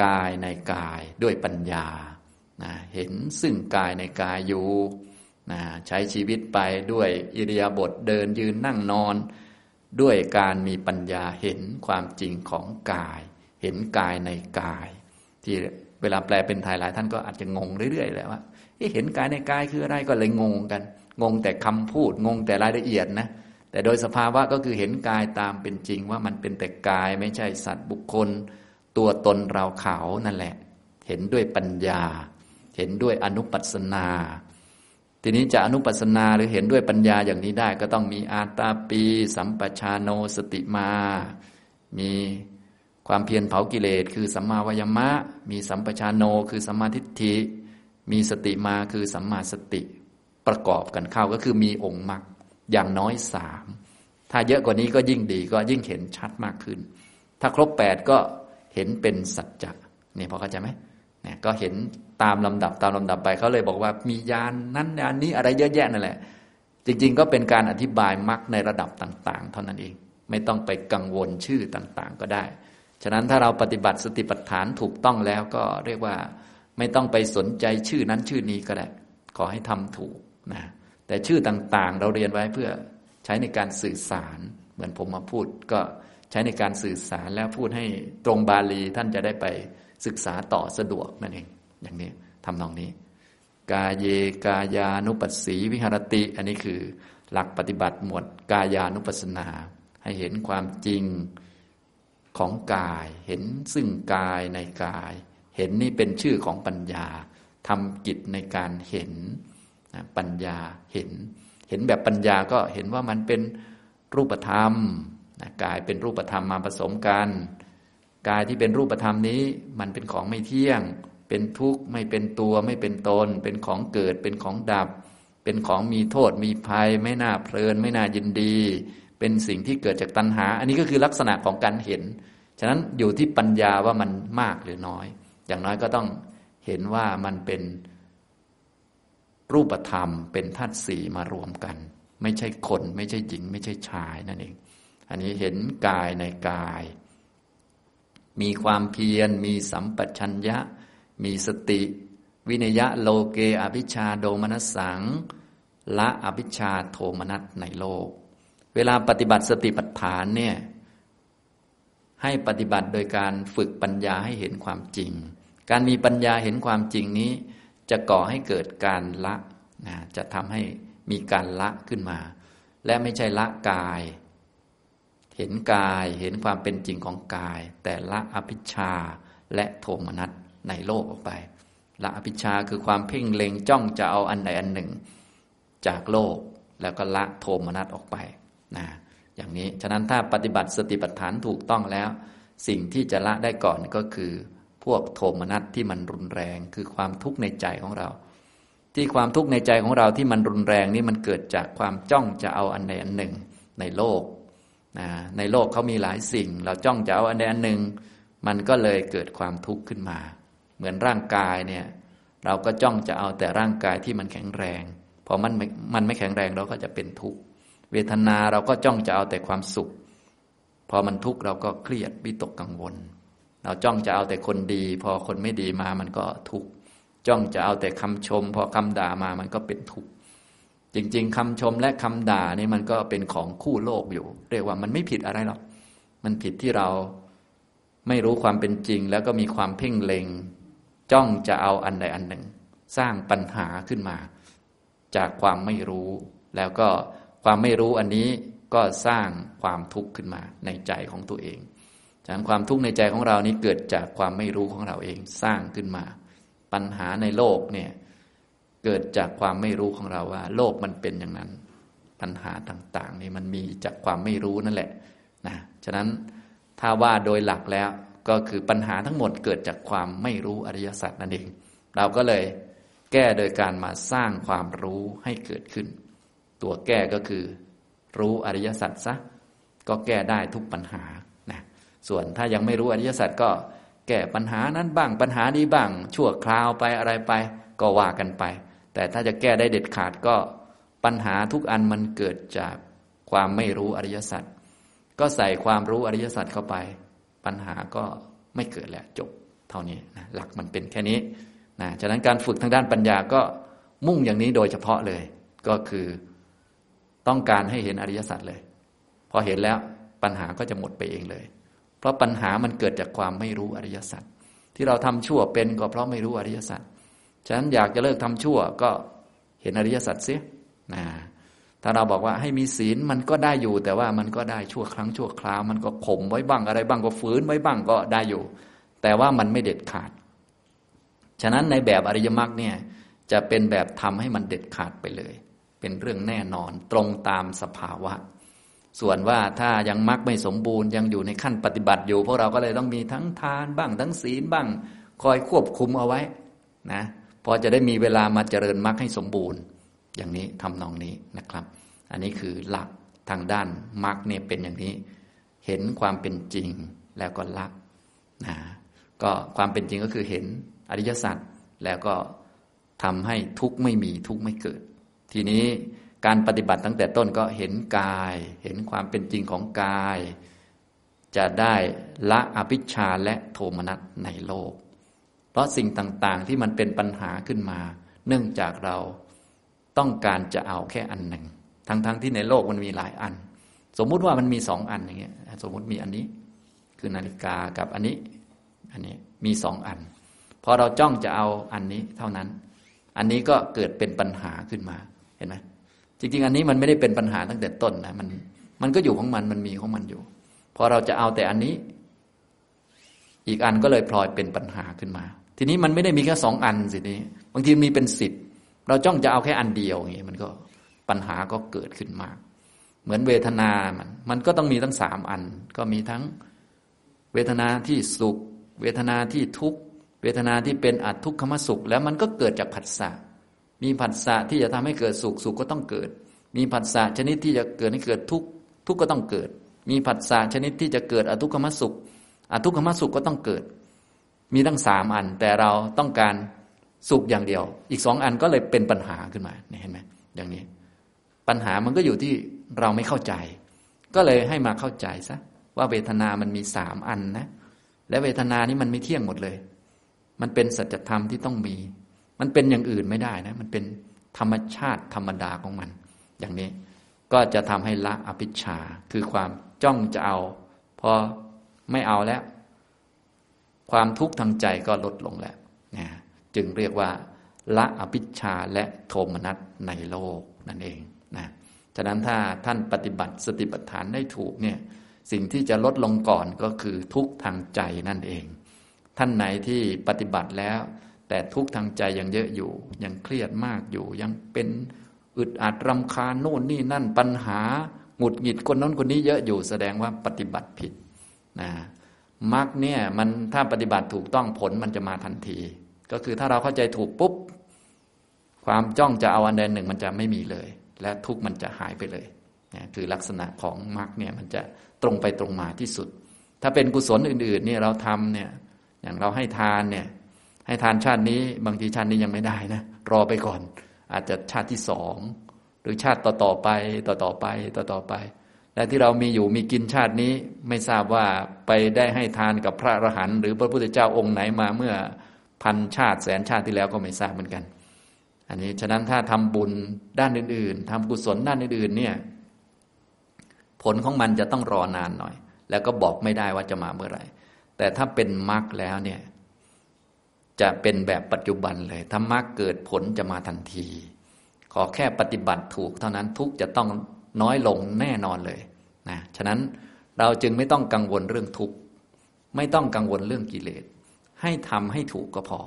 กายในกายด้วยปัญญานะเห็นซึ่งกายในกายอยู่นะใช้ชีวิตไปด้วยอิริยาบถเดินยืนนั่งนอน ด้วยการมีปัญญาเห็นความจริงของกาย เห็นกายในกาย ที่เวลาแปลเป็นไทยหลายท่านก็อาจจะงงเรื่อยๆแหละว่าเห็นกายในกายคืออะไรก็เลยงงกัน งงแต่คำพูดงงแต่รายละเอียดนะแต่โดยสภาวะก็คือเห็นกายตามเป็นจริงว่ามันเป็นแต่กายไม่ใช่สัตว์บุคคล ตัวตนเราเขานั่นแหละ เห็นด้วยปัญญา เห็นด้วยอนุปัสนา ทีนี้จะอนุปัสนาหรือเห็นด้วยปัญญาอย่างนี้ได้ ก็ต้องมีอาตาปี สัมปชาโนสติมา มีความเพียรเผากิเลสคือสัมมาวายมะ มีสัมปชาโนคือสัมมาทิฏฐิ มีสติมาคือสัมมาสติประกอบกันเข้าก็คือมีองค์มรรคอย่างน้อยสามถ้าเยอะกว่านี้ก็ยิ่งดีก็ยิ่งเห็นชัดมากขึ้น ถ้าครบแปดก็เห็นเป็นสัจจะเนี่ยพอเข้าใจไหม ก็เห็นตามลำดับตามลำดับไปเขาเลยบอกว่ามียานนั้นยานนี้อะไรเยอะแยะนั่นแหละ จริง ๆ ก็เป็นการอธิบายมรรคในระดับต่าง ๆ เท่านั้นเอง ไม่ต้องไปกังวลชื่อต่างๆ ก็ได้ ฉะนั้นถ้าเราปฏิบัติสติปัฏฐานถูกต้องแล้วก็เรียกว่าไม่ต้องไปสนใจชื่อนั้นชื่อนี้ก็ได้ ขอให้ทำถูกนะแต่ชื่อต่างๆ เราเรียนไว้เพื่อใช้ในการสื่อสาร เหมือนผมมาพูด ก็ใช้ในการสื่อสารแล้วพูดให้ตรงบาลีท่านจะได้ไป ศึกษาต่อสะดวกนั่นเอง อย่างนี้ทำนองนี้ กาเยกายานุปัสสีวิหารติ อันนี้คือหลักปฏิบัติหมวดกายานุปัสสนา ให้เห็นความจริงของกาย เห็นซึ่งกายในกาย เห็นนี่เป็นชื่อของปัญญาทำกิจในการเห็นปัญญาเห็น เห็นแบบปัญญาก็เห็นว่ามันเป็นรูปธรรมกายเป็นรูปธรรมมาผสมกัน กายที่เป็นรูปธรรมนี้ มันเป็นของไม่เที่ยง เป็นทุกข์ไม่เป็นตัวไม่เป็นตน เป็นของเกิดเป็นของดับ เป็นของมีโทษมีภัย ไม่น่าเพลิน ไม่น่ายินดี เป็นสิ่งที่เกิดจากตัณหา อันนี้ก็คือลักษณะของการเห็น ฉะนั้นอยู่ที่ปัญญาว่ามันมากหรือน้อย อย่างน้อยก็ต้องเห็นว่ามันเป็นรูปธรรม เป็นธาตุสี่มารวมกัน ไม่ใช่คน ไม่ใช่หญิง ไม่ใช่ชายนั่นเอง อันนี้เห็นกายในกาย มีความเพียร มีสัมปชัญญะ มีสติ วินยะโลเกอภิชาโดมนัสสัง ละอภิชาโทมนัสในโลก เวลาปฏิบัติสติปัฏฐานเนี่ยให้ปฏิบัติโดยการฝึกปัญญาให้เห็นความจริง การมีปัญญาเห็นความจริงนี้ จะก่อให้เกิดการละนะจะทำให้มีการละขึ้นมา และไม่ใช่ละกาย เห็นกายเห็นความเป็นจริงของกาย แต่ละอภิชาและโทมนัสในโลกออกไป ละอภิชาคือความเพ่งเล็งจ้องจะเอาอันใดอันหนึ่ง จากโลกแล้วก็ละโทมนัสออกไปนะอย่างนี้ฉะนั้นถ้าปฏิบัติสติปัฏฐานถูกต้องแล้ว สิ่งที่จะละได้ก่อนก็คือ พวกโทมนัสที่มันรุนแรง คือความทุกข์ในใจของเรา ที่ความทุกข์ในใจของเราที่มันรุนแรงนี่มันเกิดจากความจ้องจะเอาอันใดอันหนึ่งในโลก นะในโลกเขามีหลายสิ่ง เราจ้องจะเอาอันใดอันหนึ่งมันก็เลยเกิดความทุกข์ขึ้นมา เหมือนร่างกายเนี่ยเราก็จ้องจะเอาแต่ร่างกายที่มันแข็งแรงพอมันมันไม่แข็งแรงเราก็จะเป็นทุกข์เวทนาเราก็จ้องจะเอาแต่ความสุข พอมันทุกข์เราก็เครียดวิตกกังวล เราจ้องจะเอาแต่คนดี พอคนไม่ดีมามันก็ทุกข์จ้องจะเอาแต่คำชม พอคำด่ามามันก็เป็นทุกข์ จริง ๆคำชมและคำด่านี่มันก็เป็นของคู่โลกอยู่ เรียกว่ามันไม่ผิดอะไรหรอก มันผิดที่เราไม่รู้ความเป็นจริง แล้วก็มีความเพ่งเล็ง จ้องจะเอาอันใดอันหนึ่ง สร้างปัญหาขึ้นมา จากความไม่รู้ แล้วก็ความไม่รู้อันนี้ก็สร้างความทุกข์ขึ้นมาในใจของตัวเองฉะนั้นความทุกข์ในใจของเรานี้เกิดจากความไม่รู้ของเราเองสร้างขึ้นมา ปัญหาในโลกเนี่ย เกิดจากความไม่รู้ของเราว่า โลกมันเป็นอย่างนั้น ปัญหาต่าง ๆ นี่มันมีจากความไม่รู้นั่นแหละนะฉะนั้นถ้าว่าโดยหลักแล้วก็คือปัญหาทั้งหมดเกิดจากความไม่รู้อริยสัจนั่นเอง เราก็เลยแก้โดยการมาสร้างความรู้ให้เกิดขึ้น ตัวแก้ก็คือ รู้อริยสัจซะก็แก้ได้ทุกปัญหานะส่วนถ้ายังไม่รู้อริยสัจก็แก้ปัญหานั้นบ้างปัญหานี้บ้าง ชั่วคราวไปอะไรไป ก็ว่ากันไป แต่ถ้าจะแก้ได้เด็ดขาดก็ปัญหาทุกอันมันเกิดจากความไม่รู้อริยสัจก็ใส่ความรู้อริยสัจเข้าไป ปัญหาก็ไม่เกิดแล้วจบเท่านี้นะหลักมันเป็นแค่นี้นะฉะนั้นการฝึกทางด้านปัญญาก็มุ่งอย่างนี้โดยเฉพาะเลย ก็คือต้องการให้เห็นอริยสัจเลย พอเห็นแล้วปัญหาก็จะหมดไปเองเลย เพราะปัญหามันเกิดจากความไม่รู้อริยสัจที่เราทำชั่วเป็นก็เพราะไม่รู้อริยสัจ ฉะนั้นอยากจะเลิกทำชั่ว ก็เห็นอริยสัจเสียนะถ้าเราบอกว่าให้มีศีลมันก็ได้อยู่ แต่ว่ามันก็ได้ชั่วครั้งชั่วคราว มันก็ข่มไว้บ้างอะไรบ้างก็ฝืนไว้บ้างก็ได้อยู่ แต่ว่ามันไม่เด็ดขาด ฉะนั้นในแบบอริยมรรคเนี่ยจะเป็นแบบทำให้มันเด็ดขาดไปเลย เป็นเรื่องแน่นอนตรงตามสภาวะ ส่วนว่าถ้ายังมรรคไม่สมบูรณ์ยังอยู่ในขั้นปฏิบัติอยู่ พวกเราก็เลยต้องมีทั้งทานบ้างทั้งศีลบ้าง คอยควบคุมเอาไว้นะ พอจะได้มีเวลามาเจริญมรรคให้สมบูรณ์ อย่างนี้ทำนองนี้นะครับ อันนี้คือหลักทางด้านมรรคเนี่ยเป็นอย่างนี้ เห็นความเป็นจริงแล้วก็ละนะก็ความเป็นจริงก็คือเห็นอริยสัจแล้วก็ทำให้ทุกข์ไม่มีทุกข์ไม่เกิด ทีนี้การปฏิบัติตั้งแต่ต้นก็เห็นกาย เห็นความเป็นจริงของกาย จะได้ละอภิชาและโทมนัสในโลก ราะสิ่งต่างๆ ที่มันเป็นปัญหาขึ้นมา เนื่องจากเราต้องการจะเอาแค่อันหนึ่ง ทั้งๆทที่ในโลกมันมีหลายอัน สมมุติว่ามันมีสองอันอย่างเงี้ย สมมุติมีอันนี้ คือนาฬิกากับอันนี้ อันนี้มีสองอัน พอเราจ้องจะเอาอันนี้เท่านั้น อันนี้ก็เกิดเป็นปัญหาขึ้นมา เห็นไหมจริง ๆ อันนี้มันไม่ได้เป็นปัญหาตั้งแต่ต้นนะ มัน มันก็อยู่ของมัน มันมีของมันอยู่ พอเราจะเอาแต่อันนี้ อีกอันก็เลยพลอยเป็นปัญหาขึ้นมา ทีนี้มันไม่ได้มีแค่สองอันสินี้บางทีมีเป็นสิบเราจ้องจะเอาแค่อันเดียวอย่างนี้มันก็ปัญหาก็เกิดขึ้นมาก เหมือนเวทนามันมันก็ต้องมีทั้งสามอัน ก็มีทั้งเวทนาที่สุข เวทนาที่ทุกข์เวทนาที่เป็นอัตทุกขมสุข แล้วมันก็เกิดจากผัสสะมีผัสสะที่จะทำให้เกิดสุขสุขก็ต้องเกิด มีผัสสะชนิดที่จะเกิดให้เกิดทุกข์ทุกข์ก็ต้องเกิด มีผัสสะชนิดที่จะเกิดอทุกขมสุขอทุกขมสุขก็ต้องเกิด มีทั้งสามอัน แต่เราต้องการสุขอย่างเดียว อีกสองอันก็เลยเป็นปัญหาขึ้นมาเห็นไหมอย่างนี้ ปัญหามันก็อยู่ที่เราไม่เข้าใจ ก็เลยให้มาเข้าใจซะว่าเวทนามันมีสามอันนะ และเวทนานี้มันไม่เที่ยงหมดเลย มันเป็นสัจธรรมที่ต้องมี มันเป็นอย่างอื่นไม่ได้นะ มันเป็นธรรมชาติธรรมดาของมัน อย่างนี้ก็จะทำให้ละอภิชาคือความจ้องจะเอา พอไม่เอาแล้ว ความทุกข์ทางใจก็ลดลงแล้วนะจึงเรียกว่า ละอภิชาและโทมนัสในโลกนั่นเองนะฉะนั้นถ้าท่านปฏิบัติสติปัฏฐานได้ถูกเนี่ยสิ่งที่จะลดลงก่อนก็คือทุกทางใจนั่นเอง ท่านไหนที่ปฏิบัติแล้ว แต่ทุกทางใจยังเยอะอยู่ ยังเครียดมากอยู่ ยังเป็นอึดอัดรำคาญโน่นนี่นั่นปัญหาหงุดหงิดคนนั้นคนนี้เยอะอยู่ แสดงว่าปฏิบัติผิดนะ มรรคเนี่ยมันถ้าปฏิบัติถูกต้องผลมันจะมาทันที ก็คือถ้าเราเข้าใจถูกปุ๊บ ความจ้องจะเอาอันใดหนึ่งมันจะไม่มีเลย และทุกมันจะหายไปเลยนะคือลักษณะของมรรคเนี่ยมันจะตรงไปตรงมาที่สุด ถ้าเป็นกุศลอื่น ๆ เนี่ยเราทำเนี่ยอย่างเราให้ทานเนี่ยให้ทานชาตินี้บางทีชาตินี้ยังไม่ได้นะรอไปก่อน อาจจะชาติที่สองหรือชาติต่อต่อไปต่อต่อไปต่อต่อไป และที่เรามีอยู่มีกินชาตินี้ไม่ทราบว่าไปได้ให้ทานกับพระอรหันต์หรือพระพุทธเจ้าองค์ไหนมาเมื่อพันชาติแสนชาติที่แล้วก็ไม่ทราบเหมือนกัน อันนี้ฉะนั้นถ้าทำบุญด้านอื่น ๆทำกุศลด้านอื่นๆเนี่ยผลของมันจะต้องรอนานหน่อย แล้วก็บอกไม่ได้ว่าจะมาเมื่อไหร่ แต่ถ้าเป็นมรรคแล้วเนี่ยจะเป็นแบบปัจจุบันเลยธรรมะเกิดผลจะมาทันที ขอแค่ปฏิบัติถูกเท่านั้นทุกจะต้อง น้อยลงแน่นอนเลยนะฉะนั้นเราจึงไม่ต้องกังวลเรื่องทุกข์ไม่ต้องกังวลเรื่องกิเลส ให้ทำให้ถูกก็พอ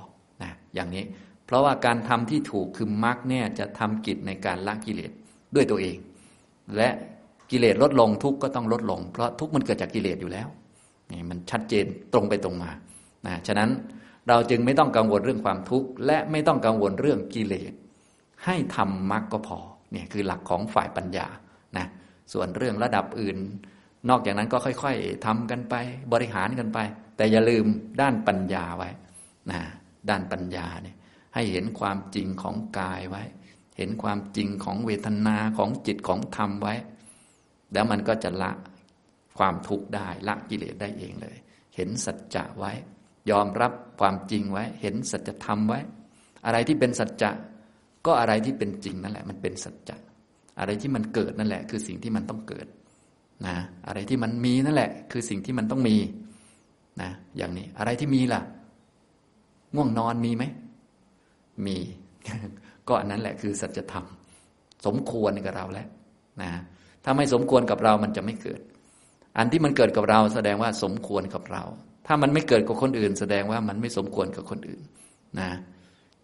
นะอย่างนี้ เพราะว่าการทำที่ถูกคือมรรคเนี่ยจะทำกิจในการละกิเลสด้วยตัวเอง และกิเลสลดลงทุกข์ก็ต้องลดลง เพราะทุกข์มันเกิดจากกิเลสอยู่แล้วนี่มันชัดเจนตรงไปตรงมานะฉะนั้นเราจึงไม่ต้องกังวลเรื่องความทุกข์และไม่ต้องกังวลเรื่องกิเลส ให้ทำมรรคก็พอเนี่ยคือหลักของฝ่ายปัญญา นะส่วนเรื่องระดับอื่น นอกจากนั้นก็ค่อย ๆทำกันไปบริหารกันไป แต่อย่าลืมด้านปัญญาไว้นะด้านปัญญาเนี่ยให้เห็นความจริงของกายไว้ เห็นความจริงของเวทนาของจิตของธรรมไว้ แล้วมันก็จะละความทุกข์ได้ละกิเลสได้เองเลย เห็นสัจจะไว้ ยอมรับความจริงไว้ เห็นสัจธรรมไว้ อะไรที่เป็นสัจจะก็อะไรที่เป็นจริงนั่นแหละ มันเป็นสัจจะ อะไรที่มันเกิดนั่นแหละ คือสิ่งที่มันต้องเกิดนะอะไรที่มันมีนั่นแหละ คือสิ่งที่มันต้องมีนะอย่างนี้อะไรที่มีล่ะ ง่วงนอนมีไหมมี ก็อันนั้นแหละคือสัจธรรม สมควรกับเราแล้วนะถ้าไม่สมควรกับเรามันจะไม่เกิด อันที่มันเกิดกับเราแสดงว่าสมควรกับเรา ถ้ามันไม่เกิดกับคนอื่น แสดงว่ามันไม่สมควรกับคนอื่นนะ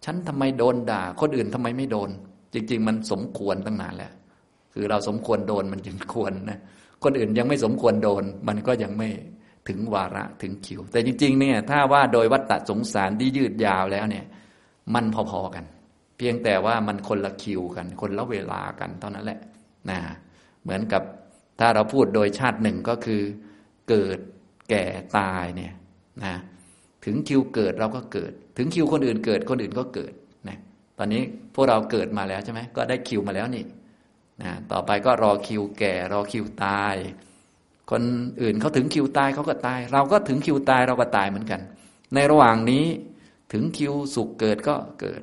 ฉันทำไมโดนด่า คนอื่นทำไมไม่โดน จริง ๆ มันสมควรตั้งนานแล้ว คือเราสมควรโดนมันจึงควรนะคนอื่นยังไม่สมควรโดน มันก็ยังไม่ถึงวาระถึงคิว แต่จริง ๆ เนี่ย ถ้าว่าโดยวัตตะสงสารที่ยืดยาวแล้วเนี่ย มันพอๆกัน เพียงแต่ว่ามันคนละคิวกัน คนละเวลากันเท่านั้นแหละนะเหมือนกับถ้าเราพูดโดยชาติหนึ่งก็คือ เกิดแก่ตายเนี่ยนะถึงคิวเกิดเราก็เกิด ถึงคิวคนอื่นเกิดคนอื่นก็เกิดนะตอนนี้พวกเราเกิดมาแล้วใช่ไหมก็ได้คิวมาแล้วนี่ นะต่อไปก็รอคิวแก่ รอคิวตาย คนอื่นเขาถึงคิวตายเขาก็ตาย เราก็ถึงคิวตายเราก็ตายเหมือนกัน ในระหว่างนี้ถึงคิวสุขเกิดก็เกิด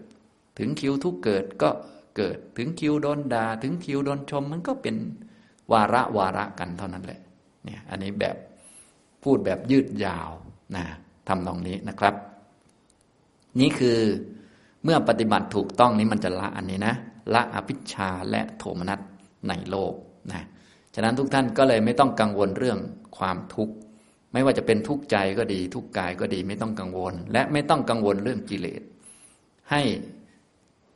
ถึงคิวทุกเกิดก็เกิด ถึงคิวโดนดา่าถึงคิวโดนชม มันก็เป็นวาระวาระกันเท่านั้นแหละเนี่ยอันนี้แบบพูดแบบยืดยาวนะทำตรงนี้นะครับ นี่คือเมื่อปฏิบัติถูกต้องนี้มันจะละอันนี้นะ ละอภิชาและโทมนัสในโลกนะฉะนั้นทุกท่านก็เลยไม่ต้องกังวลเรื่องความทุกข์ไม่ว่าจะเป็นทุกข์ใจก็ดี ทุกข์กายก็ดีไม่ต้องกังวล และไม่ต้องกังวลเรื่องกิเลส ให้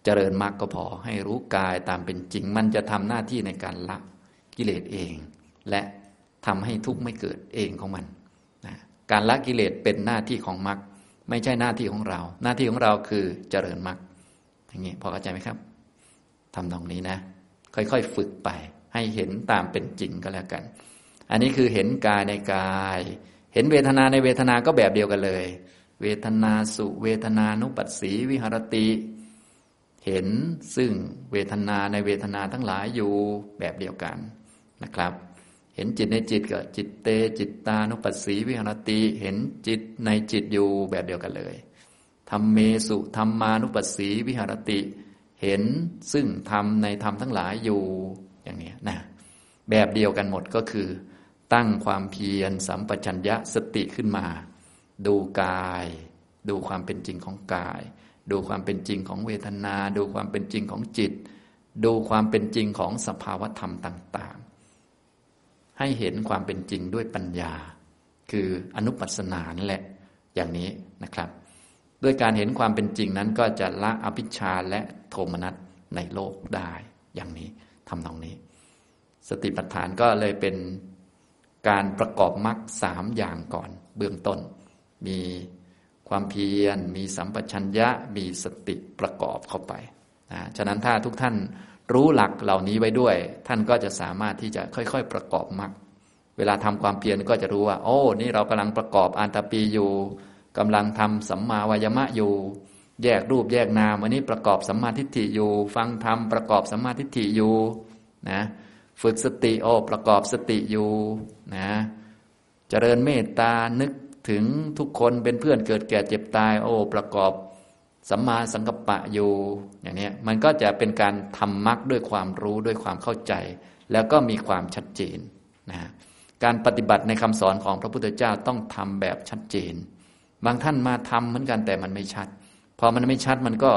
เจริญมรรคก็พอ ให้รู้กายตามเป็นจริง มันจะทำหน้าที่ในการละกิเลสเอง และทำให้ทุกข์ไม่เกิดเองของมันนะการละกิเลสเป็นหน้าที่ของมรรคไม่ใช่หน้าที่ของเรา หน้าที่ของเราคือเจริญมรรคอย่างนี้พอเข้าใจไหมครับ ทำตรงนี้นะ ค่อยๆฝึกไป ให้เห็นตามเป็นจริงก็แล้วกัน อันนี้คือเห็นกายในกาย เห็นเวทนาในเวทนาก็แบบเดียวกันเลย เวทนาสุเวทนานุปัสสีวิหรติ เห็นซึ่งเวทนาในเวทนาทั้งหลายอยู่แบบเดียวกันนะครับเห็นจิตในจิตก็จิตเต จิตตานุปัสสีวิหรติ เห็นจิตในจิตอยู่แบบเดียวกันเลยธรรมเมสุธรรมานุปัสสีวิหรติ เห็นซึ่งธรรมในธรรมทั้งหลายอยู่อย่างนี้นะแบบเดียวกันหมดก็คือ ตั้งความเพียรสัมปชัญญะสติขึ้นมา ดูกาย ดูความเป็นจริงของกาย ดูความเป็นจริงของเวทนา ดูความเป็นจริงของจิต ดูความเป็นจริงของสภาวธรรมต่าง ๆ ให้เห็นความเป็นจริงด้วยปัญญา คืออนุปัสสนานั่นแหละอย่างนี้นะครับ ด้วยการเห็นความเป็นจริงนั้นก็จะละอภิชาและโทมนัสในโลกได้อย่างนี้ทำตรงนี้ สติปัฏฐานก็เลยเป็นการประกอบมรรคสามอย่างก่อน เบื้องต้น มีความเพียร มีสัมปชัญญะ มีสติประกอบเข้าไปนะฉะนั้นถ้าทุกท่านรู้หลักเหล่านี้ไว้ด้วย ท่านก็จะสามารถที่จะค่อยๆประกอบมรรคเวลาทำความเพียรก็จะรู้ว่า โอ้ นี่เรากำลังประกอบอันตปีอยู่ กำลังทำสัมมาวายมะอยู่ แยกรูปแยกนามวันนี้ประกอบสัมมาทิฏฐิอยู่ ฟังธรรมประกอบสัมมาทิฏฐิอยู่นะฝึกสติโอประกอบสติอยู่นะเจริญเมตตานึกถึงทุกคนเป็นเพื่อนเกิดแก่เจ็บตาย โอ้ประกอบสัมมาสังกัปปะอยู่อย่างนี้มันก็จะเป็นการทำมรรคด้วยความรู้ด้วยความเข้าใจ แล้วก็มีความชัดเจนนะการปฏิบัติในคำสอนของพระพุทธเจ้าต้องทำแบบชัดเจน บางท่านมาทำเหมือนกันแต่มันไม่ชัด พอมันไม่ชัดมันก็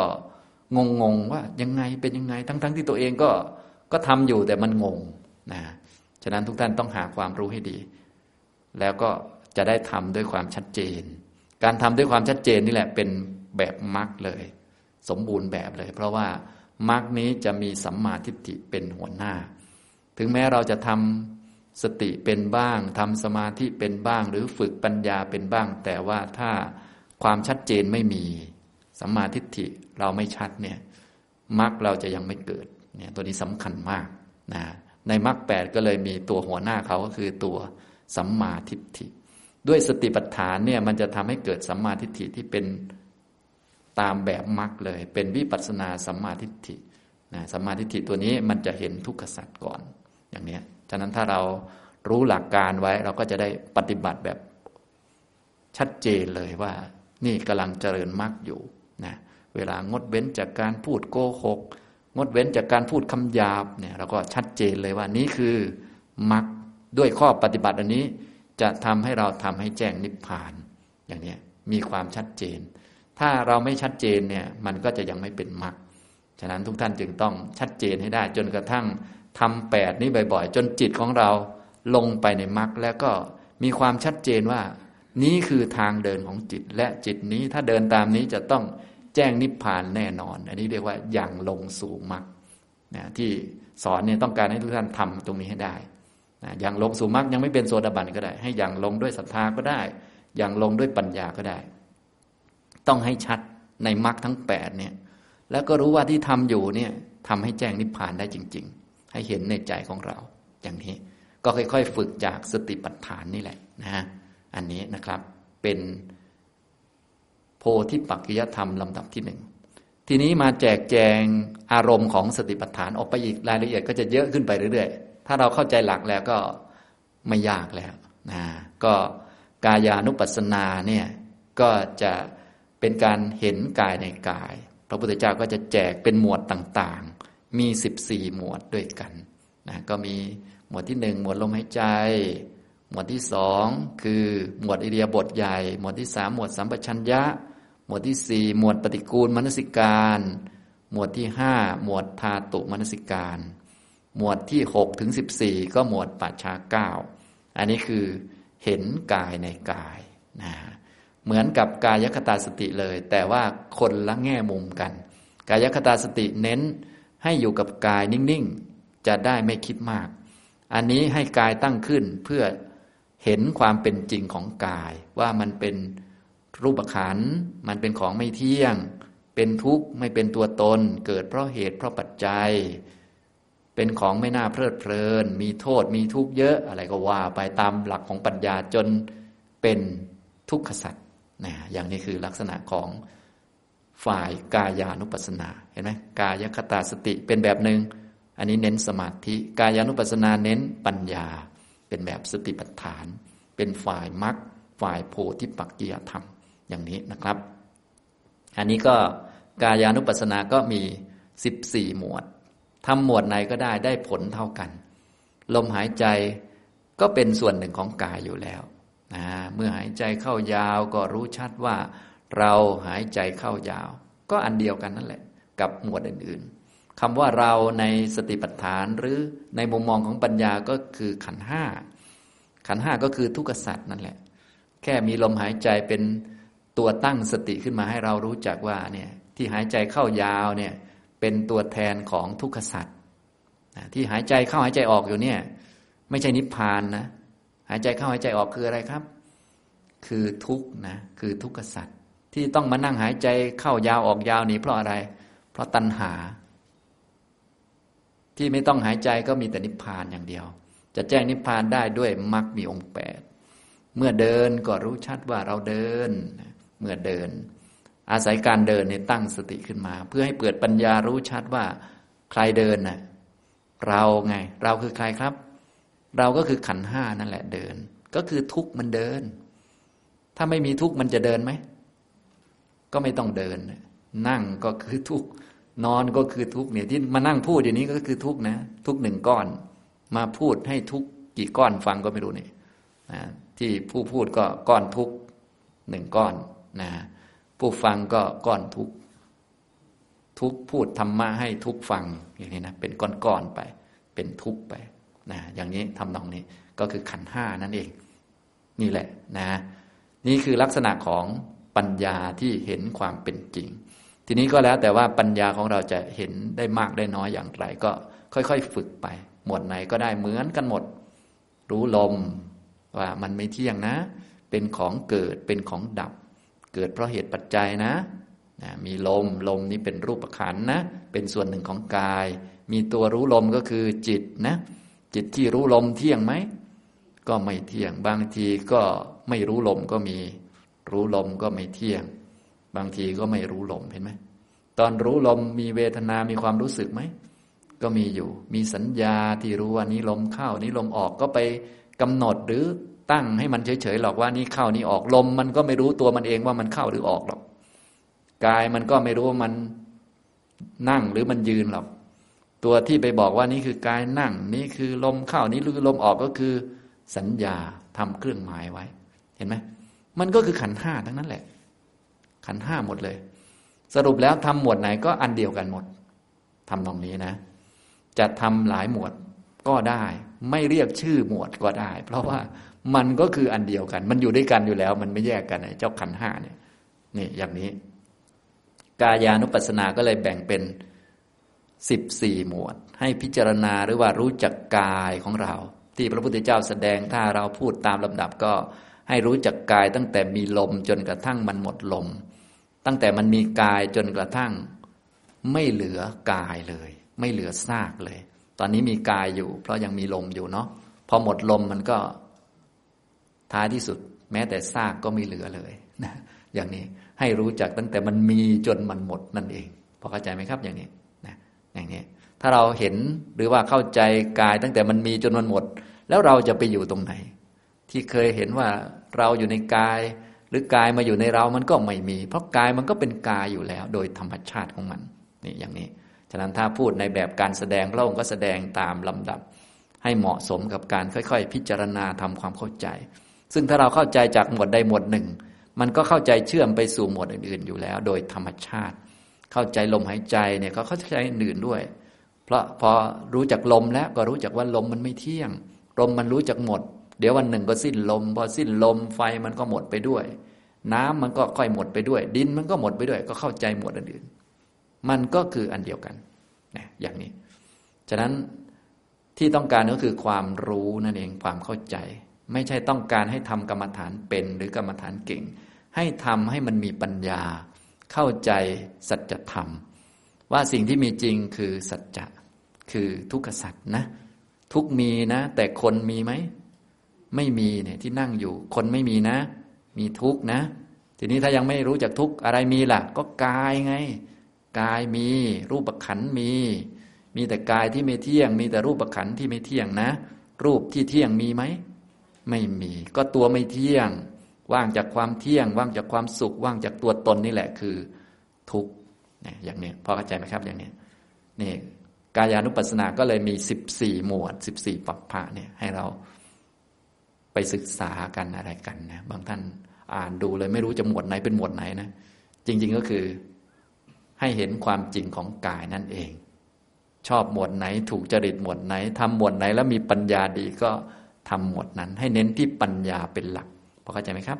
งงงว่ายังไงเป็นยังไง ทั้งๆทที่ตัวเองก็ก็ทำอยู่แต่มันงงนะฉะนั้นทุกท่านต้องหาความรู้ให้ดี แล้วก็จะได้ทำด้วยความชัดเจน การทำด้วยความชัดเจนนี่แหละเป็นแบบมรรคเลย สมบูรณ์แบบเลย เพราะว่ามรรคนี้จะมีสัมมาทิฏฐิเป็นหัวหน้า ถึงแม้เราจะทำ สติเป็นบ้างทำสมาธิเป็นบ้าง หรือฝึกปัญญาเป็นบ้าง แต่ว่าถ้าความชัดเจนไม่มีสัมมาทิฏฐิเราไม่ชัดเนี่ยมรรคเราจะยังไม่เกิดเนี่ยตัวนี้สำคัญมากนะในมรรคแปดก็เลยมีตัวหัวหน้าเขาก็คือตัวสัมมาทิฏฐิ ด้วยสติปัฏฐานเนี่ยมันจะทำให้เกิดสัมมาทิฏฐิที่เป็นตามแบบมรรคเลย เป็นวิปัสนาสัมมาทิฏฐินะสัมมาทิฏฐิตัวนี้มันจะเห็นทุกขสัตว์ก่อนอย่างเนี้ย ฉะนั้นถ้าเรารู้หลักการไว้เราก็จะได้ปฏิบัติแบบชัดเจนเลยว่า นี่กำลังเจริญมรรคอยู่นะเวลางดเว้นจากการพูดโกหก งดเว้นจากการพูดคำหยาบเนี่ยเราก็ชัดเจนเลยว่านี่คือมรรคด้วยข้อปฏิบัติอันนี้จะทำให้เราทำให้แจ้งนิพพาน อย่างนี้มีความชัดเจน ถ้าเราไม่ชัดเจนเนี่ยมันก็จะยังไม่เป็นมรรคฉะนั้นทุกท่านจึงต้องชัดเจนให้ได้จนกระทั่ง ทำแปดนี้บ่อย ๆ จนจิตของเราลงไปในมรรคแล้วก็มีความชัดเจนว่า นี้คือทางเดินของจิตและจิตนี้ถ้าเดินตามนี้จะต้องแจ้งนิพพานแน่นอน อันนี้เรียกว่าอย่างลงสู่มรรคนะที่สอนเนี่ยต้องการให้ทุกท่านทำตรงนี้ให้ได้นะอย่างลงสู่มรรคยังไม่เป็นโซดาบันก็ได้ ให้อย่างลงด้วยศรัทธาก็ได้ อย่างลงด้วยปัญญาก็ได้ ต้องให้ชัดในมรรคทั้งแปดเนี่ยแล้วก็รู้ว่าที่ทำอยู่เนี่ยทำให้แจ้งนิพพานได้จริง ๆ ให้เห็นในใจของเรา อย่างนี้ก็ค่อย ๆ ฝึกจากสติปัฏฐานนี่แหละนะฮะอันนี้นะครับเป็นโพธิปักกิยธรรมลำดับที่หนึ่งทีนี้มาแจกแจงอารมณ์ของสติปัฏฐานออกไปอีกรายละเอียดก็จะเยอะขึ้นไปเรื่อยๆ ถ้าเราเข้าใจหลักแล้วก็ไม่ยากแล้วนะก็กายานุปัสสนาเนี่ยก็จะเป็นการเห็นกายในกาย พระพุทธเจ้าก็จะแจกเป็นหมวดต่างๆ มีสิบสี่หมวดด้วยกันนะก็มีหมวดที่หนึ่งหมวดลมหายใจ หมวดที่สองคือหมวดอิเดียบทใหญ่ หมวดที่สามหมวดสัมปชัญญะ หมวดที่สี่หมวดปฏิกูลมนสิการ หมวดที่ห้าหมวดธาตุมนสิการ หมวดที่หกถึงสิบสี่ก็หมวดปัจฉาเก้าอันนี้คือเห็นกายในกายนะเหมือนกับกายคตาสติเลย แต่ว่าคนละแง่มุมกัน กายคตาสติเน้น ให้อยู่กับกายนิ่งๆ จะได้ไม่คิดมาก อันนี้ให้กายตั้งขึ้นเพื่อเห็นความเป็นจริงของกาย ว่ามันเป็นรูปขัน มันเป็นของไม่เที่ยง เป็นทุกข์ไม่เป็นตัวตน เกิดเพราะเหตุเพราะปัจจัย เป็นของไม่น่าเพลิดเพลิน มีโทษมีทุกข์เยอะอะไรก็ว่าไปตามหลักของปัญญาจนเป็นทุกขสัตว์นะอย่างนี้คือลักษณะของฝ่ายกายานุปัสสนา ห็นไหมกายคตาสติเป็นแบบหนึ่งอันนี้เน้นสมาธิกายานุปัสสนาเน้นปัญญา เป็นแบบสติปัฏฐาน เป็นฝ่ายมรรคฝ่ายโพธิปักกิยธรรมอย่างนี้นะครับ อันนี้ก็กายานุปัสสนาก็มีสิบสี่หมวดทำหมวดไหนก็ได้ได้ผลเท่ากัน ลมหายใจก็เป็นส่วนหนึ่งของกายอยู่แล้วนะเมื่อหายใจเข้ายาวก็รู้ชัดว่า เราหายใจเข้ายาว ก็อันเดียวกันนั่นแหละ กับหมวดอื่นๆคำว่าเราในสติปัฏฐานหรือในมุมมองของปัญญาก็คือขันห้าขันห้าก็คือทุกขสัตว์นั่นแหละ แค่มีลมหายใจเป็นตัวตั้งสติขึ้นมาให้เรารู้จักว่าเนี่ยที่หายใจเข้ายาวเนี่ยเป็นตัวแทนของทุกขสัตว์ที่หายใจเข้าหายใจออกอยู่เนี่ยไม่ใช่นิพพานนะหายใจเข้าหายใจออกคืออะไรครับ คือทุกนะคือทุกขสัตว์ที่ต้องมานั่งหายใจเข้ายาวออกยาวนี่เพราะอะไรเราะตัณหา ที่ไม่ต้องหายใจก็มีแต่นิพพานอย่างเดียว จะแจ้งนิพพานได้ด้วยมรรคมีองค์แปดเมื่อเดินก็รู้ชัดว่าเราเดิน เมื่อเดิน อาศัยการเดินเนี่ยตั้งสติขึ้นมา เพื่อให้เปิดปัญญารู้ชัดว่า ใครเดินน่ะเราไง เราคือใครครับ เราก็คือขันห้านั่นแหละเดิน ก็คือทุกข์มันเดิน ถ้าไม่มีทุกข์มันจะเดินไหมก็ไม่ต้องเดิน นั่งก็คือทุกข์ นอนก็คือทุกเนี่ยที่มานั่งพูดอย่างนี้ก็คือทุกนะ ทุกหนึ่งก้อน มาพูดให้ทุกกี่ก้อนฟังก็ไม่รู้นี่นะที่ผู้พูดก็ก้อนทุกหนึ่งก้อนนะผู้ฟังก็ก้อนทุกทุกพูดธรรมะให้ทุกฟังอย่างนี้นะเป็นก้อนๆไป เป็นทุกไปนะอย่างนี้ทำนองนี้ก็คือขันห้านั่นเอง นี่แหละนะ นี่คือลักษณะของปัญญาที่เห็นความเป็นจริง ทีนี้ก็แล้วแต่ว่าปัญญาของเราจะเห็นได้มากได้น้อยอย่างไร ก็ค่อยๆ ฝึกไป หมวดไหนก็ได้เหมือนกันหมด รู้ลมว่ามันไม่เที่ยงนะ เป็นของเกิดเป็นของดับ เกิดเพราะเหตุปัจจัยนะนะมีลมลมนี้เป็นรูปขันนะ เป็นส่วนหนึ่งของกาย มีตัวรู้ลมก็คือจิตนะ จิตที่รู้ลมเที่ยงไหม ก็ไม่เที่ยง บางทีก็ไม่รู้ลมก็มี รู้ลมก็ไม่เที่ยง บางทีก็ไม่รู้ลมเห็นไหมตอนรู้ลมมีเวทนา มีความรู้สึกไหม ก็มีอยู่ มีสัญญาที่รู้ว่านี้ลมเข้านี้ลมออกก็ไปกำหนดหรือตั้งให้มันเฉยๆหรอกว่านี่เข้านี่ออกลม มันก็ไม่รู้ตัวมันเองว่ามันเข้าหรือออกหรอกกายมันก็ไม่รู้ว่ามันนั่งหรือมันยืนหรอกตัวที่ไปบอกว่านี่คือกายนั่ง นี่คือลมเข้านี่คือลมออกก็คือ สัญญาทำเครื่องหมายไว้ เห็นไหมมันก็คือขันห้าทั้งนั้นแหละ ขันห้าหมดเลย สรุปแล้วทำหมวดไหนก็อันเดียวกันหมดทำตรงนี้นะ จะทำหลายหมวดก็ได้ ไม่เรียกชื่อหมวดก็ได้ เพราะว่ามันก็คืออันเดียวกัน มันอยู่ด้วยกันอยู่แล้ว มันไม่แยกกันเจ้าขันห้าเนี่ยนี่อย่างนี้ กายานุปัสสนาก็เลยแบ่งเป็นสิบสี่หมวด ให้พิจารณาหรือว่ารู้จักกายของเรา ที่พระพุทธเจ้าแสดงถ้าเราพูดตามลำดับก็ให้รู้จักกายตั้งแต่มีลมจนกระทั่งมันหมดลม ตั้งแต่มันมีกายจนกระทั่ง ไม่เหลือกายเลย ไม่เหลือซากเลย ตอนนี้มีกายอยู่ เพราะยังมีลมอยู่เนาะพอหมดลมมันก็ท้ายที่สุด แม้แต่ซากก็ไม่เหลือเลยนะอย่างนี้ให้รู้จักตั้งแต่มันมีจนมันหมดนั่นเองพอเข้าใจไหมครับอย่างนี้นะอย่างนี้ ถ้าเราเห็นหรือว่าเข้าใจกายตั้งแต่มันมีจนมันหมด แล้วเราจะไปอยู่ตรงไหน ที่เคยเห็นว่าเราอยู่ในกาย หรือกายมาอยู่ในเรามันก็ไม่มี เพราะกายมันก็เป็นกายอยู่แล้ว โดยธรรมชาติของมันนี่อย่างนี้ ฉะนั้นถ้าพูดในแบบการแสดงพระองค์ก็แสดงตามลำดับ ให้เหมาะสมกับการค่อย ๆ พิจารณาทำความเข้าใจ ซึ่งถ้าเราเข้าใจจากหมวดใดหมวดหนึ่ง มันก็เข้าใจเชื่อมไปสู่หมวดอื่นๆอยู่แล้ว โดยธรรมชาติ เข้าใจลมหายใจเนี่ยก็เข้าใจอื่นด้วย เพราะพอรู้จักลมแล้วก็รู้จักว่าลมมันไม่เที่ยงลมมันรู้จักหมด เดี๋ยววันหนึ่งก็สิ้นลม พอสิ้นลมไฟมันก็หมดไปด้วย น้ำมันก็ค่อยหมดไปด้วย ดินมันก็หมดไปด้วย ก็เข้าใจหมวดอื่นมันก็คืออันเดียวกันนะอย่างนี้ ฉะนั้นที่ต้องการก็คือความรู้นั่นเองความเข้าใจ ไม่ใช่ต้องการให้ทำกรรมฐานเป็นหรือกรรมฐานเก่ง ให้ทำให้มันมีปัญญา เข้าใจสัจธรรม ว่าสิ่งที่มีจริงคือสัจจะคือทุกขสัจนะ ทุกมีนะ แต่คนมีไหม ไม่มีเนี่ยที่นั่งอยู่ คนไม่มีนะ มีทุกนะ ทีนี้ถ้ายังไม่รู้จักทุกอะไรมีล่ะ ก็กายไง กายมี รูปขันมี มีแต่กายที่ไม่เที่ยง มีแต่รูปขันที่ไม่เที่ยงนะ รูปที่เที่ยงมีไหมไม่มี ก็ตัวไม่เที่ยง ว่างจากความเที่ยง ว่างจากความสุข ว่างจากตัวตนนี่แหละคือ ทุกเนี่ยอย่างนี้พอเข้าใจไหมครับอย่างนี้นี่กายานุปัสสนาก็เลยมีสิบสี่หมวดสิบสี่ปัปพะเนี่ยให้เรา ไปศึกษากันอะไรกันนะบางท่านอ่านดูเลยไม่รู้จะหมวดไหนเป็นหมวดไหนนะจริง ๆก็คือให้เห็นความจริงของกายนั่นเอง ชอบหมวดไหน ถูกจริตหมวดไหนทำหมวดไหนแล้วมีปัญญาดีก็ทำหมวดนั้น ให้เน้นที่ปัญญาเป็นหลักพอเข้าใจไหมครับ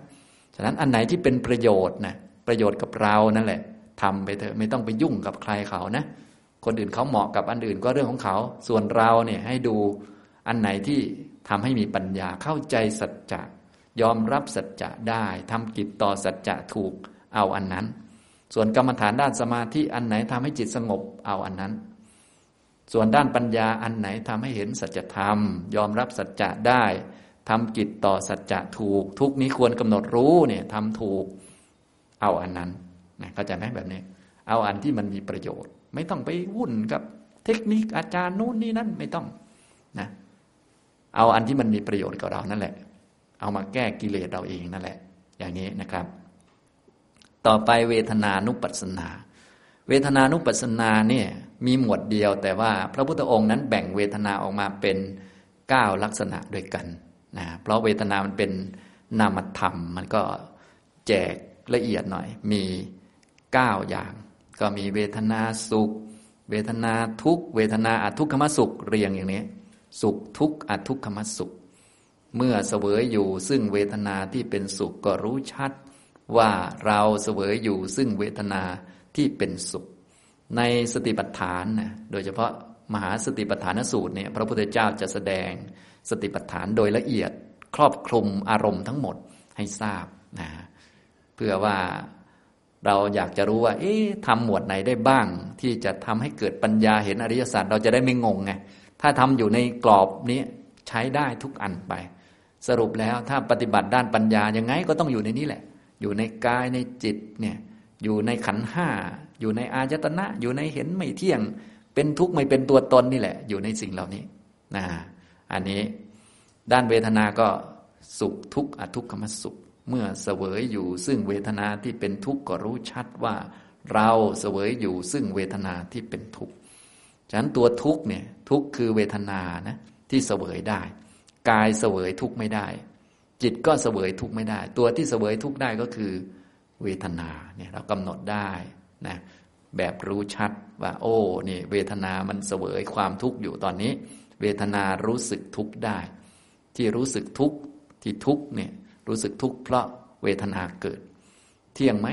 ฉะนั้นอันไหนที่เป็นประโยชน์นะประโยชน์กับเรานั่นแหละทำไปเถอะไม่ต้องไปยุ่งกับใครเขานะ คนอื่นเขาเหมาะกับอันอื่นก็เรื่องของเขา ส่วนเราเนี่ยให้ดูอันไหนที่ ทำให้มีปัญญาเข้าใจสัจจะยอมรับสัจจะได้ทำกิจต่อสัจจะถูกเอาอันนั้น ส่วนกรรมฐานด้านสมาธิอันไหนทำให้จิตสงบเอาอันนั้น ส่วนด้านปัญญาอันไหนทำให้เห็นสัจธรรม ยอมรับสัจจะได้ทำกิจต่อสัจจะถูก ทุกนี้ควรกำหนดรู้เนี่ยทำถูกเอาอันนั้นนะเข้าใจไหมแบบนี้ เอาอันที่มันมีประโยชน์ ไม่ต้องไปวุ่นกับเทคนิคอาจารย์นู่นนี่นั่นไม่ต้อง เอาอันที่มันมีประโยชน์กับเรานั่นแหละ เอามาแก้กิเลสเราเองนั่นแหละ อย่างนี้นะครับ ต่อไปเวทนานุปัสสนา เวทนานุปัสสนาเนี่ยมีหมวดเดียว แต่ว่าพระพุทธองค์นั้นแบ่งเวทนาออกมาเป็นเก้าลักษณะด้วยกันนะเพราะเวทนามันเป็นนามธรรม มันก็แจกละเอียดหน่อย มีเก้าอย่าง ก็มีเวทนาสุข เวทนาทุกเวทนาอทุกขมสุขเรียงอย่างนี้ สุขทุกข์อทุกขมสุข เมื่อเสวยอยู่ซึ่งเวทนาที่เป็นสุขก็รู้ชัด ว่าเราเสวยอยู่ซึ่งเวทนาที่เป็นสุข ในสติปัฏฐานนะโดยเฉพาะมหาสติปัฏฐานสูตรเนี่ยพระพุทธเจ้าจะแสดงสติปัฏฐานโดยละเอียดครอบคลุมอารมณ์ทั้งหมดให้ทราบนะเพื่อว่าเราอยากจะรู้ว่า เอ๊ะทำหมวดไหนได้บ้าง ที่จะทำให้เกิดปัญญาเห็นอริยสัจเราจะได้ไม่งงไง ถ้าทำอยู่ในกรอบนี้ใช้ได้ทุกอันไป สรุปแล้วถ้าปฏิบัติด้านปัญญายังไงก็ต้องอยู่ในนี้แหละ อยู่ในกายในจิตเนี่ยอยู่ในขันห้าอยู่ในอายตนะ อยู่ในเห็นไม่เที่ยง เป็นทุกข์ไม่เป็นตัวตนนี่แหละ อยู่ในสิ่งเหล่านี้นะอันนี้ด้านเวทนาก็สุขทุกข์อทุกขมสุข เมื่อเสวยอยู่ซึ่งเวทนาที่เป็นทุกข์ก็รู้ชัดว่า เราเสวยอยู่ซึ่งเวทนาที่เป็นทุกข์ ฉะนั้นตัวทุกข์เนี่ยทุกข์คือเวทนานะที่เสวยได้ กายเสวยทุกข์ไม่ได้ จิตก็เสวยทุกข์ไม่ได้ ตัวที่เสวยทุกข์ได้ก็คือ เวทนาเนี่ยเรากำหนดได้นะแบบรู้ชัดว่า โอ้นี่เวทนามันเสวยความทุกข์อยู่ตอนนี้ เวทนารู้สึกทุกข์ได้ ที่รู้สึกทุกข์ที่ทุกข์เนี่ยรู้สึกทุกข์เพราะเวทนาเกิด เที่ยงไหม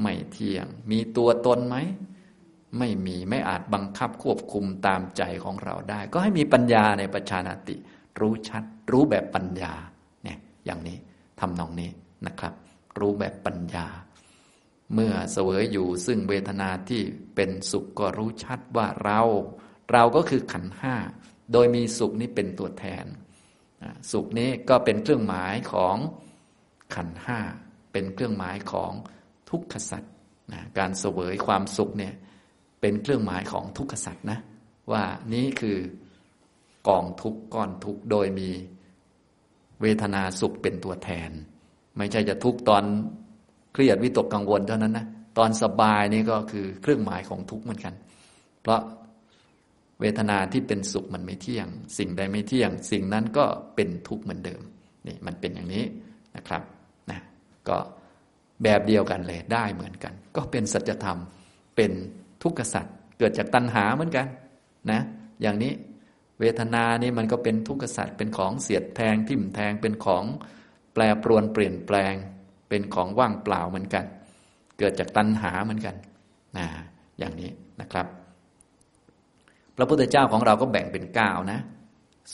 ไม่เที่ยง มีตัวตนไหม ไม่มีไม่อาจบังคับควบคุมตามใจของเราได้ ก็ให้มีปัญญาในปัจจานาติ รู้ชัด รู้แบบปัญญาเนี่ยอย่างนี้ทำนองนี้นะครับ รู้แบบปัญญา เมื่อเสวยอยู่ซึ่งเวทนาที่เป็นสุขก็รู้ชัดว่าเรา เราก็คือขันห้าโดยมีสุขนี้เป็นตัวแทน สุขนี้ก็เป็นเครื่องหมายของขันห้าเป็นเครื่องหมายของทุกขสัตว์การเสวยความสุขเนี่ย เป็นเครื่องหมายของทุกขสัตว์นะ ว่านี้คือกองทุกก้อนทุกโดยมีเวทนาสุขเป็นตัวแทน ไม่ใช่จะทุกตอนเครียดวิตกกังวลเท่านั้นนะตอนสบายนี่ก็คือเครื่องหมายของทุกเหมือนกัน เพราะเวทนาที่เป็นสุขมันไม่เที่ยง สิ่งใดไม่เที่ยง สิ่งนั้นก็เป็นทุกข์เหมือนเดิมนี่มันเป็นอย่างนี้นะครับนะก็แบบเดียวกันเลยได้เหมือนกัน ก็เป็นสัจธรรมเป็น ทุกขสัตว์เกิดจากตัณหาเหมือนกันนะอย่างนี้เวทนานี่มันก็เป็นทุกขสัตว์เป็นของเสียดแทงทิ่มแทงเป็นของแปรปรวนเปลี่ยนแปลง เป็นของว่างเปล่าเหมือนกัน เกิดจากตัณหาเหมือนกันนะอย่างนี้นะครับ พระพุทธเจ้าของเราก็แบ่งเป็นเก้านะ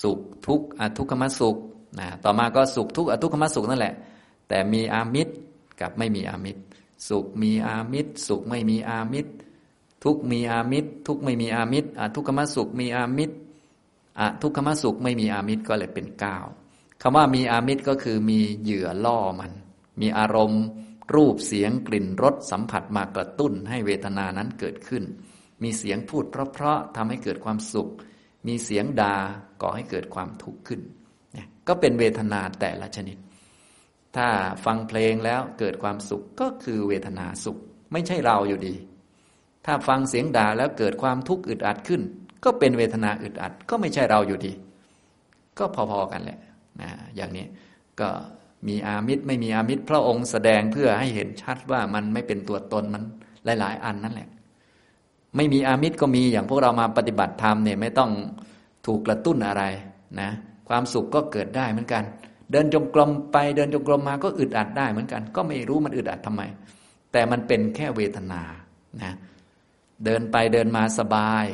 สุขทุกข์อทุกขมสุขนะต่อมาก็สุขทุกข์อทุกขมสุขนั่นแหละ แต่มีอามิตรกับไม่มีอามิตร สุขมีอามิตร สุขไม่มีอามิตร ทุกมีอามิตร ทุกไม่มีอามิตรทุกขมสุขมีอามิตรทุกขมสุขไม่มีอามิตรก็เลยเป็นเก้าคำว่ามีอามิตรก็คือมีเหยื่อล่อมัน มีอารมณ์ รูปเสียงกลิ่นรสสัมผัสมากระตุ้นให้เวทนานั้นเกิดขึ้น มีเสียงพูดเพราะๆทำให้เกิดความสุข มีเสียงดา่าก่อให้เกิดความทุกข์ขึ้นเนี่ยก็เป็นเวทนาแต่ละชนิด ถ้าฟังเพลงแล้วเกิดความสุขก็คือเวทนาสุข ไม่ใช่เราอยู่ดี ถ้าฟังเสียงด่าแล้วเกิดความทุกข์อึดอัดขึ้น ก็เป็นเวทนาอึดอัด ก็ไม่ใช่เราอยู่ดี ก็พอๆกันแหละนะอย่างนี้ก็มีอามิตรไม่มีอามิตรพระองค์แสดงเพื่อให้เห็นชัดว่ามันไม่เป็นตัวตนมันหลาย ๆ อันนั่นแหละ ไม่มีอามิตรก็มีอย่างพวกเรามาปฏิบัติธรรมเนี่ยไม่ต้องถูกกระตุ้นอะไรนะ ความสุขก็เกิดได้เหมือนกัน เดินจงกรมไปเดินจงกรมมาก็อึดอัดได้เหมือนกัน ก็ไม่รู้มันอึดอัดทำไม แต่มันเป็นแค่เวทนานะ เดินไปเดินมาสบาย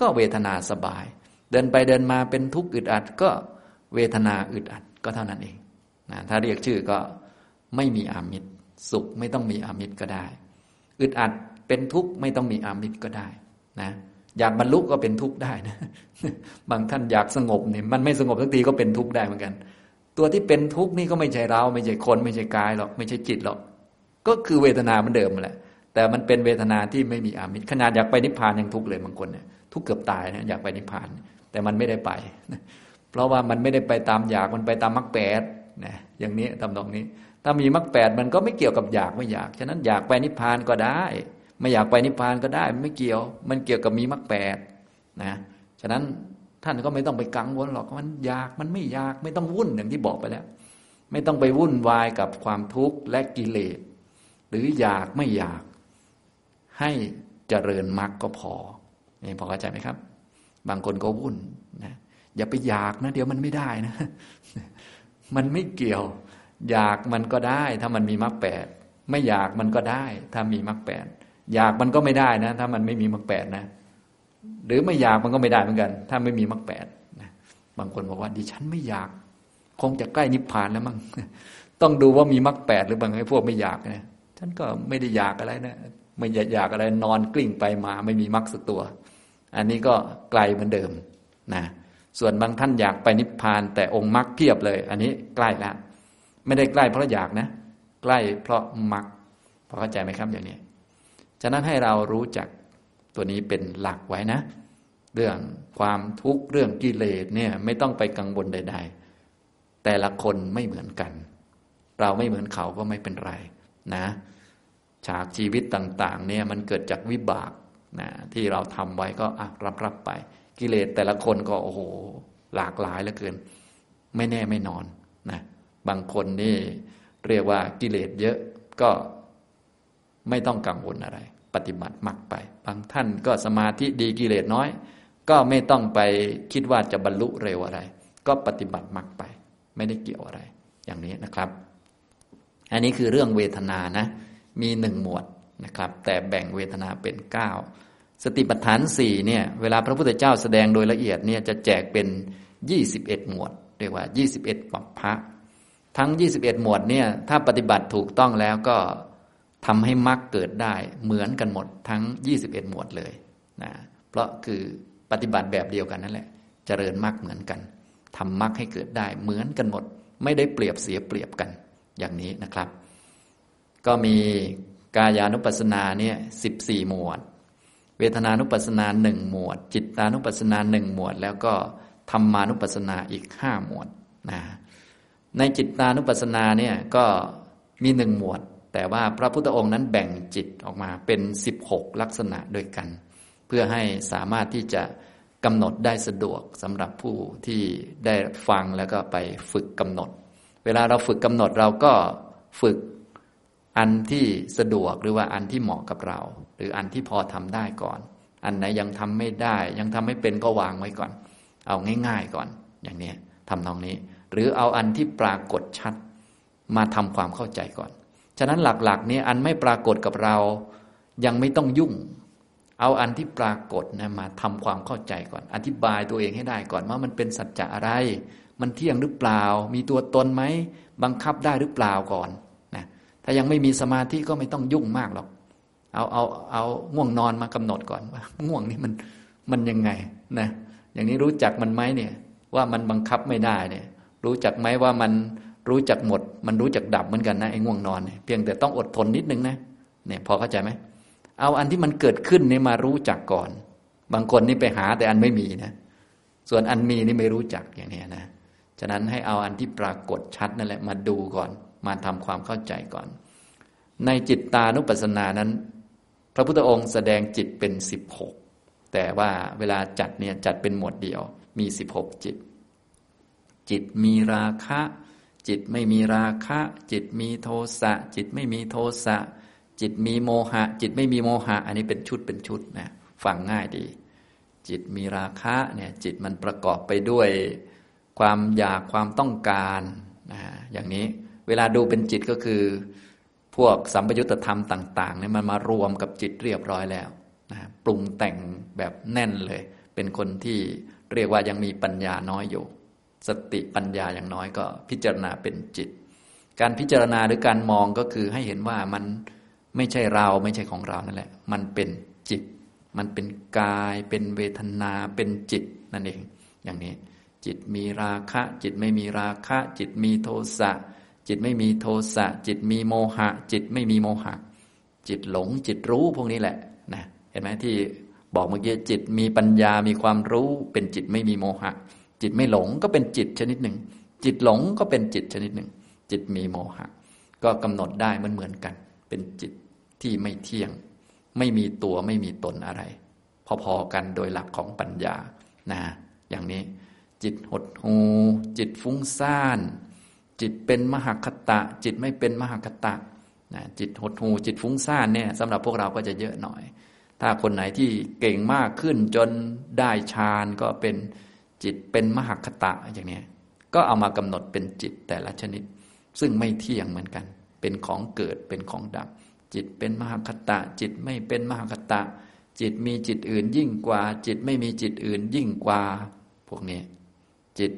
ก็เวทนาสบาย เดินไปเดินมาเป็นทุกข์อึดอัด ก็เวทนาอึดอัดก็เท่านั้นเองนะถ้าเรียกชื่อก็ไม่มีอามิตรสุขไม่ต้องมีอามิตรก็ได้ อึดอัดเป็นทุกข์ไม่ต้องมีอามิตรก็ได้นะอยากบรรลุก็เป็นทุกข์ได้นะบางท่านอยากสงบเนี่ยมันไม่สงบสักทีก็เป็นทุกข์ได้เหมือนกัน ตัวที่เป็นทุกข์นี่ก็ไม่ใช่เรา ไม่ใช่คน ไม่ใช่กายหรอกไม่ใช่จิตหรอก ก็คือเวทนาเหมือนเดิมแหละ แต่มันเป็นเวทนาที่ไม่มีอามิตรขนาดอยากไปนิพพานยังทุกข์เลยบางคนเนี่ยทุกข์เกือบตายนะอยากไปนิพพาน แต่มันไม่ได้ไป เพราะว่ามันไม่ได้ไปตามอยากมันไปตามมรรคแปดนะอย่างนี้ตำนองนี้ ถ้ามีมรรคแปดมันก็ไม่เกี่ยวกับอยากไม่อยากฉะนั้นอยากไปนิพพานก็ได้ ไม่อยากไปนิพพานก็ได้ไม่เกี่ยว มันเกี่ยวกับมีมรรคแปดนะฉะนั้นท่านก็ไม่ต้องไปกังวลหรอกมันอยากมันไม่อยากไม่ต้องวุ่นอย่างที่บอกไปแล้ว ไม่ต้องไปวุ่นวายกับความทุกข์และกิเลสหรืออยากไม่อยาก ให้เจริญมรรคก็พอนี่พอเข้าใจไหมครับ บางคนก็วุ่นนะอย่าไปอยากนะ เดี๋ยวมันไม่ได้นะ มันไม่เกี่ยว อยากมันก็ได้ ถ้ามันมีมรรคแปดไม่อยากมันก็ได้ ถ้ามีมรรคแปดอยากมันก็ไม่ได้นะ ถ้ามันไม่มีมรรคแปดนะ หรือไม่อยากมันก็ไม่ได้เหมือนกัน ถ้าไม่มีมรรคแปดนะบางคนบอกว่าดิฉันไม่อยาก คงจะใกล้นิพพานแล้วมั้งต้องดูว่ามีมรรคแปดหรือบางไอ้พวกไม่อยากนะฉันก็ไม่ได้อยากอะไรนะ ไม่อยากอะไรนอนกลิ้งไปมาไม่มีมรรคสักตัว อันนี้ก็ไกลเหมือนเดิมนะส่วนบางท่านอยากไปนิพพานแต่องค์มรรคเพียบเลย อันนี้ใกล้แล้วไม่ได้ใกล้เพราะอยากนะ ใกล้เพราะมรรคพอเข้าใจไหมครับอย่างนี้ฉะนั้นให้เรารู้จักตัวนี้เป็นหลักไว้นะ เรื่องความทุกข์เรื่องกิเลสเนี่ยไม่ต้องไปกังวลใด ๆ แต่ละคนไม่เหมือนกัน เราไม่เหมือนเขาก็ไม่เป็นไรนะ ฉากชีวิตต่างๆเนี่ยมันเกิดจากวิบากนะที่เราทำไว้ก็รับรับไป กิเลสแต่ละคนก็โอ้โหหลากหลายเหลือเกิน ไม่แน่ไม่นอนนะบางคนนี่เรียกว่ากิเลสเยอะก็ไม่ต้องกังวลอะไร ปฏิบัติมักไป บางท่านก็สมาธิดีกิเลสน้อย ก็ไม่ต้องไปคิดว่าจะบรรลุเร็วอะไร ก็ปฏิบัติมักไป ไม่ได้เกี่ยวอะไร อย่างนี้นะครับ อันนี้คือเรื่องเวทนานะ มีหนึ่งหมวดนะครับ แต่แบ่งเวทนาเป็นเก้าสติปัฏฐานสี่เนี่ยเวลาพระพุทธเจ้าแสดงโดยละเอียดเนี่ยจะแจกเป็นยี่สิบเอ็ดหมวดเรียกว่ายี่สิบเอ็ดปัปพะทั้งยี่สิบเอ็ดหมวดเนี่ยถ้าปฏิบัติถูกต้องแล้วก็ทำให้มรรคเกิดได้เหมือนกันหมดทั้งยี่สิบเอ็ดหมวดเลยนะเพราะคือปฏิบัติแบบเดียวกันนั่นแหละเจริญมรรคเหมือนกันทำมรรคให้เกิดได้เหมือนกันหมด ไม่ได้เปรียบเสียเปรียบกันอย่างนี้นะครับ ก็มีกายานุปัสสนาเนี่ยสิบสี่หมวด เวทนานุปัสสนาหนึ่งหมวด จิตานุปัสสนาหนึ่งหมวด แล้วก็ธรรมานุปัสสนาอีกห้าหมวดนะในจิตานุปัสสนาเนี่ยก็มีหนึ่งหมวด แต่ว่าพระพุทธองค์นั้นแบ่งจิตออกมาเป็นสิบหกลักษณะด้วยกัน เพื่อให้สามารถที่จะกำหนดได้สะดวกสำหรับผู้ที่ได้ฟังแล้วก็ไปฝึกกำหนด เวลาเราฝึกกำหนดเราก็ฝึก อันที่สะดวกหรือว่าอันที่เหมาะกับเรา หรืออันที่พอทำได้ก่อน อันไหนยังทำไม่ได้ ยังทำไม่เป็นก็วางไว้ก่อน เอาง่าย ๆก่อน อย่างนี้ทำนองนี้ หรือเอาอันที่ปรากฏชัด มาทำความเข้าใจก่อน ฉะนั้นหลักๆนี้อันไม่ปรากฏกับเรา ยังไม่ต้องยุ่ง เอาอันที่ปรากฏนะมาทำความเข้าใจก่อน อธิบายตัวเองให้ได้ก่อนว่ามันเป็นสัจจะอะไร มันเที่ยงหรือเปล่า มีตัวตนไหมบังคับได้หรือเปล่าก่อน ถ้ายังไม่มีสมาธิก็ไม่ต้องยุ่งมากหรอก เอาเอาเอาง่วงนอนมากำหนดก่อนว่าง่วงนี่มันมันยังไงนะอย่างนี้รู้จักมันไหมเนี่ย ว่ามันบังคับไม่ได้เนี่ย รู้จักไหมว่ามันรู้จักหมด มันรู้จักดับเหมือนกันนะไอ้ง่วงนอนเนี่ยเพียงแต่ต้องอดทนนิดนึงนะเนี่ยพอเข้าใจไหมเอาอันที่มันเกิดขึ้นนี่มารู้จักก่อน บางคนนี่ไปหาแต่อันไม่มีนะ ส่วนอันมีนี่ไม่รู้จักอย่างนี้นะ ฉะนั้นให้เอาอันที่ปรากฏชัดนั่นแหละมาดูก่อน มาทำความเข้าใจก่อน ในจิตตานุปัสสนานั้น พระพุทธองค์แสดงจิตเป็นสิบหกแต่ว่าเวลาจัดเนี่ยจัดเป็นหมวดเดียว มีสิบหกจิต จิตมีราคะ จิตไม่มีราคะ จิตมีโทสะ จิตไม่มีโทสะ จิตมีโมหะ จิตไม่มีโมหะ อันนี้เป็นชุดเป็นชุดนะฟังง่ายดี จิตมีราคะเนี่ยจิตมันประกอบไปด้วยความอยากความต้องการนะอย่างนี้ เวลาดูเป็นจิตก็คือ พวกสัมปยุตธรรมต่างๆเนี่ยมันมารวมกับจิตเรียบร้อยแล้วนะปรุงแต่งแบบแน่นเลย เป็นคนที่เรียกว่ายังมีปัญญาน้อยอยู่ สติปัญญาอย่างน้อยก็พิจารณาเป็นจิต การพิจารณาหรือการมองก็คือให้เห็นว่ามันไม่ใช่เราไม่ใช่ของเรานั่นแหละ มันเป็นจิต มันเป็นกาย เป็นเวทนา เป็นจิตนั่นเอง อย่างนี้ จิตมีราคะ จิตไม่มีราคะ จิตมีโทสะ จิตไม่มีโทสะ จิตมีโมหะ จิตไม่มีโมหะ จิตหลง จิตรู้พวกนี้แหละนะเห็นไหมที่บอกเมื่อกี้จิตมีปัญญามีความรู้เป็นจิตไม่มีโมหะ จิตไม่หลงก็เป็นจิตชนิดหนึ่ง จิตหลงก็เป็นจิตชนิดหนึ่ง จิตมีโมหะ ก็กำหนดได้เหมือนเหมือนกัน เป็นจิตที่ไม่เที่ยง ไม่มีตัวไม่มีตนอะไร พอๆกันโดยหลักของปัญญานะอย่างนี้ จิตหดหูจิตฟุ้งซ่าน จิตเป็นมหคตะ จิตไม่เป็นมหคตะนะจิตหดหูจิตฟุ้งซ่านเนี่ยสำหรับพวกเราก็จะเยอะหน่อย ถ้าคนไหนที่เก่งมากขึ้นจนได้ฌานก็เป็นจิตเป็นมหคตะอย่างนี้ก็เอามากำหนดเป็นจิตแต่ละชนิด ซึ่งไม่เที่ยงเหมือนกัน เป็นของเกิดเป็นของดับ จิตเป็นมหคตะ จิตไม่เป็นมหคตะ จิตมีจิตอื่นยิ่งกว่า จิตไม่มีจิตอื่นยิ่งกว่า พวกนี้ จิต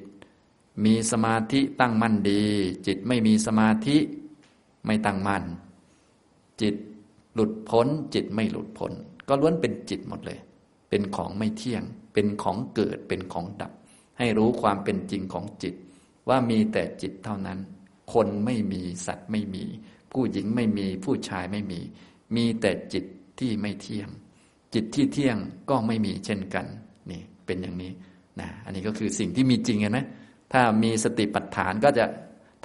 มีสมาธิตั้งมั่นดี จิตไม่มีสมาธิไม่ตั้งมั่น จิตหลุดพ้น จิตไม่หลุดพ้น ก็ล้วนเป็นจิตหมดเลย เป็นของไม่เที่ยง เป็นของเกิดเป็นของดับ ให้รู้ความเป็นจริงของจิต ว่ามีแต่จิตเท่านั้น คนไม่มีสัตว์ไม่มี ผู้หญิงไม่มีผู้ชายไม่มี มีแต่จิตที่ไม่เที่ยง จิตที่เที่ยงก็ไม่มีเช่นกันนี่เป็นอย่างนี้นะอันนี้ก็คือสิ่งที่มีจริงนะ ถ้ามีสติปัฏฐานก็จะ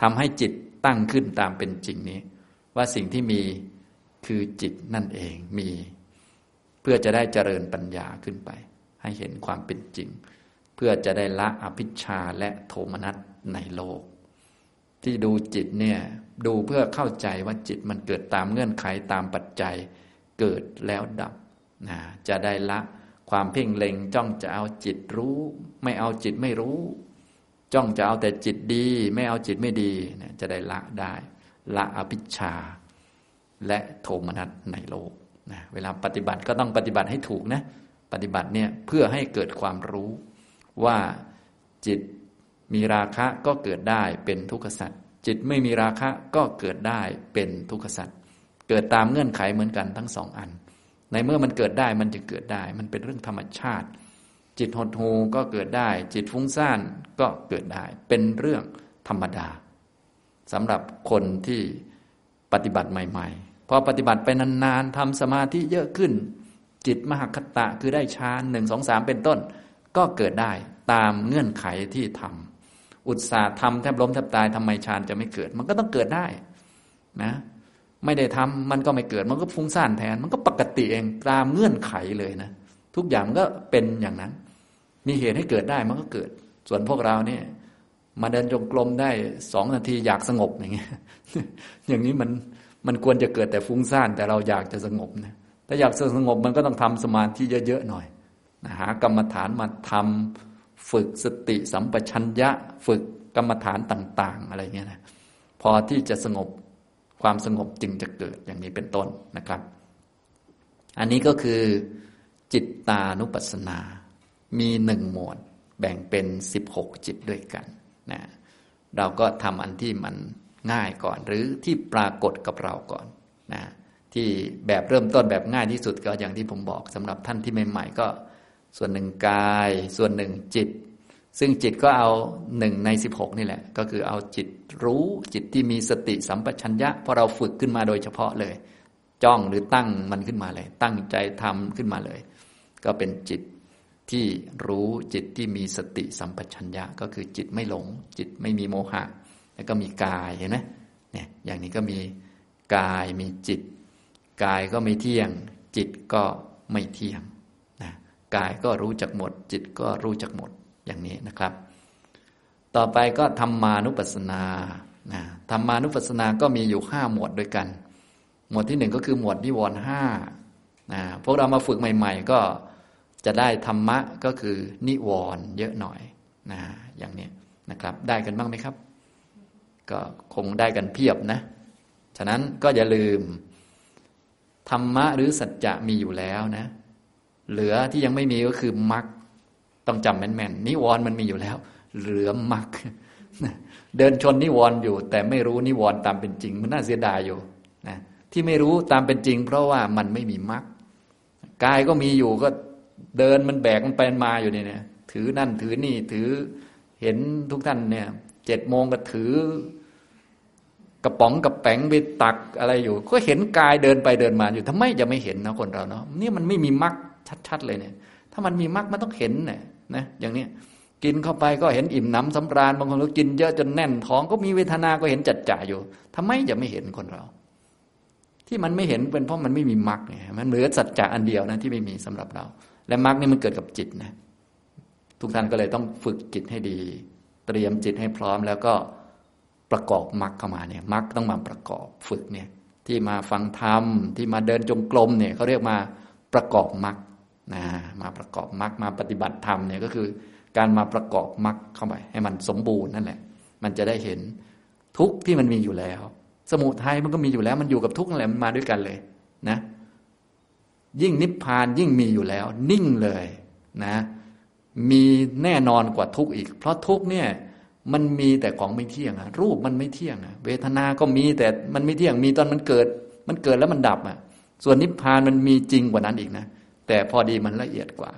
ทำให้จิตตั้งขึ้นตามเป็นจริงนี้ ว่าสิ่งที่มีคือจิตนั่นเองมี เพื่อจะได้เจริญปัญญาขึ้นไป ให้เห็นความเป็นจริง เพื่อจะได้ละอภิชาและโทมนัสในโลก ที่ดูจิตเนี่ยดูเพื่อเข้าใจว่าจิตมันเกิดตามเงื่อนไขตามปัจจัยเกิดแล้วดับนะจะได้ละความเพ่งเล็งจ้องจะเอาจิตรู้ ไม่เอาจิตไม่รู้ จ้องจะเอาแต่จิตดี ไม่เอาจิตไม่ดีจะได้ละได้ ละอภิชา และโทมนัสในโลกนะเวลาปฏิบัติก็ต้องปฏิบัติให้ถูกนะ ปฏิบัติเนี่ยเพื่อให้เกิดความรู้ว่าจิตมีราคะก็เกิดได้เป็นทุกขสัตว์จิตไม่มีราคะก็เกิดได้เป็นทุกขสัตว์เกิดตามเงื่อนไขเหมือนกันทั้งสองอัน ในเมื่อมันเกิดได้มันจะเกิดได้ มันเป็นเรื่องธรรมชาติ จิตหดหูก็เกิดได้ จิตฟุ้งซ่านก็เกิดได้ เป็นเรื่องธรรมดาสำหรับคนที่ปฏิบัติใหม่ ๆ พอปฏิบัติไปนานๆทำสมาธิเยอะขึ้น จิตมหคตะคือได้ฌานหนึ่งสองสามเป็นต้น ก็เกิดได้ตามเงื่อนไขที่ทำอุตสาห์ทำแทบล้มแทบตายทำไมฌานจะไม่เกิด มันก็ต้องเกิดได้นะ ไม่ได้ทำมันก็ไม่เกิด มันก็ฟุ้งซ่านแทน มันก็ปกติเองตามเงื่อนไขเลยนะ ทุกอย่างมันก็เป็นอย่างนั้น มีเหตุให้เกิดได้มันก็เกิด ส่วนพวกเราเนี่ย มาเดินจงกรมได้สองนาทีอยากสงบอย่างเงี้ย อย่างนี้มันมันควรจะเกิดแต่ฟุ้งซ่านแต่เราอยากจะสงบนะถ้าอยากสงบมันก็ต้องทำสมาธิเยอะๆหน่อยหากรรมฐานมาทำฝึกสติสัมปชัญญะ ฝึกกรรมฐานต่าง ๆ อะไรเงี้ยนะพอที่จะสงบความสงบจึงจะเกิดอย่างนี้เป็นต้นนะครับ อันนี้ก็คือจิตตานุปัสสนา มีหนึ่งหมวด แบ่งเป็นสิบหกจิตด้วยกันนะเราก็ทำอันที่มันง่ายก่อน หรือที่ปรากฏกับเราก่อนนะที่แบบเริ่มต้นแบบง่ายที่สุดก็อย่างที่ผมบอกสำหรับท่านที่ใหม่ๆก็ ส่วนหนึ่งกาย ส่วนหนึ่งจิต ซึ่งจิตก็เอาหนึ่งในสิบหกนี่แหละ ก็คือเอาจิตรู้จิตที่มีสติสัมปชัญญะพอเราฝึกขึ้นมาโดยเฉพาะเลย จ้องหรือตั้งมันขึ้นมาเลย ตั้งใจทำขึ้นมาเลย ก็เป็นจิต ที่รู้จิตที่มีสติสัมปชัญญะ ก็คือจิตไม่หลง จิตไม่มีโมหะ แล้วก็มีกายเห็นไหมเนี่ยอย่างนี้ก็มีกายมีจิต กายก็ไม่เที่ยง จิตก็ไม่เที่ยงนะกายก็รู้จักหมด จิตก็รู้จักหมดอย่างนี้นะครับ ต่อไปก็ธรรมานุปัสสนานะธรรมานุปัสสนาก็มีอยู่ห้าหมวดด้วยกัน หมวดที่หนึ่งก็คือหมวดนิวรณ์ห้านะพวกเรามาฝึกใหม่ ๆ ก็ จะได้ธรรมะก็คือนิวรณ์เยอะหน่อยนะอย่างนี้นะครับ ได้กันบ้างไหมครับ ก็คงได้กันเพียบนะ ฉะนั้นก็อย่าลืม ธรรมะหรือสัจจะมีอยู่แล้วนะ เหลือที่ยังไม่มีก็คือมรรคต้องจำแม่นๆนิวรณ์มันมีอยู่แล้ว เหลือมรรคเดินชนนิวรณ์อยู่ แต่ไม่รู้นิวรณ์ตามเป็นจริง มันน่าเสียดายอยู่นะที่ไม่รู้ตามเป็นจริง เพราะว่ามันไม่มีมรรคกายก็มีอยู่ก็ เดินมันแบกมันไปมาอยู่นี่เนี่ย ถือนั่นถือนี่ถือเห็นทุกท่านเนี่ยเจ็ดโมงก็ถือกระป๋องกระแป๋งไปตักอะไรอยู่ ก็เห็นกายเดินไปเดินมาอยู่ทำไมจะไม่เห็นนะคนเราเนาะนี่มันไม่มีมรรคชัดๆเลยเนี่ย ถ้ามันมีมรรคมันต้องเห็นเนี่ยนะอย่างนี้กินเข้าไปก็เห็นอิ่มน้ำสำราญบางคนก็กินเยอะจนแน่นท้องก็มีเวทนาก็เห็นจัดจ่าอยู่ทำไมจะไม่เห็นคนเรา ที่มันไม่เห็นเป็นเพราะมันไม่มีมรรคเนี่ยมันเหลือสัจจะอันเดียวนะที่ไม่มีสำหรับเรา และมรรคนี่มันเกิดกับจิตนะ ทุกท่านก็เลยต้องฝึกจิตให้ดี เตรียมจิตให้พร้อมแล้วก็ประกอบมรรคเข้ามาเนี่ยมรรคต้องมาประกอบฝึกเนี่ยที่มาฟังธรรม ที่มาเดินจงกรมเนี่ยเขาเรียกมาประกอบมรรคนะมาประกอบมรรคมาปฏิบัติธรรมเนี่ยก็คือ การมาประกอบมรรคเข้าไปให้มันสมบูรณ์นั่นแหละ มันจะได้เห็นทุกที่มันมีอยู่แล้ว สมุทัยมันก็มีอยู่แล้ว มันอยู่กับทุกนั่นแหละมันมาด้วยกันเลยนะ ยิ่งนิพพานยิ่งมีอยู่แล้ว นิ่งเลยนะ มีแน่นอนกว่าทุกอีก เพราะทุกเนี่ยมันมีแต่ของไม่เที่ยงอะรูปมันไม่เที่ยงอะเวทนา ก็มีแต่มันไม่เที่ยงมีตอนมันเกิด มันเกิดแล้วมันดับอะส่วนนิพพานมันมีจริงกว่านั้นอีกนะ แต่พอดีมันละเอียดกว่า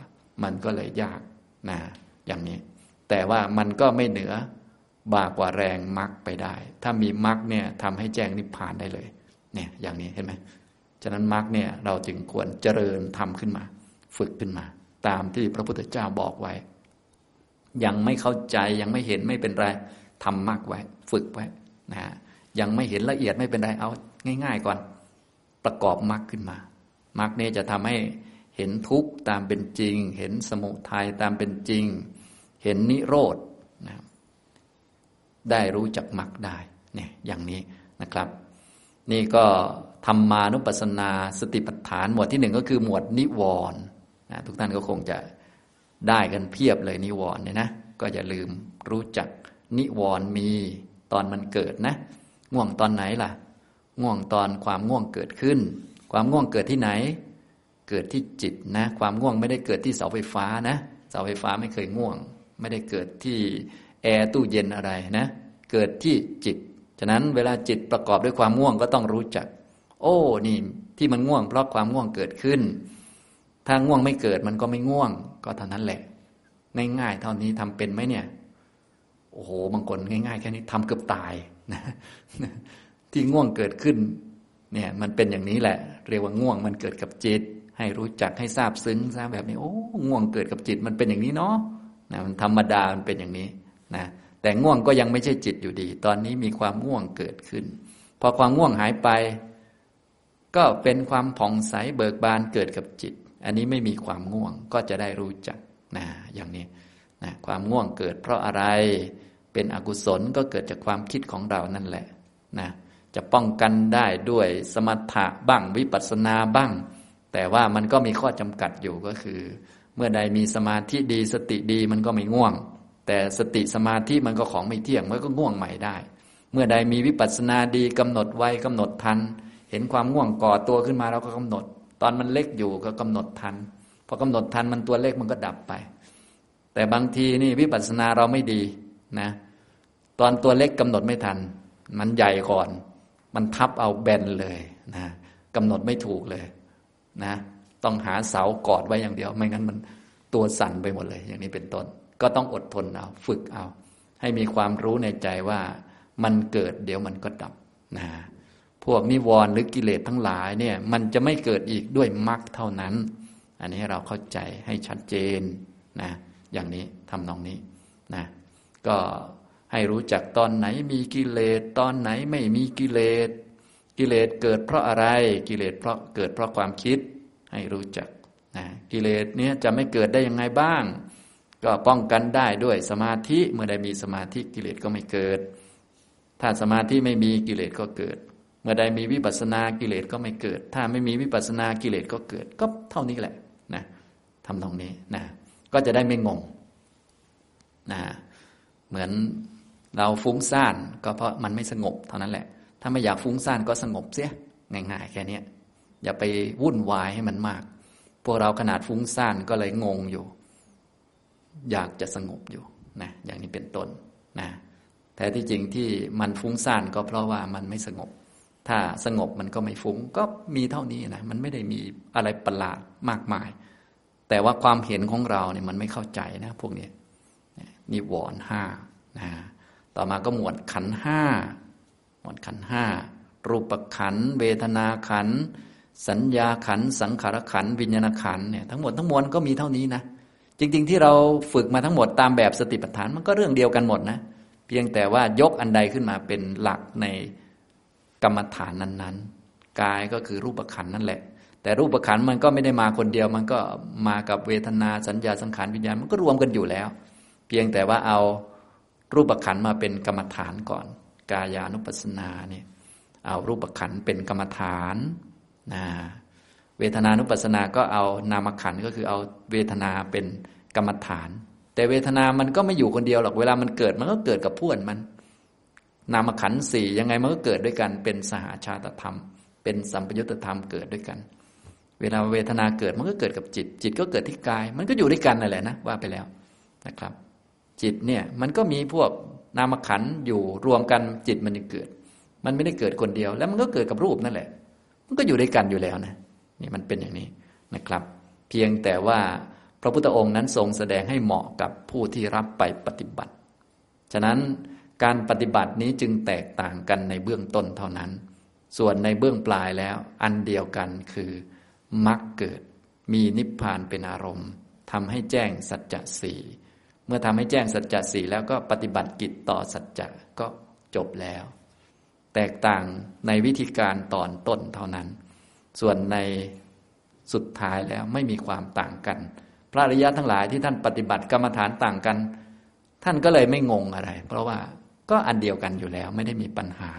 มันก็เลยยากนะอย่างนี้ แต่ว่ามันก็ไม่เหนือบากว่าแรงมรรคไปได้ ถ้ามีมรรคเนี่ยทำให้แจ้งนิพพานได้เลย เนี่ย อย่างนี้เห็นไหม ฉะนั้นมรรคเนี่ยเราจึงควรเจริญทำขึ้นมา ฝึกขึ้นมา ตามที่พระพุทธเจ้าบอกไว้ ยังไม่เข้าใจยังไม่เห็นไม่เป็นไรทำมรรคไว้ ฝึกไว้นะยังไม่เห็นละเอียดไม่เป็นไรเอาง่าย ๆ ก่อน ประกอบมรรคขึ้นมามรรคเนี่ยจะทำให้เห็นทุกข์ตามเป็นจริง เห็นสมุทัยตามเป็นจริง เห็นนิโรธนะได้รู้จักมรรคได้เนี่ยอย่างนี้นะครับ นี่ก็ ธรรมานุปัสสนา สติปัฏฐาน หมวดที่หนึ่งก็คือหมวดนิวรณ์นะทุกท่านก็คงจะได้กันเพียบเลยนิวรณ์เนี่ยนะ ก็อย่าลืมรู้จักนิวรณ์มีตอนมันเกิดนะ ง่วงตอนไหนล่ะ ง่วงตอนความง่วงเกิดขึ้น ความง่วงเกิดที่ไหน เกิดที่จิตนะ ความง่วงไม่ได้เกิดที่เสาไฟฟ้านะ เสาไฟฟ้าไม่เคยง่วง ไม่ได้เกิดที่แอร์ตู้เย็นอะไรนะ เกิดที่จิต ฉะนั้นเวลาจิตประกอบด้วยความง่วงก็ต้องรู้จัก โอ้นี่ที่มันง่วงเพราะความง่วงเกิดขึ้น ถ้าง่วงไม่เกิดมันก็ไม่ง่วง ก็เท่านั้นแหละ ง่ายๆเท่านี้ทำเป็นไหมเนี่ย โอ้โหบางคนง่ายๆแค่นี้ทำเกือบตายนะที่ง่วงเกิดขึ้น เนี่ย มันเป็นอย่างนี้แหละ เรียกว่าง่วงมันเกิดกับจิต ให้รู้จักให้ทราบซึ้งทราบแบบนี้ โอ้ง่วงเกิดกับจิตมันเป็นอย่างนี้เนาะนะมันธรรมดามันเป็นอย่างนี้นะแต่ง่วงก็ยังไม่ใช่จิตอยู่ดี ตอนนี้มีความง่วงเกิดขึ้น พอความง่วงหายไป ก็เป็นความผ่องใสเบิกบานเกิดกับจิต อันนี้ไม่มีความง่วงก็จะได้รู้จักนะอย่างนี้นะความง่วงเกิดเพราะอะไร เป็นอกุศลก็เกิดจากความคิดของเรานั่นแหละนะจะป้องกันได้ด้วยสมถะบ้างวิปัสสนาบ้าง แต่ว่ามันก็มีข้อจำกัดอยู่ก็คือ เมื่อใดมีสมาธิดีสติดีมันก็ไม่ง่วง แต่สติสมาธิมันก็ของไม่เที่ยงมันก็ง่วงใหม่ได้ เมื่อใดมีวิปัสสนาดีกำหนดไว้กำหนดทันเห็นความง่วงก่อตัวขึ้นมาเราก็กำหนด ตอนมันเล็กอยู่ก็กำหนดทันพอกำหนดทันมันตัวเล็กมันก็ดับไป แต่บางทีนี่วิปัสสนาเราไม่ดีนะ ตอนตัวเล็กกำหนดไม่ทัน มันใหญ่ก่อน มันทับเอาแบนเลยนะกำหนดไม่ถูกเลยนะ ต้องหาเสากอดไว้อย่างเดียว ไม่งั้นมันตัวสั่นไปหมดเลย อย่างนี้เป็นต้น ก็ต้องอดทนเอาฝึกเอา ให้มีความรู้ในใจว่ามันเกิดเดี๋ยวมันก็ดับนะ พวกนิวรณ์หรือกิเลสทั้งหลายเนี่ยมันจะไม่เกิดอีกด้วยมรรคเท่านั้น อันนี้เราเข้าใจให้ชัดเจนนะอย่างนี้ทำนองนี้นะก็ให้รู้จักตอนไหนมีกิเลสตอนไหนไม่มีกิเลสกิเลสเกิดเพราะอะไรกิเลสเพราะเกิดเพราะความคิดให้รู้จักนะกิเลสเนี้ยจะไม่เกิดได้ยังไงบ้าง ก็ป้องกันได้ด้วยสมาธิเมื่อใดมีสมาธิกิเลสก็ไม่เกิด ถ้าสมาธิไม่มีกิเลสก็เกิด มื่อใดมีวิปัสสนากิเลสก็ไม่เกิด ถ้าไม่มีวิปัสสนากิเลสก็เกิด ก็เท่านี้แหละนะทำตรงนี้นะ ก็จะได้ไม่งงนะเหมือนเราฟุ้งซ่านก็เพราะมันไม่สงบเท่านั้นแหละ ถ้าไม่อยากฟุ้งซ่านก็สงบเสียง่ายๆแค่นี้อย่าไปวุ่นวายให้มันมาก พวกเราขนาดฟุ้งซ่านก็เลยงงอยู่ อยากจะสงบอยู่นะอย่างนี้เป็นต้นนะแต่ที่จริงที่มันฟุ้งซ่านก็เพราะว่ามันไม่สงบ ถ้าสงบมันก็ไม่ฟุ้ง ก็มีเท่านี้นะ มันไม่ได้มีอะไรประหลาดมากมาย แต่ว่าความเห็นของเราเนี่ยมันไม่เข้าใจนะ พวกนี้นิวรณ์ห้านะต่อมาก็หมวดขันห้าหมวดขันห้ารูปขัน เวทนาขัน สัญญาขัน สังขารขัน วิญญาณขันเนี่ยทั้งหมดทั้งมวลก็มีเท่านี้นะ จริง ๆ ที่เราฝึกมาทั้งหมดตามแบบสติปัฏฐานมันก็เรื่องเดียวกันหมดนะ เพียงแต่ว่ายกอันใดขึ้นมาเป็นหลักใน กรรมฐานนั้นๆ กายก็คือรูปขันนั่นแหละ แต่รูปขันมันก็ไม่ได้มาคนเดียว มันก็มากับเวทนาสัญญาสังขารวิญญาณมันก็รวมกันอยู่แล้ว เพียงแต่ว่าเอารูปขันมาเป็นกรรมฐานก่อน กายานุปัสสนาเนี่ยเอารูปขันเป็นกรรมฐานนะเวทนานุปัสสนาก็เอานามขันก็คือเอาเวทนาเป็นกรรมฐาน แต่เวทนามันก็ไม่อยู่คนเดียวหรอกเวลามันเกิดมันก็เกิดกับพวนมัน นามขันสี่ยังไงมันก็เกิดด้วยกัน เป็นสหาชาตธรรม เป็นสัมปยุตธรรมเกิดด้วยกัน เวลาเวทนาเกิดมันก็เกิดกับจิต จิตก็เกิดที่กาย มันก็อยู่ด้วยกันนั่นแหละนะว่าไปแล้วนะครับ จิตเนี่ยมันก็มีพวกนามขันอยู่รวมกันจิตมันจะเกิด มันไม่ได้เกิดคนเดียว แล้วมันก็เกิดกับรูปนั่นแหละ มันก็อยู่ด้วยกันอยู่แล้วนะนี่มันเป็นอย่างนี้นะครับ เพียงแต่ว่าพระพุทธองค์นั้นทรงแสดงให้เหมาะกับผู้ที่รับไปปฏิบัติ ฉะนั้น การปฏิบัตินี้จึงแตกต่างกันในเบื้องต้นเท่านั้น ส่วนในเบื้องปลายแล้ว อันเดียวกันคือมรรคเกิด มีนิพพานเป็นอารมณ์ทำให้แจ้งสัจจะสี่เมื่อทำให้แจ้งสัจจะสี่แล้วก็ปฏิบัติกิจต่อสัจจะก็จบแล้ว แตกต่างในวิธีการตอนต้นเท่านั้น ส่วนในสุดท้ายแล้วไม่มีความต่างกัน พระอริยะทั้งหลายที่ท่านปฏิบัติกรรมฐานต่างกัน ท่านก็เลยไม่งงอะไร เพราะว่า ก็อันเดียวกันอยู่แล้วไม่ได้มีปัญหา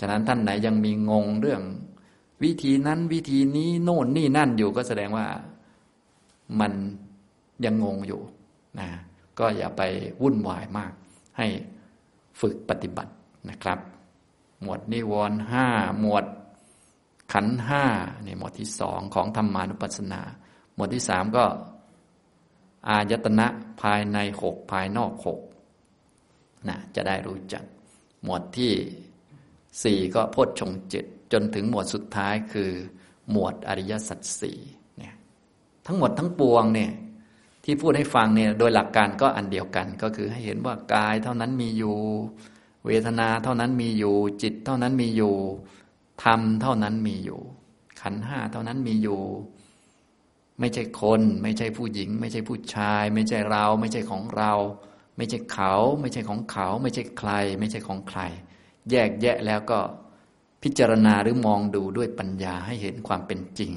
ฉะนั้นท่านไหนยังมีงงเรื่อง วิธีนั้นวิธีนี้โน่นนี่นั่นอยู่ก็แสดงว่ามันยังงงอยู่นะก็อย่าไปวุ่นวายมาก ให้ฝึกปฏิบัตินะครับ หมวดนิวรณ์ห้าหมวดขันห้านี่หมวดที่สองของธรรมานุปัสสนา หมวดที่สามก็ อายตนะภายในหกภายนอกหก นะจะได้รู้จัก หมวดที่สี่ก็พจชงจ็ดจนถึงหมวดสุดท้ายคือ หมวดอริยสัจสี่เนี่ยทั้งหมดทั้งปวงเนี่ยที่พูดให้ฟังเนี่ยโดยหลักการก็อันเดียวกัน ก็คือให้เห็นว่ากายเท่านั้นมีอยู่ เวทนาเท่านั้นมีอยู่ จิตเท่านั้นมีอยู่ธรรมเท่านั้นมีอยู่ ขันห้าเท่านั้นมีอยู่ ไม่ใช่คน ไม่ใช่ผู้หญิง ไม่ใช่ผู้ชาย ไม่ใช่เรา ไม่ใช่ของเรา ไม่ใช่เขา ไม่ใช่ของเขา ไม่ใช่ใคร ไม่ใช่ของใคร แยกแยะแล้วก็พิจารณาหรือมองดูด้วยปัญญาให้เห็นความเป็นจริง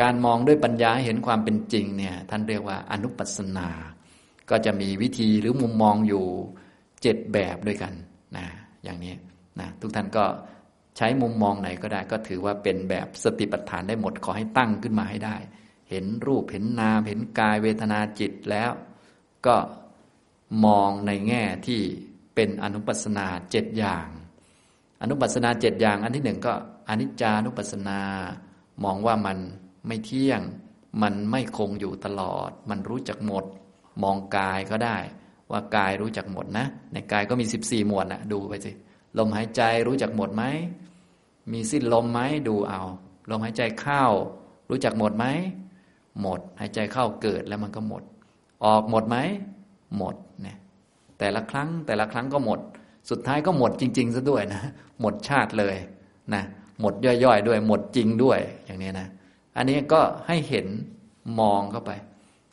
การมองด้วยปัญญาให้เห็นความเป็นจริงเนี่ยท่านเรียกว่าอนุปัสนา ก็จะมีวิธีหรือมุมมองอยู่เจ็ดแบบด้วยกันนะอย่างนี้นะทุกท่านก็ใช้มุมมองไหนก็ได้ ก็ถือว่าเป็นแบบสติปัฏฐานได้หมดขอให้ตั้งขึ้นมาให้ได้ เห็นรูปเห็นนามเห็นกายเวทนาจิตแล้ว ก็ มองในแง่ที่เป็นอนุปัสนาเจ็ดอย่าง อนุปัสนาเจ็ดอย่าง อันที่หนึ่งก็อนิจจานุปัสนา มองว่ามันไม่เที่ยง มันไม่คงอยู่ตลอด มันรู้จักหมด มองกายก็ได้ ว่ากายรู้จักหมดนะ ในกายก็มีสิบสี่หมวดนะดูไปสิลมหายใจรู้จักหมดไหมมีสิ้นลมไหมดูเอา ลมหายใจเข้า รู้จักหมดไหมหมด หายใจเข้าเกิดแล้วมันก็หมด ออกหมดไหม หมดเนี่ยแต่ละครั้งแต่ละครั้งก็หมด สุดท้ายก็หมดจริงๆซะด้วยนะ หมดชาติเลยนะหมดย่อยๆด้วย หมดจริงด้วยอย่างนี้นะ อันนี้ก็ให้เห็นมองเข้าไป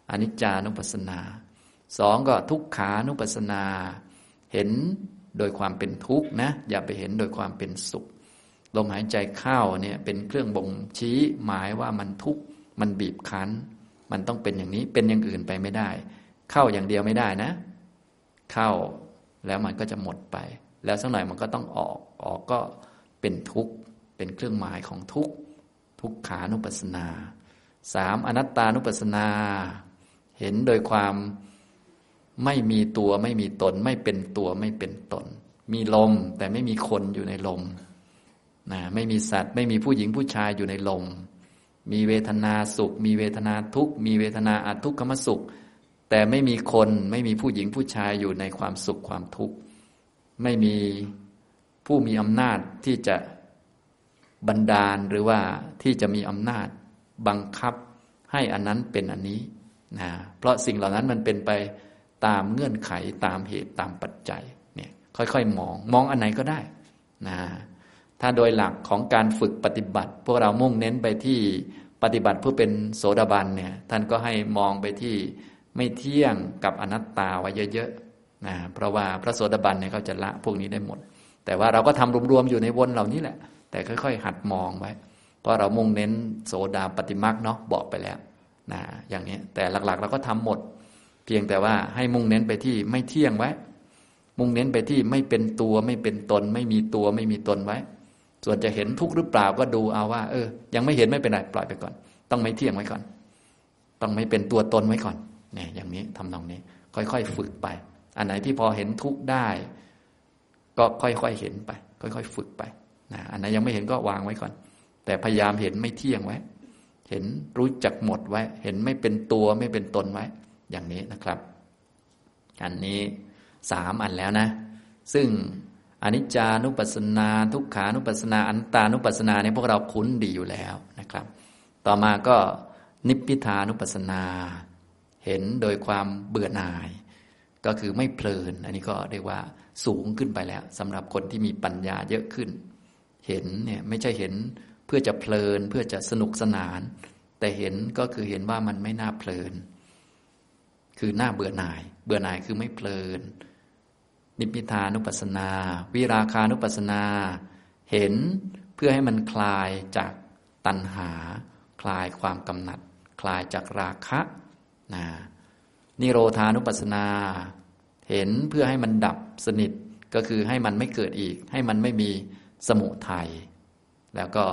อนิจจานุปัสสนาสองก็ทุกขานุปัสสนา เห็นโดยความเป็นทุกข์นะ อย่าไปเห็นโดยความเป็นสุข ลมหายใจเข้าเนี่ยเป็นเครื่องบ่งชี้หมายว่ามันทุกข์มันบีบคั้น มันต้องเป็นอย่างนี้เป็นอย่างอื่นไปไม่ได้ เข้าอย่างเดียวไม่ได้นะ เข้าแล้วมันก็จะหมดไป แล้วสักหน่อยมันก็ต้องออกออกก็เป็นทุกข์เป็นเครื่องหมายของทุกข์ทุกขานุปัสสนาสามอนัตตานุปัสสนา เห็นโดยความไม่มีตัวไม่มีตน ไม่เป็นตัวไม่เป็นตน มีลมแต่ไม่มีคนอยู่ในลมนะไม่มีสัตว์ ไม่มีผู้หญิงผู้ชายอยู่ในลม มีเวทนาสุข มีเวทนาทุกข์มีเวทนาอัทุกขมสุข แต่ไม่มีคนไม่มีผู้หญิงผู้ชายอยู่ในความสุขความทุกข์ ไม่มีผู้มีอำนาจที่จะบันดาลหรือว่าที่จะมีอำนาจบังคับให้อันนั้นเป็นอันนี้นะเพราะสิ่งเหล่านั้นมันเป็นไปตามเงื่อนไขตามเหตุตามปัจจัยเนี่ยค่อยๆมองมองอันไหนก็ได้นะถ้าโดยหลักของการฝึกปฏิบัติ พวกเรามุ่งเน้นไปที่ปฏิบัติเพื่อเป็นโสดาบันเนี่ยท่านก็ให้มองไปที่ ไม่เที่ยงกับอนัตตาไว้เยอะๆนะเพราะว่าพระโสดาบันเนี่ยเขาจะละพวกนี้ได้หมด แต่ว่าเราก็ทำรวมๆอยู่ในวนเหล่านี้แหละ แต่ค่อย ๆ หัดมองไว้ เพราะเรามุ่งเน้นโสดาปฏิมักเนาะบอกไปแล้วนะอย่างนี้แต่หลักๆ เราก็ทำหมด เพียงแต่ว่าให้มุ่งเน้นไปที่ไม่เที่ยงไว้ มุ่งเน้นไปที่ไม่เป็นตัวไม่เป็นตน ไม่มีตัวไม่มีตนไว้ ส่วนจะเห็นทุกข์หรือเปล่าก็ดูเอาว่า เออ ยังไม่เห็นไม่เป็นไรปล่อยไปก่อน ต้องไม่เที่ยงไว้ก่อน ต้องไม่เป็นตัวตนไว้ก่อน เนี่ยอย่างนี้ทำนองนี้ ค่อยๆฝึกไป อันไหนที่พอเห็นทุกข์ได้ ก็ค่อยๆเห็นไป ค่อยๆ ฝึกไปนะอันไหนยังไม่เห็นก็วางไว้ก่อน แต่พยายามเห็นไม่เที่ยงไว้ เห็นรู้จักหมดไว้ เห็นไม่เป็นตัวไม่เป็นตนไว้ อย่างนี้นะครับ อันนี้สามอันแล้วนะ ซึ่งอนิจจานุปัสสนา ทุกขานุปัสสนาอันตานุปัสสนาเนี่ยพวกเราคุ้นดีอยู่แล้วนะครับ ต่อมาก็นิพพิทานุปัสสนา เห็นโดยความเบื่อหน่าย ก็คือไม่เพลิน อันนี้ก็เรียกว่าสูงขึ้นไปแล้วสำหรับคนที่มีปัญญาเยอะขึ้น เห็นเนี่ยไม่ใช่เห็นเพื่อจะเพลินเพื่อจะสนุกสนาน แต่เห็นก็คือเห็นว่ามันไม่น่าเพลิน คือหน้าเบื่อหน่าย เบื่อหน่ายคือไม่เพลิน นิพพิทานุปัสนา วิราคานุปัสนา เห็นเพื่อให้มันคลายจากตัณหา คลายความกำหนัด คลายจากราคะ นะนิโรธานุปัสสนา เห็นเพื่อให้มันดับสนิทก็คือให้มันไม่เกิดอีก ให้มันไม่มีสมุทัยแล้วก็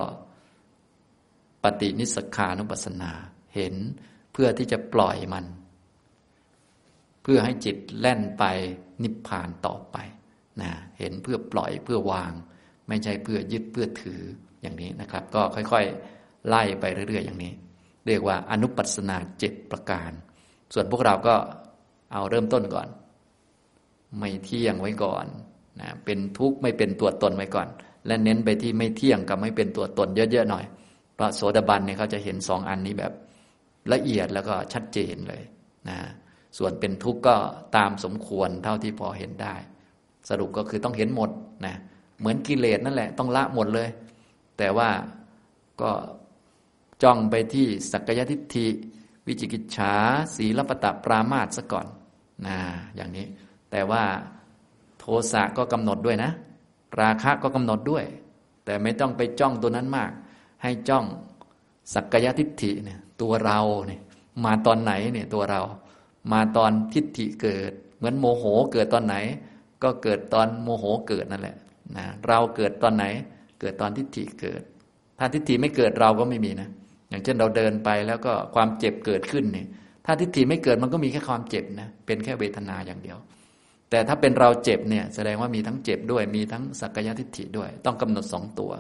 ปฏินิสขานุปัสสนา เห็นเพื่อที่จะปล่อยมัน เพื่อให้จิตแล่นไปนิพพานต่อไปนะเห็นเพื่อปล่อยเพื่อวาง ไม่ใช่เพื่อยึดเพื่อถืออย่างนี้นะครับ ก็ค่อยๆ ไล่ไปเรื่อย ๆ อย่างนี้ เรียกว่าอนุปัสนาเจ็ดประการ ส่วนพวกเราก็เอาเริ่มต้นก่อน ไม่เที่ยงไว้ก่อนนะเป็นทุกข์ไม่เป็นตัวตนไว้ก่อน และเน้นไปที่ไม่เที่ยงกับไม่เป็นตัวตนเยอะๆหน่อยพระโสดาบันเนี่ยเขาจะเห็นสองอันนี้แบบละเอียดแล้วก็ชัดเจนเลยนะส่วนเป็นทุกข์ก็ตามสมควรเท่าที่พอเห็นได้ สรุปก็คือต้องเห็นหมดนะเหมือนกิเลสนั่นแหละ ต้องละหมดเลย แต่ว่าก็จ้องไปที่สักกายทิฏฐิ วิจิกิจฉาสีลปตะปรามาสซะก่อนนะอย่างนี้ แต่ว่าโทสะก็กำหนดด้วยนะ ราคะก็กำหนดด้วย แต่ไม่ต้องไปจ้องตัวนั้นมาก ให้จ้องสักกายทิฏฐิเนี่ยตัวเราเนี่ยมาตอนไหนเนี่ยตัวเรา มาตอนทิฏฐิเกิด เหมือนโมโหเกิดตอนไหน ก็เกิดตอนโมโหเกิดนั่นแหละนะเราเกิดตอนไหน เกิดตอนทิฏฐิเกิด ถ้าทิฏฐิไม่เกิดเราก็ไม่มีนะ อย่างเช่นเราเดินไปแล้วก็ความเจ็บเกิดขึ้นเนี่ย ถ้าทิฏฐิไม่เกิดมันก็มีแค่ความเจ็บนะเป็นแค่เวทนาอย่างเดียว แต่ถ้าเป็นเราเจ็บเนี่ย แสดงว่ามีทั้งเจ็บด้วย มีทั้งสักกายทิฏฐิด้วย ต้องกำหนดสองตัว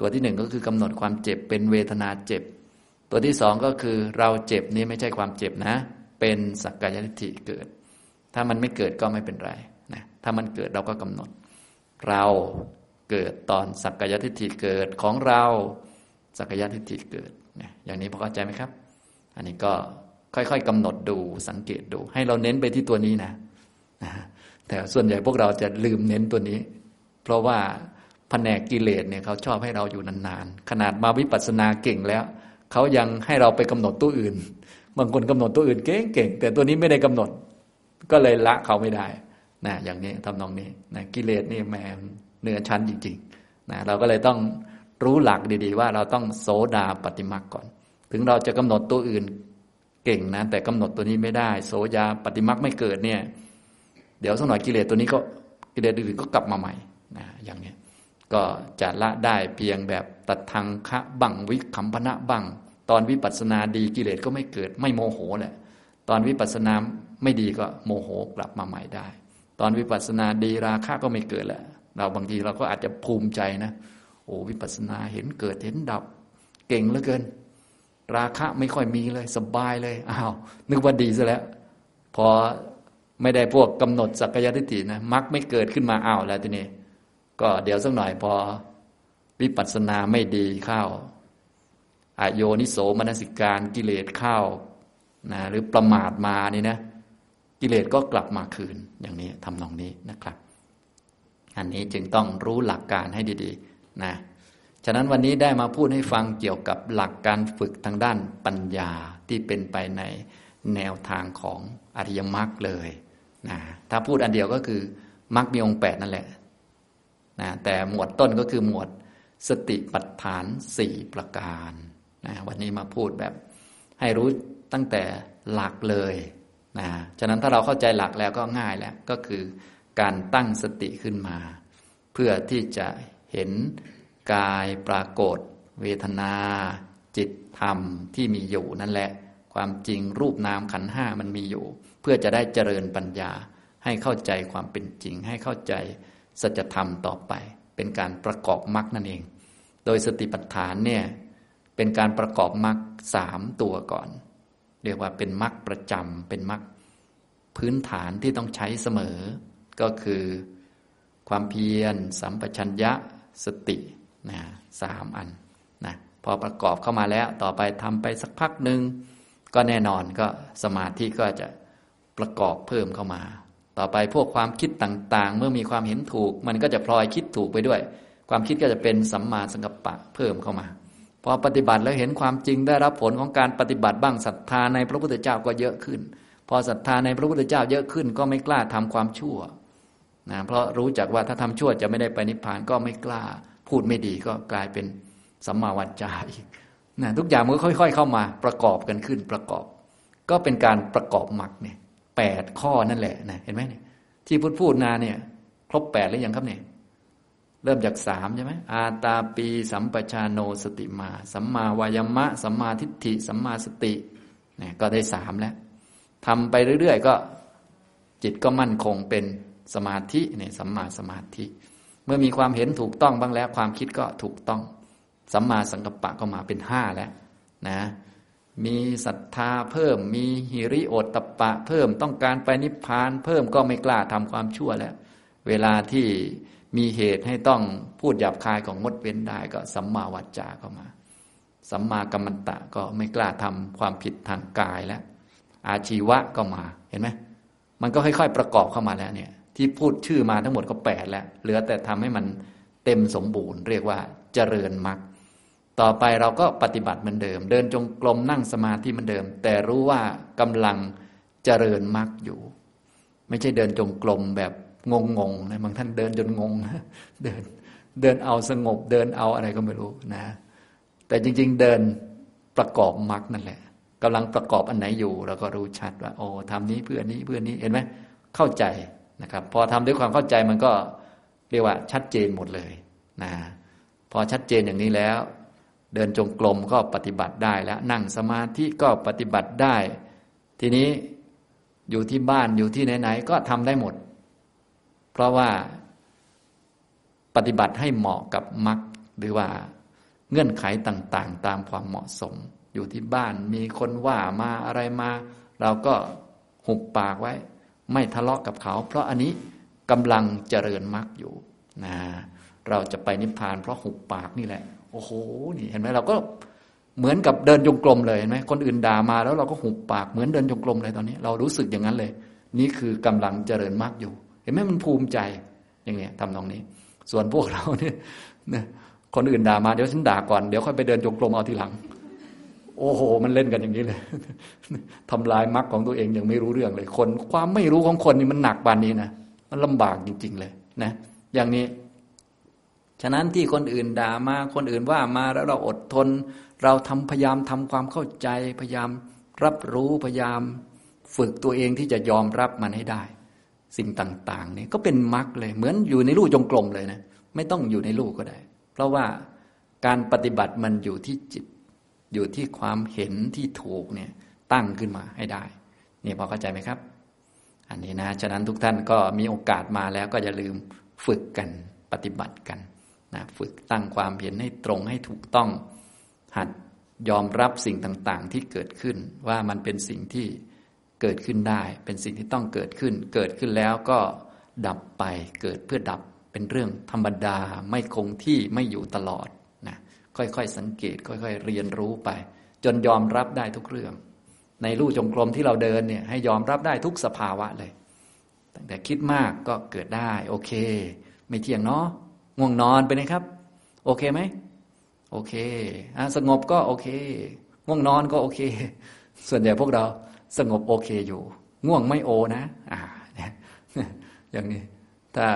ตัวที่หนึ่งก็คือกำหนดความเจ็บเป็นเวทนาเจ็บ ตัวที่สองก็คือเราเจ็บนี้ไม่ใช่ความเจ็บนะ เป็นสักกายทิฏฐิเกิด ถ้ามันไม่เกิดก็ไม่เป็นไรนะถ้ามันเกิดเราก็กำหนด เราเกิดตอนสักกายทิฏฐิเกิดของเรา สักยะทิฏฐิเกิดเนี่ยอย่างนี้พอเข้าใจไหมครับ อันนี้ก็ค่อยๆกำหนดดูสังเกตดู ให้เราเน้นไปที่ตัวนี้นะนะแต่ส่วนใหญ่พวกเราจะลืมเน้นตัวนี้ เพราะว่าแผนกกิเลสเนี่ยเขาชอบให้เราอยู่นานๆ ขนาดมาวิปัสสนาเก่งแล้ว เขายังให้เราไปกำหนดตัวอื่น บางคนกำหนดตัวอื่นเก่งๆแต่ตัวนี้ไม่ได้กำหนด ก็เลยละเขาไม่ได้นะอย่างนี้ทำนองนี้นะกิเลสนี่แม่เนื้อชั้นจริงๆนะเราก็เลยต้อง รู้หลักดีๆ ว่าเราต้องโสดาปฏิมาก่อน ถึงเราจะกำหนดตัวอื่นเก่งนะ แต่กำหนดตัวนี้ไม่ได้ โสยาปฏิมาไม่เกิดเนี่ย เดี๋ยวสักหน่อยกิเลสตัวนี้ก็กิเลสอื่นก็กลับมาใหม่นะอย่างนี้ก็จะละได้เพียงแบบตัดทางคะบังวิคัมพนะบังตอนวิปัสสนาดีกิเลสก็ไม่เกิดไม่โมโหแหละ ตอนวิปัสสนาไม่ดีก็โมโหกลับมาใหม่ได้ ตอนวิปัสสนาดีราคะก็ไม่เกิดแหละเราบางทีเราก็อาจจะภูมิใจนะ โอ้วิปัสสนาเห็นเกิดเห็นดับ เก่งเหลือเกิน ราคะไม่ค่อยมีเลย สบายเลยอ้าวนึกว่าดีซะแล้ว พอไม่ได้พวกกำหนดสักกายทิฏฐินะมักไม่เกิดขึ้นมาอ้าวแล้วทีนี้ก็เดี๋ยวสักหน่อยพอ วิปัสสนาไม่ดีเข้าอโยนิโสมนสิการกิเลสเข้านะหรือประมาทมานี่นะกิเลสก็กลับมาคืนอย่างนี้ทำนองนี้นะครับ อันนี้จึงต้องรู้หลักการให้ดี ๆ นะ ฉะนั้นวันนี้ได้มาพูดให้ฟังเกี่ยวกับหลักการฝึกทางด้านปัญญาที่เป็นไปในแนวทางของอริยมรรคเลยนะถ้าพูดอันเดียวก็คือมรรคมีองค์แปดนั่นแหละนะแต่หมวดต้นก็คือหมวดสติปัฏฐานสี่ประการนะวันนี้มาพูดแบบให้รู้ตั้งแต่หลักเลยนะฉะนั้นถ้าเราเข้าใจหลักแล้วก็ง่ายแล้วก็คือการตั้งสติขึ้นมา เพื่อที่จะ เห็นกายปรากฏ เวทนา จิตธรรมที่มีอยู่นั่นแหละ ความจริงรูปนามขันห้ามันมีอยู่ เพื่อจะได้เจริญปัญญา ให้เข้าใจความเป็นจริง ให้เข้าใจสัจธรรมต่อไป เป็นการประกอบมรรคนั่นเอง โดยสติปัฏฐานเนี่ยเป็นการประกอบมรรคสามตัวก่อน เรียกว่าเป็นมรรคประจำเป็นมรรคพื้นฐานที่ต้องใช้เสมอ ก็คือ ความเพียร สัมปชัญญะ สตินะสามอันนะพอประกอบเข้ามาแล้วต่อไปทำไปสักพักหนึ่งก็แน่นอนก็สมาธิก็จะประกอบเพิ่มเข้ามา ต่อไปพวกความคิดต่างๆ เมื่อมีความเห็นถูก มันก็จะพลอยคิดถูกไปด้วย ความคิดก็จะเป็นสัมมาสังกัปปะเพิ่มเข้ามาพอปฏิบัติแล้วเห็นความจริงได้รับผลของการปฏิบัติบ้างศรัทธาในพระพุทธเจ้าก็เยอะขึ้น พอศรัทธาในพระพุทธเจ้าเยอะขึ้น ก็ไม่กล้าทำความชั่ว นะเพราะรู้จักว่าถ้าทำชั่วจะไม่ได้ไปนิพพานก็ไม่กล้า พูดไม่ดีก็กลายเป็นสัมมาวัจจาอีกนะทุกอย่างมันก็ค่อย ๆ เข้ามาประกอบกันขึ้นประกอบ ก็เป็นการประกอบมรรคเนี่ยแปดข้อนั่นแหละนะเห็นไหมเนี่ยที่พูดพูดนาเนี่ย ครบแปดหรือยังครับเนี่ยเริ่มจากสามใช่ไหมอาตาปี สัมปชาโนสติมา สัมมาวายมะ สัมมาทิฏฐิ สัมมาสติเนี่ยก็ได้สามแล้วทำไปเรื่อย ๆ ก็ จิตก็มั่นคงเป็น สมาธิเนี่ยสัมมาสมาธิ เมื่อมีความเห็นถูกต้องบ้างแล้ว ความคิดก็ถูกต้อง สัมมาสังกัปปะก็มาเป็นห้าแล้วนะมีศรัทธาเพิ่ม มีหิริโอตตปะเพิ่มต้องการไปนิพพานเพิ่มก็ไม่กล้าทำความชั่วแล้ว เวลาที่มีเหตุให้ต้องพูดหยาบคายของงดเว้นได้ก็สัมมาวัจจาก็มา สัมมากัมมันตะก็ไม่กล้าทำความผิดทางกายแล้วอาชีวะก็มาเห็นไหมมันก็ค่อย ๆ ประกอบเข้ามาแล้วเนี่ย ที่พูดชื่อมาทั้งหมดก็แปดแล้ว เหลือแต่ทำให้มันเต็มสมบูรณ์ เรียกว่าเจริญมรรคต่อไปเราก็ปฏิบัติเหมือนเดิม เดินจงกรมนั่งสมาธิเหมือนเดิม แต่รู้ว่ากำลังเจริญมรรคอยู่ ไม่ใช่เดินจงกรมแบบงงงนะบางท่านเดินจนงงเดินเดินเอาสงบเดินเอาอะไรก็ไม่รู้นะ แต่จริง ๆ เดินประกอบมรรคนั่นแหละกำลังประกอบอันไหนอยู่เราก็รู้ชัดว่าโอ้ทำนี้เพื่อนี้เพื่อนี้เห็นไหมเข้าใจ นะครับ พอทำด้วยความเข้าใจมันก็เรียกว่าชัดเจนหมดเลยนะพอชัดเจนอย่างนี้แล้ว เดินจงกรมก็ปฏิบัติได้แล้วนั่งสมาธิก็ปฏิบัติได้ ทีนี้อยู่ที่บ้านอยู่ที่ไหนๆก็ทำได้หมด เพราะว่าปฏิบัติให้เหมาะกับมรรคหรือว่าเงื่อนไขต่างๆ ตามความเหมาะสม อยู่ที่บ้านมีคนว่ามาอะไรมา เราก็หุบปากไว้ ไม่ทะเลาะกับเขา เพราะอันนี้กำลังเจริญมรรคอยู่นะเราจะไปนิพพาน เพราะหุบปากนี่แหละ โอ้โหนี่เห็นไหมเราก็เหมือนกับเดินจงกรมเลยเห็นไหมคนอื่นด่ามาแล้วเราก็หุบปากเหมือนเดินจงกรมเลยตอนนี้ เรารู้สึกอย่างนั้นเลย นี่คือกำลังเจริญมรรคอยู่ เห็นไหมมันภูมิใจอย่างเงี้ยทำตรงนี้ ส่วนพวกเราเนี่ยคนอื่นด่ามาเดี๋ยวฉันด่าก่อนเดี๋ยวค่อยไปเดินจงกรมเอาทีหลัง โอ้โห มันเล่นกันอย่างนี้เลยทำลายมรรคของตัวเองยังไม่รู้เรื่องเลย คนความไม่รู้ของคนนี่มันหนักบานนี้นะมันลำบากจริง ๆ เลยนะ อย่างนี้ ฉะนั้นที่คนอื่นด่ามาคนอื่นว่ามาแล้วเราอดทน เราทำพยายามทำความเข้าใจ พยายามรับรู้พยายามฝึกตัวเองที่จะยอมรับมันให้ได้ สิ่งต่างๆนี่ก็เป็นมรรคเลย เหมือนอยู่ในรูจงกรมเลยนะไม่ต้องอยู่ในรูก็ได้ เพราะว่าการปฏิบัติมันอยู่ที่จิต อยู่ที่ความเห็นที่ถูกเนี่ยตั้งขึ้นมาให้ได้นี่พอเข้าใจไหมครับ อันนี้นะฉะนั้นทุกท่านก็มีโอกาสมาแล้วก็อย่าลืมฝึกกันปฏิบัติกันนะฝึกตั้งความเห็นให้ตรงให้ถูกต้อง หัดยอมรับสิ่งต่างๆ ที่เกิดขึ้น ว่ามันเป็นสิ่งที่เกิดขึ้นได้ เป็นสิ่งที่ต้องเกิดขึ้น เกิดขึ้นแล้วก็ดับไปเกิดเพื่อดับเป็นเรื่องธรรมดาไม่คงที่ไม่อยู่ตลอด ค่อยๆสังเกต ค่อยๆเรียนรู้ไป จนยอมรับได้ทุกเรื่อง ในรูจงกรมที่เราเดินเนี่ยให้ยอมรับได้ทุกสภาวะเลย ตั้งแต่คิดมากก็เกิดได้ โอเค ไม่เที่ยงเนาะง่วงนอนไปนะครับ โอเคไหมโอเคอสงบก็โอเค ง่วงนอนก็โอเค ส่วนใหญ่พวกเราสงบโอเคอยู่ ง่วงไม่โอนะ อ่าเนี่ยอย่างนี้ ถ้า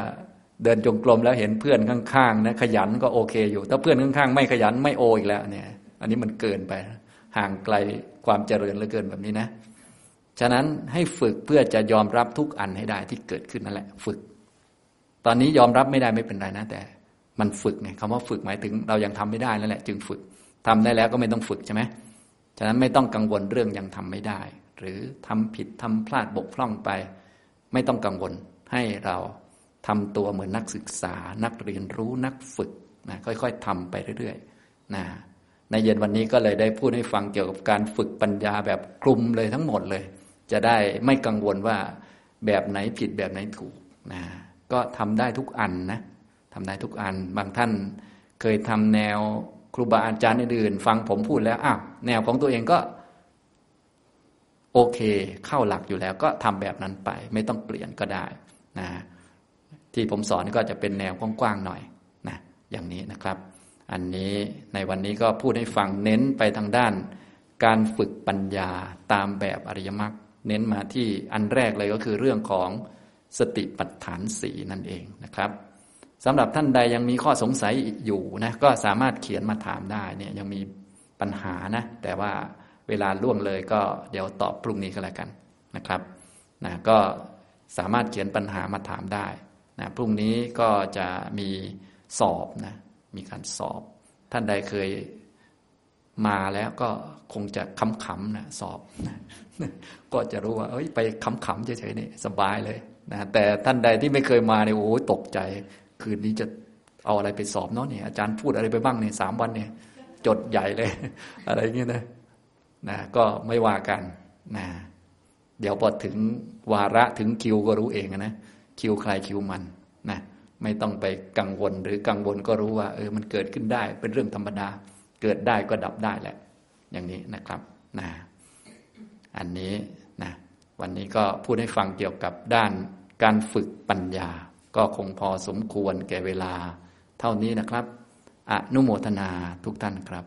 เดินจงกรมแล้วเห็นเพื่อนข้างๆนะขยันก็โอเคอยู่ ถ้าเพื่อนข้างๆ ไม่ขยันไม่โออีกแล้วเนี่ย อันนี้มันเกินไป ห่างไกลความเจริญเหลือเกินแบบนี้นะ ฉะนั้นให้ฝึกเพื่อจะยอมรับทุกอันให้ได้ที่เกิดขึ้นนั่นแหละ ฝึก ตอนนี้ยอมรับไม่ได้ไม่เป็นไรนะ แต่มันฝึกไงคำว่าฝึกหมายถึงเรายังทำไม่ได้นั่นแหละ จึงฝึกทำได้แล้วก็ไม่ต้องฝึกใช่ไหมฉะนั้นไม่ต้องกังวลเรื่องยังทำไม่ได้ หรือทำผิดทำพลาดบกพร่องไป ไม่ต้องกังวลให้เรา ทำตัวเหมือนนักศึกษา นักเรียนรู้นักฝึกนะค่อยๆทำไปเรื่อยๆนะในเย็นวันนี้ก็เลยได้พูดให้ฟังเกี่ยวกับการฝึกปัญญาแบบคลุมเลยทั้งหมดเลย จะได้ไม่กังวลว่าแบบไหนผิดแบบไหนถูกนะก็ทำได้ทุกอันนะทำได้ทุกอัน บางท่านเคยทำแนวครูบาอาจารย์อื่นๆฟังผมพูดแล้วอ้าวแนวของตัวเองก็โอเคเข้าหลักอยู่แล้วก็ทำแบบนั้นไป ไม่ต้องเปลี่ยนก็ได้นะ ที่ผมสอนก็จะเป็นแนวกว้างๆหน่อยนะอย่างนี้นะครับ อันนี้ในวันนี้ก็พูดให้ฟังเน้นไปทางด้าน การฝึกปัญญาตามแบบอริยมรรคเน้นมาที่อันแรกเลยก็คือเรื่องของสติปัฏฐานสีนั่นเองนะครับสำหรับท่านใดยังมีข้อสงสัยอยู่นะก็สามารถเขียนมาถามได้เนี่ยยังมีปัญหานะ แต่ว่าเวลาล่วงเลยก็เดี๋ยวตอบพรุ่งนี้ก็แล้วกันนะครับนะก็สามารถเขียนปัญหามาถามได้ นะพรุ่งนี้ก็จะมีสอบนะมีการสอบ ท่านใดเคยมาแล้วก็คงจะขำๆนะสอบนะก็จะรู้ว่าเอ้ยไปขำๆเฉยๆนี่สบายเลยนะแต่ท่านใดที่ไม่เคยมาเนี่ยโอ้ตกใจ คืนนี้จะเอาอะไรไปสอบเนาะเนี่ยอาจารย์พูดอะไรไปบ้างเนี่ยสามวันเนี่ย จดใหญ่เลย อะไรเงี้ยนะนะก็ไม่ว่ากันนะเดี๋ยวพอถึงวาระถึงคิวก็รู้เองนะ คิวใครคิวมันนะไม่ต้องไปกังวลหรือกังวลก็รู้ว่า เออมันเกิดขึ้นได้เป็นเรื่องธรรมดา เกิดได้ก็ดับได้แหละ อย่างนี้นะครับนะอันนี้นะวันนี้ก็พูดให้ฟังเกี่ยวกับด้านการฝึกปัญญา ก็คงพอสมควรแก่เวลา เท่านี้นะครับอนุโมทนาทุกท่านครับ